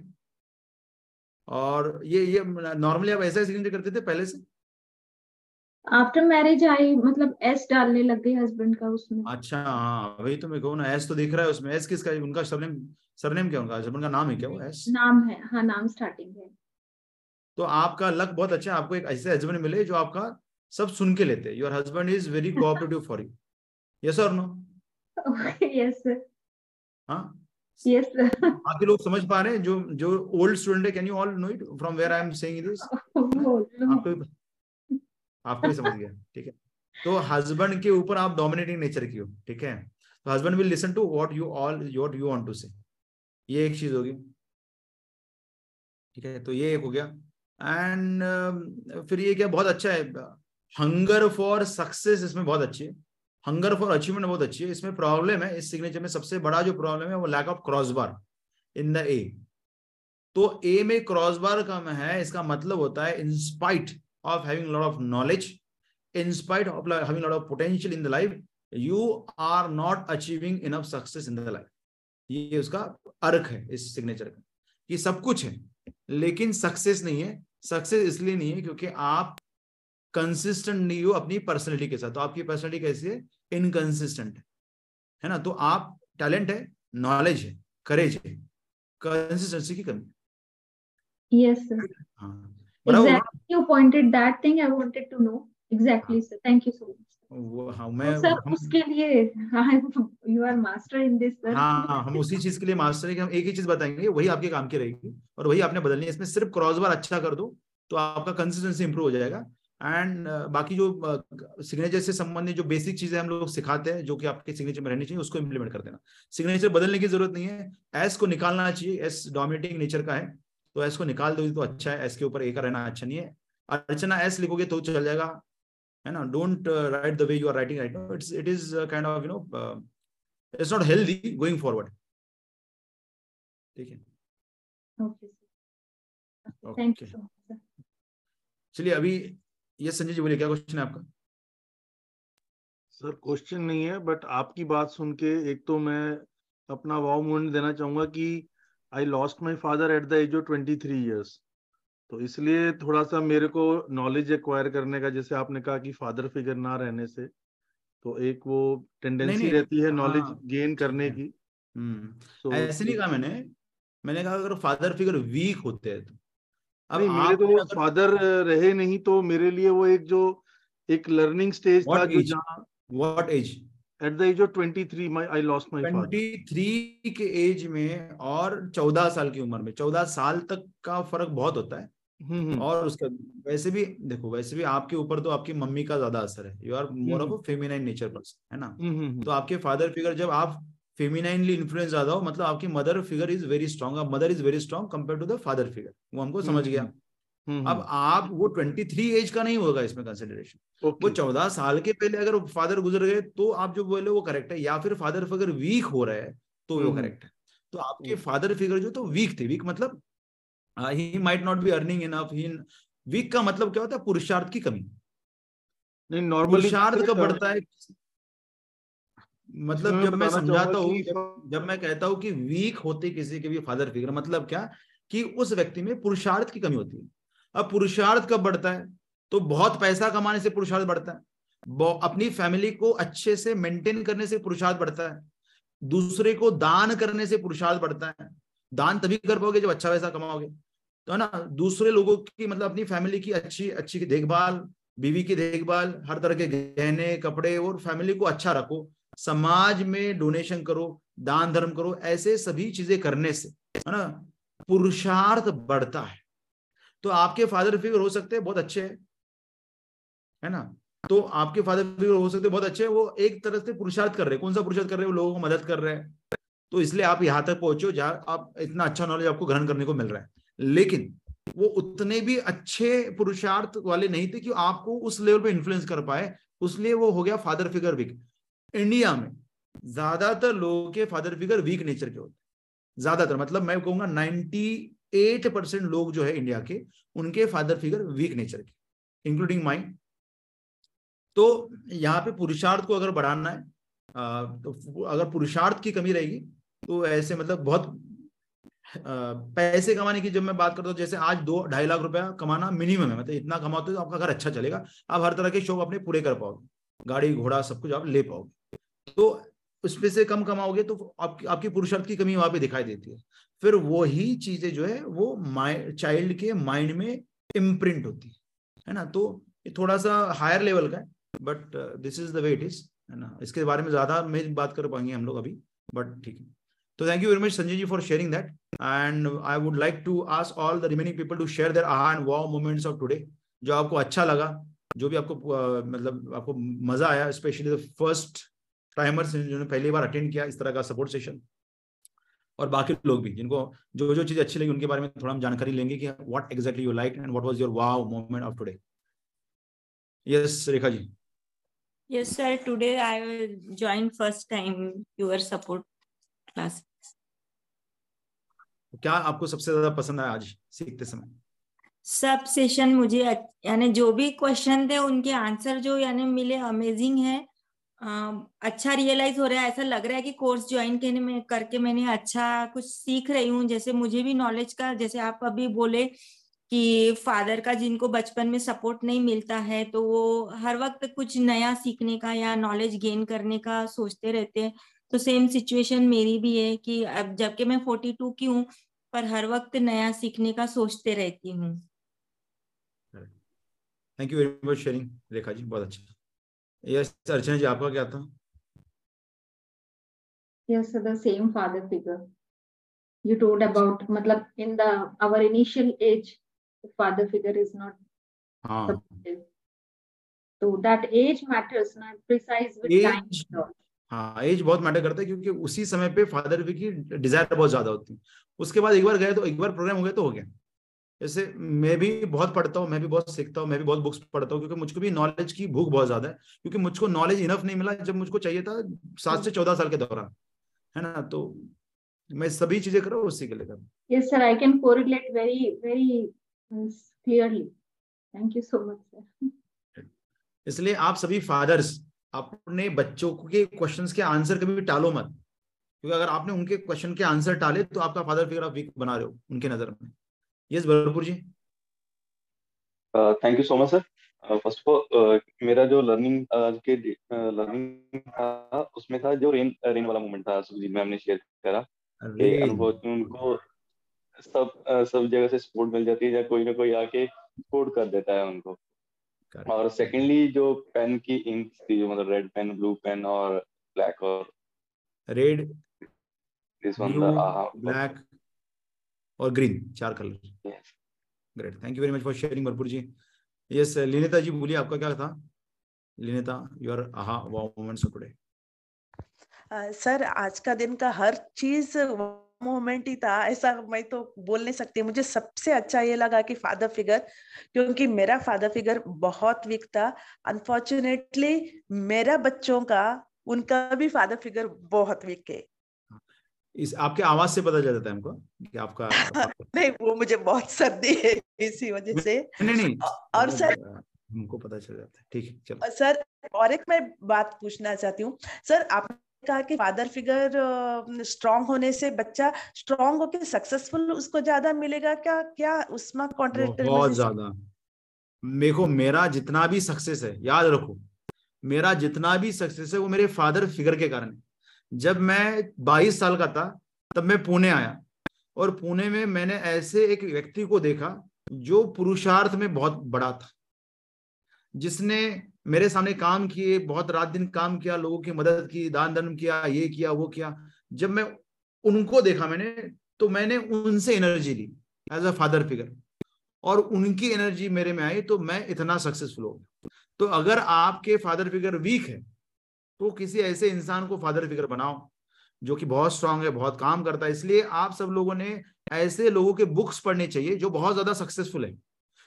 और ये ये नॉर्मली आप ऐसा सिग्नेचर करते थे पहले से? आफ्टर मैरिज आई मतलब एस डालने लग गई हस्बैंड का उसमें। अच्छा हाँ वही तो मैं कहूँ ना एस तो दिख रहा है उसमें। एस किसका उनका सरनेम सरनेम क्या उनका? हस्बैंड का नाम है क्या वो एस नाम है हाँ नाम स्टार्टिंग है। तो आपका लक बहुत अच्छा है आपको एक ऐसे हस्बैंड मिले जो आपका सब सुन के लेते your husband is very cooperative for you yes और नो यस सर हाँ यस बाकी लोग समझ पा रहे हैं? जो जो ओल्ड स्टूडेंट है can you all know it from where I am saying this आपको आपको भी समझ गया। ठीक है। तो हस्बैंड के ऊपर आप डोमिनेटिंग नेचर की हो। ठीक है? तो husband will listen to what you all what you want to say ये एक चीज़ होगी। ठीक है? तो ये एक हो गया। एंड uh, फिर ये क्या? बहुत अच्छा है। हंगर फॉर सक्सेस इसमें बहुत अच्छी है। हंगर फॉर अचीवमेंट बहुत अच्छी है। इसमें प्रॉब्लम है इस सिग्नेचर में सबसे बड़ा जो प्रॉब्लम है वो lack of cross bar in the A तो ए में क्रॉस बार कम है इसका मतलब होता है in spite lot of knowledge, in spite of having a lot of potential in the life, you are not achieving enough success in the life. ये उसका अर्क है इस सिग्नेचर का। कि सब कुछ है लेकिन सक्सेस नहीं है। सक्सेस इसलिए नहीं है क्योंकि आप कंसिस्टेंट नहीं हो अपनी पर्सनैलिटी के साथ। तो आपकी पर्सनैलिटी कैसी है? इनकंसिस्टेंट है। है ना? तो आप टैलेंट है नॉलेज है करेज है। कंसिस्टेंसी की कमी यस सर हाँ। exactly you pointed that thing i wanted to know. Exactly sir. Thank you so वो हाँ मैं तो सर उसके लिए you are master in this sir हाँ हम उसी चीज़ के लिए मास्टर है कि हम एक ही चीज़ बताएँगे वही आपके काम की रहेगी और वही आपने बदलनी है। इसमें सिर्फ़ क्रॉस बार अच्छा कर दो तो आपका कंसिस्टेंसी इंप्रूव हो जाएगा। एंड uh, बाकी जो सिग्नेचर uh, से संबंधित जो बेसिक चीज़ें हम लोग सिखाते हैं जो कि आपके सिग्नेचर में रहनी चाहिए उसको इंप्लीमेंट कर देना। सिग्नेचर बदलने की ज़रूरत नहीं है। एस को निकालना चाहिए। एस डोमिनेटिंग नेचर का है। तो एस को निकाल दोगे तो अच्छा है। एस के ऊपर ए का रहना अच्छा नहीं है। अर्चना एस लिखोगे तो चल जाएगा। है ना? Don't write the way you are writing right it's it is kind of you know it's not healthy going forward ठीक है ओके चलिए अभी ये संजय जी बोलिए क्या क्वेश्चन है आपका? सर क्वेश्चन नहीं है बट आपकी बात सुन के एक तो मैं अपना वाव मूवमेंट देना चाहूँगा कि I lost my father at the age of twenty three years तो इसलिए थोड़ा सा मेरे को नॉलेज एक्वायर करने का जैसे आपने कहा कि फादर फिगर ना रहने से तो एक वो टेंडेंसी रहती है नॉलेज हाँ, गेन करने की। तो ऐसे नहीं कहा मैंने। मैंने कहा अगर फादर फिगर वीक होते हैं तो। अब मेरे तो अगर... फादर रहे नहीं तो मेरे लिए वो एक जो एक लर्निंग स्टेज था जो जहाँ what age at the age of 23 my I lost my 23 के एज में और 14 साल की उम्र में 14 साल तक का फ़र्क बहुत होता है। हम्म, हम्म। और उसका वैसे भी देखो वैसे भी आपके ऊपर तो आपकी मम्मी का ज़्यादा असर है। You are more of feminine nature person है ना? तो आपके फादर फिगर जब आप फेमिनाइनली इन्फ्लुएंस ज़्यादा हो मतलब आपकी mother figure is very strong mother is very strong compare to the father figure वो हमको समझ गया। हम्म, अब हम्म। आप वो ट्वेंटी थ्री एज का नहीं होगा इसमें कंसिडरेशन okay. वो चौदह साल के पहले अगर फादर गुजर गए तो आप जो बोले वो करेक्ट है या फिर फादर फिगर वीक हो रहा है तो वो करेक्ट हम्म, है। तो आपके फादर फिगर जो तो वीक थे। वीक मतलब he might not be earning enough he weak का मतलब क्या होता है? पुरुषार्थ की कमी। नहीं नॉर्मली पुरुषार्थ का बढ़ता है? मतलब जब मैं समझाता हूँ जब मैं कहता हूँ कि वीक होते किसी के भी फादर फिगर मतलब क्या? कि उस व्यक्ति में पुरुषार्थ की कमी होती है। अब पुरुषार्थ कब बढ़ता है? तो बहुत पैसा कमाने से पुरुषार्थ बढ़ता है। अपनी फैमिली को अच्छे से मेंटेन करने से पुरुषार्थ बढ़ता है। दूसरे को दान करने से पुरुषार्थ बढ़ता है। दान तभी कर पाओगे जब अच्छा पैसा कमाओगे। तो है ना दूसरे लोगों की मतलब अपनी फैमिली की अच्छी अच्छी देखभाल बीवी की देखभाल हर तरह के गहने कपड़े और फैमिली को अच्छा रखो। समाज में डोनेशन करो, दान धर्म करो, ऐसे सभी चीज़ें करने से, है ना, पुरुषार्थ बढ़ता है। तो आपके फादर फिगर हो सकते हैं, बहुत अच्छे हैं, है ना? तो आपके फादर फिगर हो सकते हैं, बहुत अच्छे हैं, वो एक तरह से पुरुषार्थ कर रहे हैं। कौन सा पुरुषार्थ कर रहे हैं? वो लोगों को मदद कर रहे हैं। तो इसलिए आप यहाँ तक पहुंचो जहाँ आप इतना अच्छा नॉलेज आपको ग्रहण करने को मिल रहा है। लेकिन वो उतने भी अच्छे पुरुषार्थ वाले नहीं थे कि आपको उस लेवल पे इन्फ्लुएंस कर पाए। उसलिए वो हो गया फादर फिगर वीक इंडिया में ज़्यादातर लोगों के फादर फिगर वीक नेचर के होते हैं। ज़्यादातर मतलब मैं कहूँगा नाइनटी एट परसेंट लोग जो है इंडिया के, उनके फादर फिगर वीक नेचर के इंक्लूडिंग माइंड तो यहाँ पे पुरुषार्थ को अगर बढ़ाना है तो अगर पुरुषार्थ की कमी रहेगी तो ऐसे मतलब बहुत पैसे कमाने की जब मैं बात करता हूँ, जैसे आज दो, ढाई लाख रुपया कमाना मिनिमम है मतलब इतना कमाते हो तो आपका घर अच्छा चलेगा। आप हर तरह के शौक अपने पूरे कर पाओगे। गाड़ी, घोड़ा, सब कुछ आप ले पाओगे। तो उसमें से कम कमाओगे तो आपकी आपकी पुरुषार्थ की कमी वहाँ पे दिखाई देती है। फिर वही चीज़ें जो है वो चाइल्ड के माइंड में इम्प्रिंट होती है है ना? तो ये थोड़ा सा हायर लेवल का है but this is the way it is है ना? इसके बारे में ज़्यादा में बात कर पाएँगे हम लोग अभी बट ठीक है। तो thank you very much Sanjay ji for sharing that and I would like to ask all the remaining people to share their aha and wow moments of today जो आपको अच्छा लगा जो भी आपको uh, मतलब आपको मज़ा आया स्पेशली द फ़र्स्ट टाइमर्स जिन्होंने पहली बार अटेंड किया इस तरह का सपोर्ट सेशन और बाकी लोग भी जिनको जो जो चीज़ अच्छी लगी उनके बारे में थोड़ा हम जानकारी लेंगे कि what exactly you like and what was your wow moment of today yes Rekha ji Yes, sir. Today I joined first time your support class. क्या आपको सबसे ज़्यादा पसंद आया आज सीखते समय सब सेशन मुझे यानी जो भी क्वेश्चन थे उनके आंसर जो यानी मिले अमेजिंग है अच्छा रियलाइज़ हो रहा है, ऐसा लग रहा है कि कोर्स ज्वाइन करने में, करके मैंने अच्छा कुछ सीख रही हूँ, जैसे मुझे भी नॉलेज का, जैसे आप अभी बोले कि फादर का जिनको बचपन में सपोर्ट नहीं मिलता है तो वो हर वक्त कुछ नया सीखने का या नॉलेज गेन करने का सोचते रहते हैं। तो सेम सिचुएशन मेरी भी है कि अब जबकि मैं फोर्टी टू की हूँ, पर हर वक्त नया सीखने का सोचते रहती हूँ। Thank you very much sharing Rekha ji बहुत अच्छा। यस अर्चना जी आपका क्या था? Yes the same father figure you told about मतलब in the our initial age father figure is not हाँ। तो दैट एज मैटर्स ना प्रिसाइज विद टाइम हाँ एज हाँ, बहुत मैटर करता है क्योंकि उसी समय पे फादर की डिज़ायर बहुत ज़्यादा होती है। उसके बाद एक बार गए तो एक बार प्रोग्राम हो गया तो हो गया। जैसे मैं भी बहुत पढ़ता हूँ मैं भी बहुत सीखता हूँ मैं भी बहुत बुक्स पढ़ता हूँ क्योंकि मुझको भी नॉलेज की भूख बहुत ज़्यादा है क्योंकि मुझको नॉलेज इनफ नहीं मिला जब मुझको चाहिए था सात से चौदह साल के दौरान है ना तो मैं सभी चीज़ें कर रहा हूँ उसी के लिए yes sir i can correlate very very clearly. Thank you so much, sir. इसलिए आप सभी फादर्स अपने बच्चों के क्वेश्चंस के आंसर कभी भी टालो मत क्योंकि अगर आपने उनके क्वेश्चन के आंसर टाले तो आपका फादर फिगर आप वीक बना रहे हो उनके नज़र में yes Bharpur ji thank you so much sir first of all मेरा जो लर्निंग uh, के लर्निंग uh, था उसमें था जो रेन रेन वाला मोमेंट था सुजीत मैम ने शेयर करा उनको सब सब जगह से सपोर्ट मिल जाती है या कोई ना कोई आके सपोर्ट कर देता है उनको। और सेकेंडली जो पेन की इंक थी जो मतलब रेड पेन ब्लू पेन और ब्लैक और रेड दिस वन ब्लैक और ग्रीन चार colour great thank you very much for sharing Bharpur ji yes Linita ji बोलिए आपका क्या था? Linita your aha wow moments of today sir आज का दिन का हर चीज़ मोमेंट ही था ऐसा मैं तो बोल नहीं सकती। मुझे सबसे अच्छा ये लगा कि फादर फिगर क्योंकि मेरा फादर फिगर बहुत वीक था। अनफॉर्चुनेटली मेरा बच्चों का उनका भी फादर फिगर बहुत वीक है। इस आपके आवाज़ से पता चल जाता है हमको कि आपका नहीं वो मुझे बहुत सर्दी है इसी वजह से। नहीं नहीं और सर हमको पता चल जाता है। ठीक है चलो। सर और एक मैं बात पूछना चाहती हूँ। सर आप कहा कि फादर फिगर स्ट्रांग होने से बच्चा स्ट्रांग होकर सक्सेसफुल उसको ज़्यादा मिलेगा? क्या क्या उसमें कॉन्ट्रेक्टर बहुत ज़्यादा। देखो मेरा जितना भी सक्सेस है याद रखो मेरा जितना भी सक्सेस है वो मेरे फादर फिगर के कारण जब मैं 22 साल का था, तब मैं पुणे आया। और पुणे में मैंने ऐसे एक व्यक्ति को देखा, जो पुरुषार्थ में बहुत बड़ा था। जिसने मेरे सामने काम किए, बहुत रात दिन काम किया, लोगों की मदद की दान धर्म किया, ये किया, वो किया। जब मैं उनको देखा मैंने तो मैंने उनसे एनर्जी ली एज अ फादर फिगर और उनकी एनर्जी मेरे में आई तो मैं इतना सक्सेसफुल हो गया। तो अगर आपके फादर फिगर वीक है तो किसी ऐसे इंसान को फादर फिगर बनाओ, जो कि बहुत स्ट्रांग है, बहुत काम करता है। इसलिए आप सब लोगों ने ऐसे लोगों के बुक्स पढ़ने चाहिए, जो बहुत ज़्यादा सक्सेसफुल है।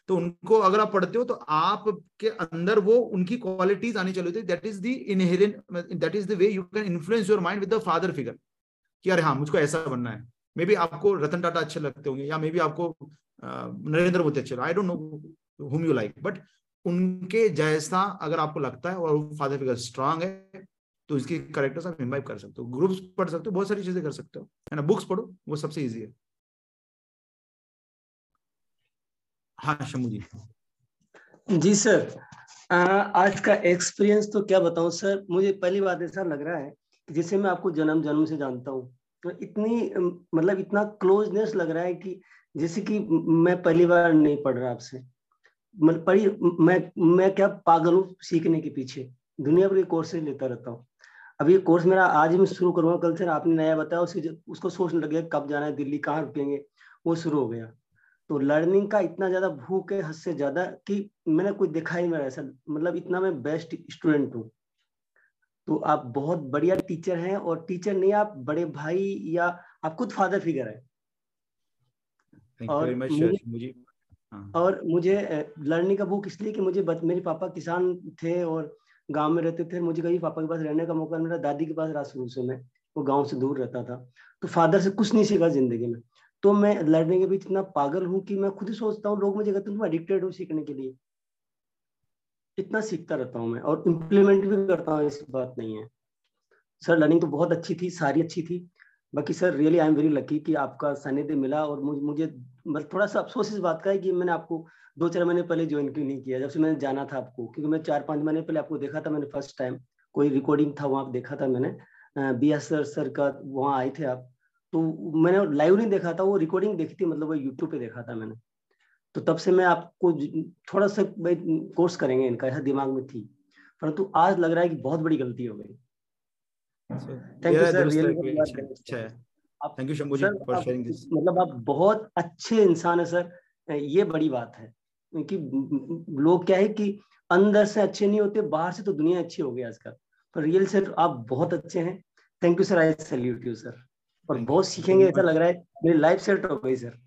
तो उनको अगर आप पढ़ते हो तो आपके अंदर वो उनकी क्वालिटीज आनी चाहिए होती that is the inherent that is the way you can influence your mind with the father figure कि अरे हाँ मुझको ऐसा बनना है। मे बी आपको रतन टाटा अच्छे लगते होंगे, या मे बी आपको नरेंद्र मोदी अच्छे I don't know whom you like but उनके जैसा अगर आपको लगता है और फादर फिगर स्ट्रांग है तो इसकी करेक्टर्स आप इन्वाइव कर सकते हो। ग्रुप्स पढ़ सकते हो बहुत सारी चीज़ें कर सकते हो। है ना? बुक्स पढ़ो वो सबसे इजी है। हाँ शमू जी। जी सर आ, आज का एक्सपीरियंस तो क्या बताऊँ सर मुझे पहली बात ऐसा लग रहा है जिसे मैं आपको जन्म जन्म से जानता हूँ। तो इतनी मतलब इतना क्लोजनेस लग रहा है कि जैसे कि मैं पहली बार नहीं पढ़ रहा आपसे। मतलब पढ़ी मैं मैं क्या पागल हूँ सीखने के पीछे? दुनिया भर के कोर्सेज लेता रहता हूँ। अभी ये कोर्स मेरा आज ही मैं शुरू करूँगा कल से आपने नया बताया उसकी उसको सोचने लगे कब जाना है दिल्ली कहाँ रुकेंगे वो शुरू हो गया। तो लर्निंग का इतना ज़्यादा भूख है हद से ज़्यादा कि मैंने कोई देखा ही मेरा ऐसा मतलब इतना मैं बेस्ट स्टूडेंट हूँ। तो आप बहुत बढ़िया टीचर हैं और टीचर नहीं आप बड़े भाई या आप खुद फादर फिगर है। और much, मुझे, हाँ। और मुझे लर्निंग का भूख इसलिए कि मुझे बत, मेरे पापा किसान थे और गाँव में रहते थे मुझे कभी पापा के पास रहने का मौका मेरा दादी के पास रहा शुरू से मैं वो गाँव से दूर रहता था तो फादर से कुछ नहीं सीखा ज़िंदगी में। तो मैं लड़ने के बीच इतना पागल हूँ कि मैं खुद ही सोचता हूँ लोग मुझे कहते हैं तुम एडिक्टेड हो सीखने के लिए। इतना सीखता रहता हूँ मैं और इम्प्लीमेंट भी करता हूँ ऐसी बात नहीं है। सर लर्निंग तो बहुत अच्छी थी सारी अच्छी थी बाकी sir really I am very lucky कि आपका सानिध्य मिला और मुझे मतलब थोड़ा सा अफसोस इस बात का है कि मैंने आपको दो चार महीने पहले ज्वाइन क्यों नहीं किया जब से मैंने जाना था आपको क्योंकि मैं चार पाँच महीने पहले आपको देखा था मैंने फ़र्स्ट टाइम कोई रिकॉर्डिंग था वहाँ देखा था मैंने बी एस सर सर का वहाँ आए थे आप तो मैंने लाइव नहीं देखा था वो रिकॉर्डिंग देखी थी मतलब वो यूट्यूब पे देखा था मैंने तो तब से मैं आपको थोड़ा सा कोर्स करेंगे इनका ऐसा दिमाग में थी परंतु आज लग रहा है कि बहुत बड़ी गलती हो गई। Thank you sir thank you Shambhu ji for sharing this मतलब आप बहुत अच्छे इंसान है सर। ये बड़ी बात है क्योंकि लोग क्या है कि अंदर से अच्छे नहीं होते बाहर से तो दुनिया अच्छी हो गई आजकल। पर रियल सर आप बहुत अच्छे हैं। Thank you sir I salute you sir और बहुत सीखेंगे ऐसा लग रहा है मेरी लाइफ सेट हो गई sir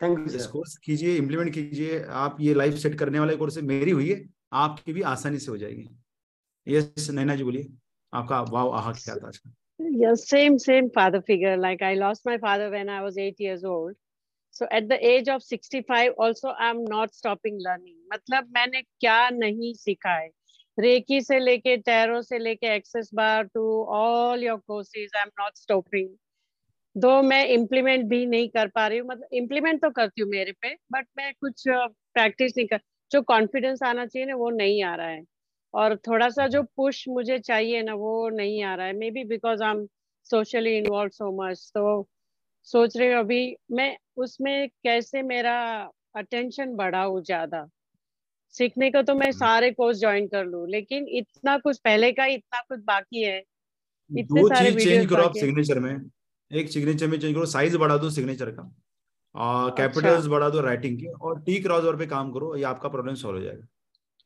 thank you sir course कीजिए इम्प्लीमेंट कीजिए। आप ये लाइफ सेट करने वाले कोर्स मेरी हुई है आपकी भी आसानी से हो जाएगी। यस नैना जी बोलिए आपका वाव आहा क्या था Yes, same, same father figure. Like I lost my father when I was eight years old. So at the age of 65, also I'm not stopping learning. मतलब मैंने क्या नहीं सीखा है रेकी से लेके टैरो से लेके access bar to all your courses I am not stopping दो मैं इम्प्लीमेंट भी नहीं कर पा रही हूँ मतलब इम्प्लीमेंट तो करती हूँ मेरे पे बट मैं कुछ प्रैक्टिस नहीं कर जो कॉन्फिडेंस आना चाहिए ना वो नहीं आ रहा है और थोड़ा सा जो पुश मुझे चाहिए ना वो नहीं आ रहा है। Maybe because I am socially involve so much तो सोच रही हूँ अभी मैं उसमें कैसे मेरा अटेंशन बढ़ाऊ ज़्यादा। सीखने को तो मैं हम्म। सारे कोर्स ज्वाइन कर लू लेकिन इतना कुछ पहले का इतना कुछ बाकी है। इतने सारे चेंज करो आप सिग्नेचर में। एक सिग्नेचर में चेंज करो साइज़ बढ़ा दो सिग्नेचर का। कैपिटल्स अच्छा। बढ़ा दो राइटिंग के और टी क्रॉस पे काम करो ये आपका प्रॉब्लम सॉल्व हो जाएगा।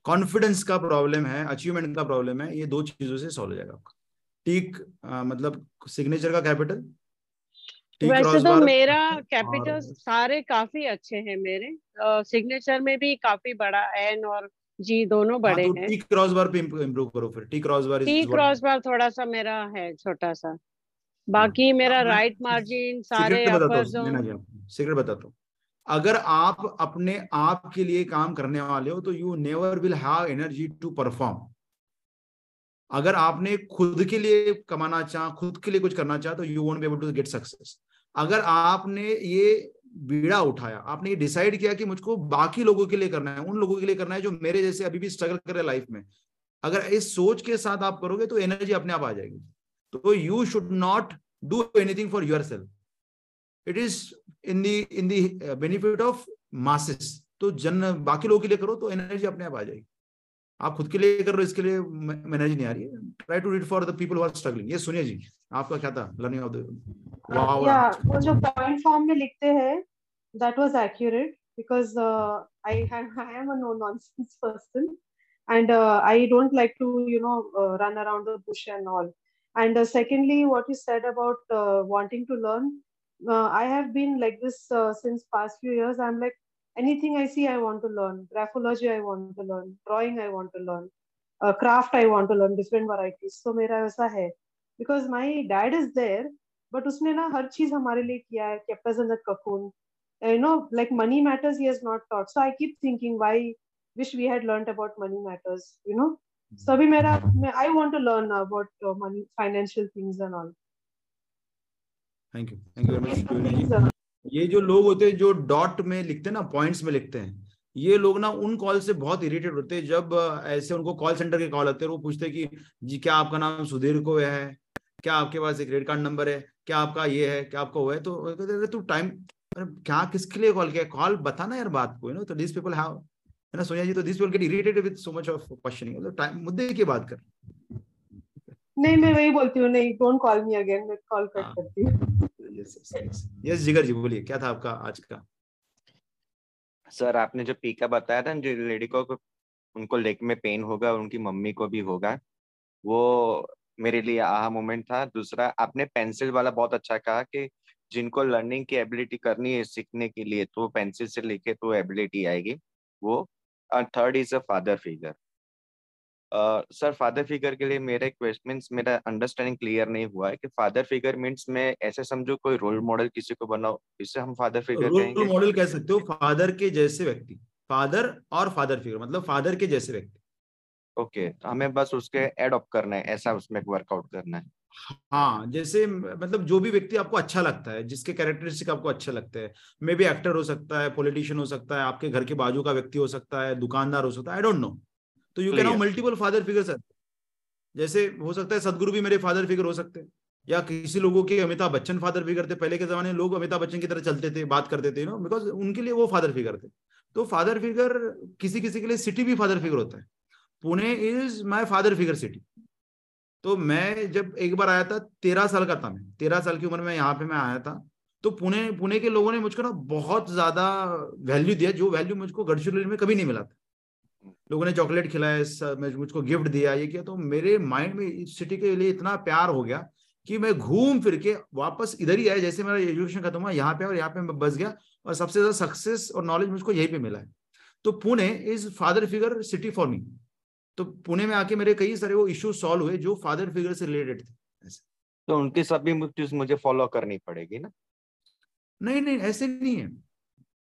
कॉन्फिडेंस का प्रॉब्लम है अचीवमेंट का प्रॉब्लम है ये दो चीज़ों से सॉल्व हो जाएगा आपका। टीक मतलब सिग्नेचर का कैपिटल वैसे तो मेरा कैपिटल और... सारे काफ़ी अच्छे हैं मेरे। सिग्नेचर में भी काफ़ी बड़ा एन और जी दोनों हाँ, बड़े हाँ, तो हैं। टी क्रॉस बार पे इम्प्रूव करो फिर। T cross bar T cross bar थोड़ा सा मेरा है छोटा सा। बाकी मेरा राइट मार्जिन सारे सीक्रेट बताता हूँ। अगर आप अपने आप के लिए काम करने वाले हो तो you never will have energy to perform अगर आपने खुद के लिए कमाना चाह, खुद के लिए कुछ करना चाह तो you won't be able to get success अगर आपने ये बीड़ा उठाया, आपने ये डिसाइड किया कि मुझको बाकी लोगों के लिए करना है, उन लोगों के लिए करना है जो मेरे जैसे अभी भी स्ट्रगल कर रहे लाइफ में, अगर इस सोच के साथ आप करोगे तो एनर्जी अपने आप आ जाएगी. तो you should not do anything for yourself it is in the in the benefit of masses तो जन बाकी लोगों के लिए करो तो एनर्जी अपने आप आ जाएगी। आप खुद के लिए कर रहे हो इसके लिए एनर्जी नहीं आ रही है। Try to read for the people are struggling ये सुनिए जी आपका क्या था? लर्निंग ऑफ़ द या वो जो पॉइंट फॉर्म में लिखते हैं that was accurate am a no nonsense person and uh, I don't like to you know uh, run around the bush and all. And uh, secondly, what you said about uh, wanting to learn, uh, I have been like this uh, since past few years. I'm like anything I see, I want to learn. Graphology, I want to learn. Drawing, I want to learn. Uh, craft, I want to learn different varieties. So mera वैसा hai because my dad is there, but उसने ना हर चीज हमारे लिए किया है kept us in the cocoon you know like money matters he has not taught so i keep thinking why wish we had learned about money matters you know so अभी मेरा I want to learn about uh, money financial things and all Thank you thank you very much ये जो लोग होते हैं जो dot में लिखते हैं ना पॉइंट्स में लिखते हैं ये लोग ना उन कॉल से बहुत इरिटेट होते हैं जब ऐसे उनको कॉल सेंटर के कॉल आते हैं वो पूछते हैं कि जी क्या आपका नाम सुधीर को है? क्या आपके पास एक क्रेडिट कार्ड नंबर है? क्या आपका ये है? क्या आपका वो है? तो कहते तू टाइम क्या किसके लिए कॉल किया? कॉल बताना यार बात को यू नो तो दिस पीपल हैव है ना सोनिया जी तो this people get irritated with so much of questioning मतलब टाइम मुद्दे की बात कर नहीं मैं वही बोलती हूँ नहीं डोंट कॉल मी अगेन मैं कॉल कट हाँ। करती हूँ। यस यस यस जिगर जी बोलिए क्या था आपका आज का? सर आपने जो पीका बताया था जो लेडी को उनको लेग में पेन होगा और उनकी मम्मी को भी होगा वो मेरे लिए आहा मोमेंट था। दूसरा आपने पेंसिल वाला बहुत अच्छा कहा कि जिनको लर्निंग की एबिलिटी करनी है सीखने के लिए तो पेंसिल से लेके तो एबिलिटी आएगी। वो third is a father figure sir father figure के लिए मेरा क्वेश्चन मेरा अंडरस्टैंडिंग क्लियर नहीं हुआ है कि फादर फिगर मीन्स मैं ऐसे समझू कोई रोल मॉडल किसी को बनाओ इससे हम फादर फिगर रोल मॉडल कह सकते हो फादर के जैसे व्यक्ति फादर और फादर फिगर मतलब फादर के जैसे व्यक्ति। ओके okay, तो हमें बस उसके एडॉप्ट करना है ऐसा उसमें वर्कआउट करना है। हाँ जैसे मतलब जो भी व्यक्ति आपको अच्छा लगता है जिसके कैरेक्टरिस्टिक आपको अच्छे लगते हैं मे बी एक्टर हो सकता है पॉलिटिशियन हो सकता है आपके घर के बाजू का व्यक्ति हो सकता है दुकानदार हो सकता है आई डोंट नो तो you can how multiple father figure sir जैसे हो सकता है सदगुरु भी मेरे फादर फिगर हो सकते हैं या किसी लोगों के अमिताभ बच्चन फादर फिगर थे पहले के जमाने में लोग अमिताभ बच्चन की तरह चलते थे बात करते थे नो बिकॉज़ उनके लिए वो फादर फिगर थे। तो फादर फिगर किसी किसी के लिए सिटी भी फादर फिगर होता है। Pune is my father figure city तो मैं जब एक बार आया था तेरह साल का था मैं तेरह साल की उम्र में यहाँ पे मैं आया था तो पुणे पुणे के लोगों ने मुझको ना बहुत ज़्यादा वैल्यू दिया जो वैल्यू मुझको गढ़चिरौली में कभी नहीं मिला था। लोगों ने चॉकलेट खिलाया मुझको गिफ्ट दिया ये किया तो मेरे माइंड में इस सिटी के लिए इतना प्यार हो गया कि मैं घूम फिर के वापस इधर ही आया जैसे मेरा एजुकेशन खत्म हुआ यहाँ पे और यहाँ पे मैं बस गया और सबसे ज़्यादा सक्सेस और नॉलेज मुझको यहीं पे मिला है। तो Pune is father figure city for me. तो पुणे में आके मेरे कई सारे वो इश्यू सॉल्व हुए जो फादर फिगर से रिलेटेड थे तो उनकी सभी मुझे फॉलो करनी पड़ेगी ना? नहीं नहीं ऐसे नहीं है।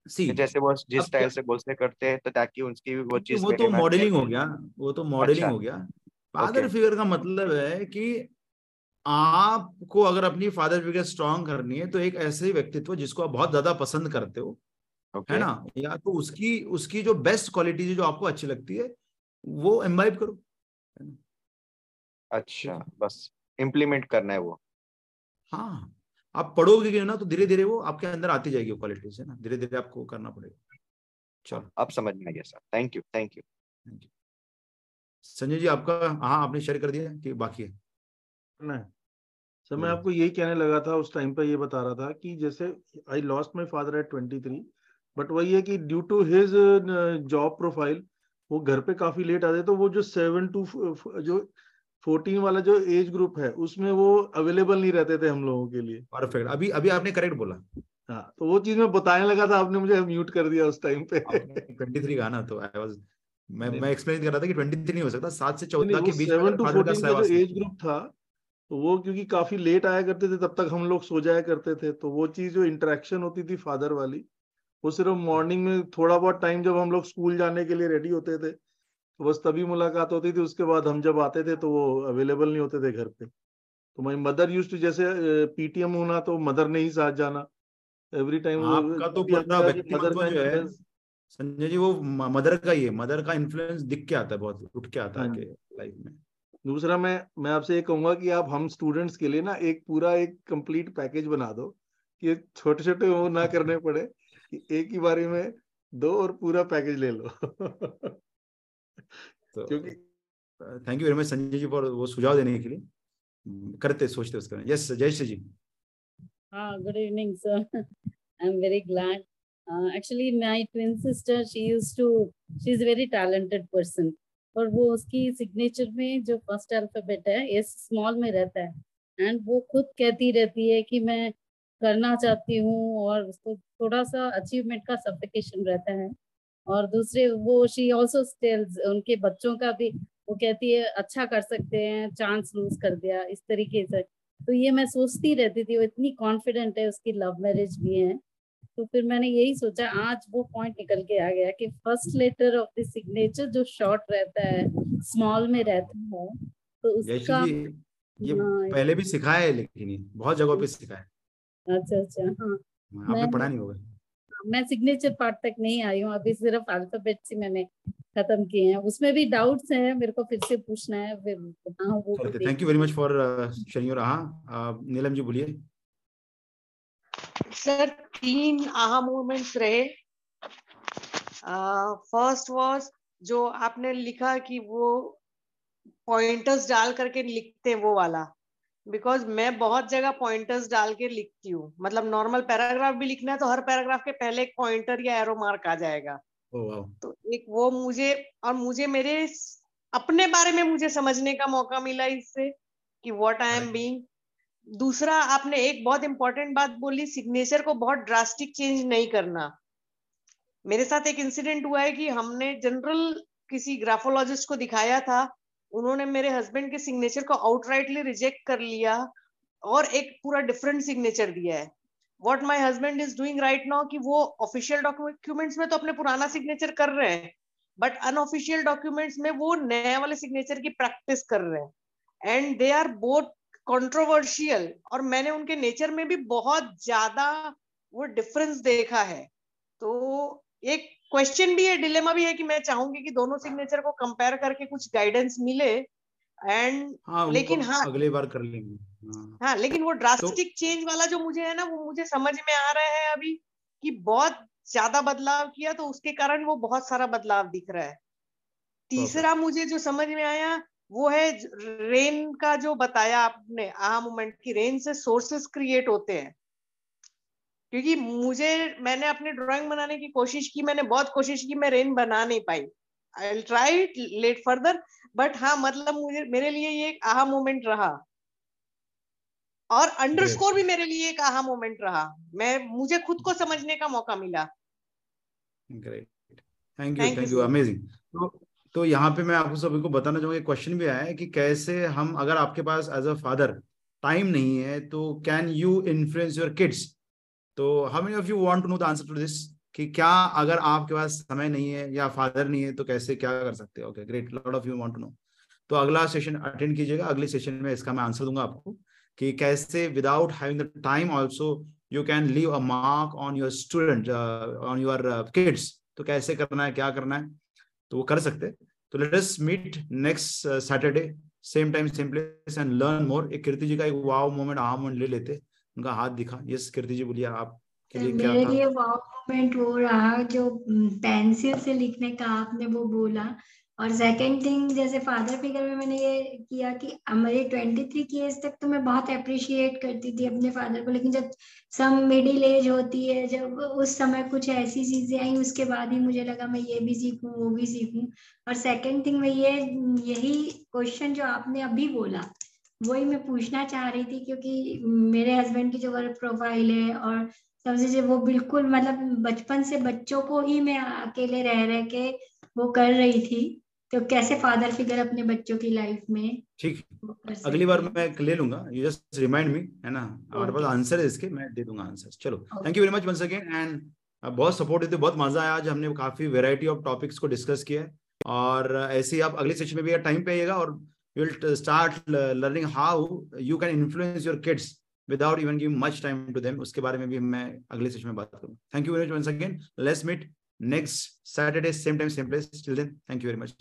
सी। जैसे वो जिस स्टाइल से बोलते करते हैं तो ताकि उनकी वो चीज़ वो तो मॉडलिंग हो गया वो तो मॉडलिंग अच्छा। हो गया। फादर फिगर का मतलब है कि आपको अगर अपनी फादर फिगर स्ट्रांग करनी है तो एक ऐसे व्यक्तित्व जिसको आप बहुत ज़्यादा पसंद करते हो okay. है ना? या तो उसकी उसकी जो बेस्ट क्वालिटी जो आपको अच्छी लगती है वो एम्बाइब करो अच्छा बस इम्प्लीमेंट करना है वो। हाँ। आप पढ़ोगे ना तो धीरे धीरे वो आपके अंदर आती जाएगी वो क्वालिटी से ना। धीरे धीरे आपको करना पड़ेगा। चलो। अब समझ में आ गया sir. Thank you thank you Sanjay ji आपका हाँ आपने शेयर कर दिया कि बाकी है? नहीं। सर मैं आपको यही कहने लगा था उस टाइम पे ये बता रहा था कि जैसे I lost my father at 23 but वही है कि due to his job profile वो घर पे काफ़ी लेट आते तो वो जो सेवन टू जो फोर्टीन वाला जो एज ग्रुप है उसमें वो अवेलेबल नहीं रहते थे हम लोगों के लिए। परफेक्ट अभी अभी आपने करेक्ट बोला। हाँ तो वो चीज़ मैं बताने लगा था आपने मुझे म्यूट कर दिया उस टाइम पे। ट्वेंटी थ्री का ना तो आई वाज मैं मैं एक्सप्लेन कर रहा था कि ट्वेंटी थ्री नहीं हो सकता सात से चौदह के बीच सेवन टू फोर्टीन का जो एज ग्रुप था तो वो क्योंकि काफ़ी लेट आया करते थे तब तक हम लोग सो जाया करते थे तो वो चीज़ जो इंटरेक्शन होती थी फादर वाली वो सिर्फ़ मॉर्निंग में थोड़ा बहुत टाइम जब हम लोग स्कूल जाने के लिए रेडी होते थे तो बस तभी मुलाकात होती थी उसके बाद हम जब आते थे तो वो अवेलेबल नहीं होते थे घर पे। तो माई मदर यूज़ टू जैसे पीटीएम होना तो मदर ने ही साथ जाना। एवरी टाइम आपका तो पूरा व्यक्तित्व जो है संजय जी वो मदर का ही है। मदर का इन्फ्लुएंस दिख के आता है बहुत उठ के आता है लाइफ हाँ में। दूसरा मैं मैं आपसे ये कहूँगा कि आप हम स्टूडेंट्स के लिए ना एक पूरा एक कंप्लीट पैकेज बना दो कि छोटे छोटे वो ना करने पड़े कि एक ही बारे में दो और पूरा पैकेज ले लो। तो क्योंकि thank you very much Sanjay ji for वो सुझाव देने के लिए। करते सोचते उसका यस जय श्री जी। हाँ good evening sir I am very glad actually my twin sister she used to she is very talented person और वो उसकी सिग्नेचर में जो फ़र्स्ट अल्फ़ाबेट है एस स्मॉल में रहता है। एंड वो खुद कहती रहती है कि मैं करना चाहती हूँ और उसको थोड़ा सा अचीवमेंट का सफिकेशन रहता है। और दूसरे वो शी ऑल्सो टेल्स उनके बच्चों का भी वो कहती है अच्छा कर सकते हैं चांस लूज कर दिया इस तरीके से। तो ये मैं सोचती रहती थी वो इतनी कॉन्फिडेंट है उसकी लव मैरिज भी है। तो फिर मैंने यही सोचा आज वो पॉइंट निकल के आ गया कि first letter of the signature जो शॉर्ट रहता है स्मॉल में रहता है तो उसका ये हाँ, पहले भी सिखाया है लेकिन बहुत जगहों पे सिखाया अच्छा अच्छा हाँ, हाँ आपने पढ़ा नहीं होगा। मैं सिग्नेचर पार्ट तक नहीं आई हूँ अभी सिर्फ़ अल्फ़ाबेट से मैंने खत्म किए हैं। उसमें भी डाउट्स हैं मेरे को फिर से पूछना है फिर thank you very much for sharing your हाँ नीलम जी बोलिए। सर तीन आहा मूवमेंट्स रहे। फ़र्स्ट वाज जो आपने लिखा कि वो पॉइंटर्स डाल करके लिखते हैं वो वाला। बिकॉज़ मैं बहुत जगह पॉइंटर्स डाल के लिखती हूँ। मतलब नॉर्मल पैराग्राफ भी लिखना है तो हर पैराग्राफ के पहले एक पॉइंटर या एरो मार्क आ जाएगा। Oh, तो एक वो मुझे और मुझे मेरे अपने बारे में मुझे समझने का मौका मिला इससे कि व्हाट आई एम बीइंग दूसरा आपने एक बहुत इंपॉर्टेंट बात बोली सिग्नेचर को बहुत ड्रास्टिक चेंज नहीं करना। मेरे साथ एक इंसिडेंट हुआ है कि हमने जनरल किसी ग्राफोलॉजिस्ट को दिखाया था उन्होंने मेरे हस्बैंड के सिग्नेचर को आउटराइटली रिजेक्ट कर लिया और एक पूरा डिफरेंट सिग्नेचर दिया है। What my husband is doing right now कि वो ऑफिशियल डॉक्यूमेंट्स में तो अपने पुराना सिग्नेचर कर रहे हैं बट अनऑफिशियल डॉक्यूमेंट्स में वो नए वाले सिग्नेचर की प्रैक्टिस कर रहे हैं। And they are both controversial और मैंने उनके नेचर में भी बहुत ज़्यादा वो डिफरेंस देखा है। तो एक क्वेश्चन भी है डिलेमा भी है कि मैं चाहूँगी कि दोनों सिग्नेचर को कंपेयर करके कुछ गाइडेंस मिले एंड हाँ, लेकिन हाँ। अगली बार कर लेंगे। हाँ, हाँ लेकिन वो ड्रास्टिक तो, चेंज वाला जो मुझे है ना वो मुझे समझ में आ रहा है अभी कि बहुत ज़्यादा बदलाव किया तो उसके कारण वो बहुत सारा बदलाव दिख रहा है। तीसरा मुझे जो समझ में आया वो है रेन का जो बताया आपने आहा मोमेंट की रेन से सोर्सेस क्रिएट होते हैं। क्योंकि मुझे मैंने अपने ड्राइंग बनाने की कोशिश की मैंने बहुत कोशिश की मैं रेन बना नहीं पाई। I try late further but हाँ मतलब मुझे मेरे लिए ये एक आहा मोमेंट रहा। और अंडरस्कोर भी मेरे लिए एक आहा मोमेंट रहा। मैं मुझे खुद को समझने का मौका मिला। Great thank you thank you amazing तो तो यहाँ पे मैं आपको सभी को बताना चाहूँगा क्वेश्चन भी आया है कि कैसे हम अगर आपके पास एज अ फादर टाइम नहीं है तो can you influence your kids तो how many of you want to know the answer to this कि क्या अगर आपके पास समय नहीं है या फादर नहीं है तो कैसे क्या कर सकते हैं? Okay great lot of you want to know तो अगला सेशन अटेंड कीजिएगा। अगले सेशन में इसका मैं आंसर दूँगा आपको कि कैसे without having the time also you can leave a mark on your student on your kids तो कैसे करना है, क्या करना है? तो वो कर सकते तो let us meet next Saturday same time same place and learn more एक कीर्ति जी का एक वाव मोमेंट मोमेंट ले लेते। उनका हाथ दिखा। यस कीर्ति जी बोलिए आप के लिए क्या था? लिए वाव मोमेंट वो रहा जो पेंसिल से लिखने का आपने वो बोला। और सेकंड थिंग जैसे फादर फिगर में मैंने ये किया कि हमारे ट्वेंटी थ्री की एज तक तो मैं बहुत अप्रिशिएट करती थी अपने फादर को लेकिन जब सम मिडिल एज होती है जब उस समय कुछ ऐसी चीज़ें आई उसके बाद ही मुझे लगा मैं ये भी सीखूं वो भी सीखूं। और सेकंड थिंग मैं ये यही क्वेश्चन जो आपने अभी बोला वही मैं पूछना चाह रही थी क्योंकि मेरे हस्बैंड की जो वर्क प्रोफ़ाइल है और समझे वो बिल्कुल मतलब बचपन से बच्चों को ही मैं अकेले रह रह के वो कर रही थी। तो कैसे फादर फिगर अपने बच्चों की लाइफ में ठीक। अगली बार मैं ले लूँगा। यू जस्ट रिमाइंड मी है ना? हमारे पास आंसर है इसके मैं दे दूँगा आंसर चलो thank you very much once again and बहुत सपोर्ट थे बहुत मज़ा आया। आज हमने काफ़ी वेराइटी ऑफ़ टॉपिक्स को डिस्कस किया है। और ऐसे ही आप अगले सेशन में भी टाइम पे आइएगा और you will start learning how you can influence your kids without even giving much time to them uske bare mein bhi main agle session mein baat karunga thank you very much once again let's meet next Saturday, same time, same place. Till then, thank you very much.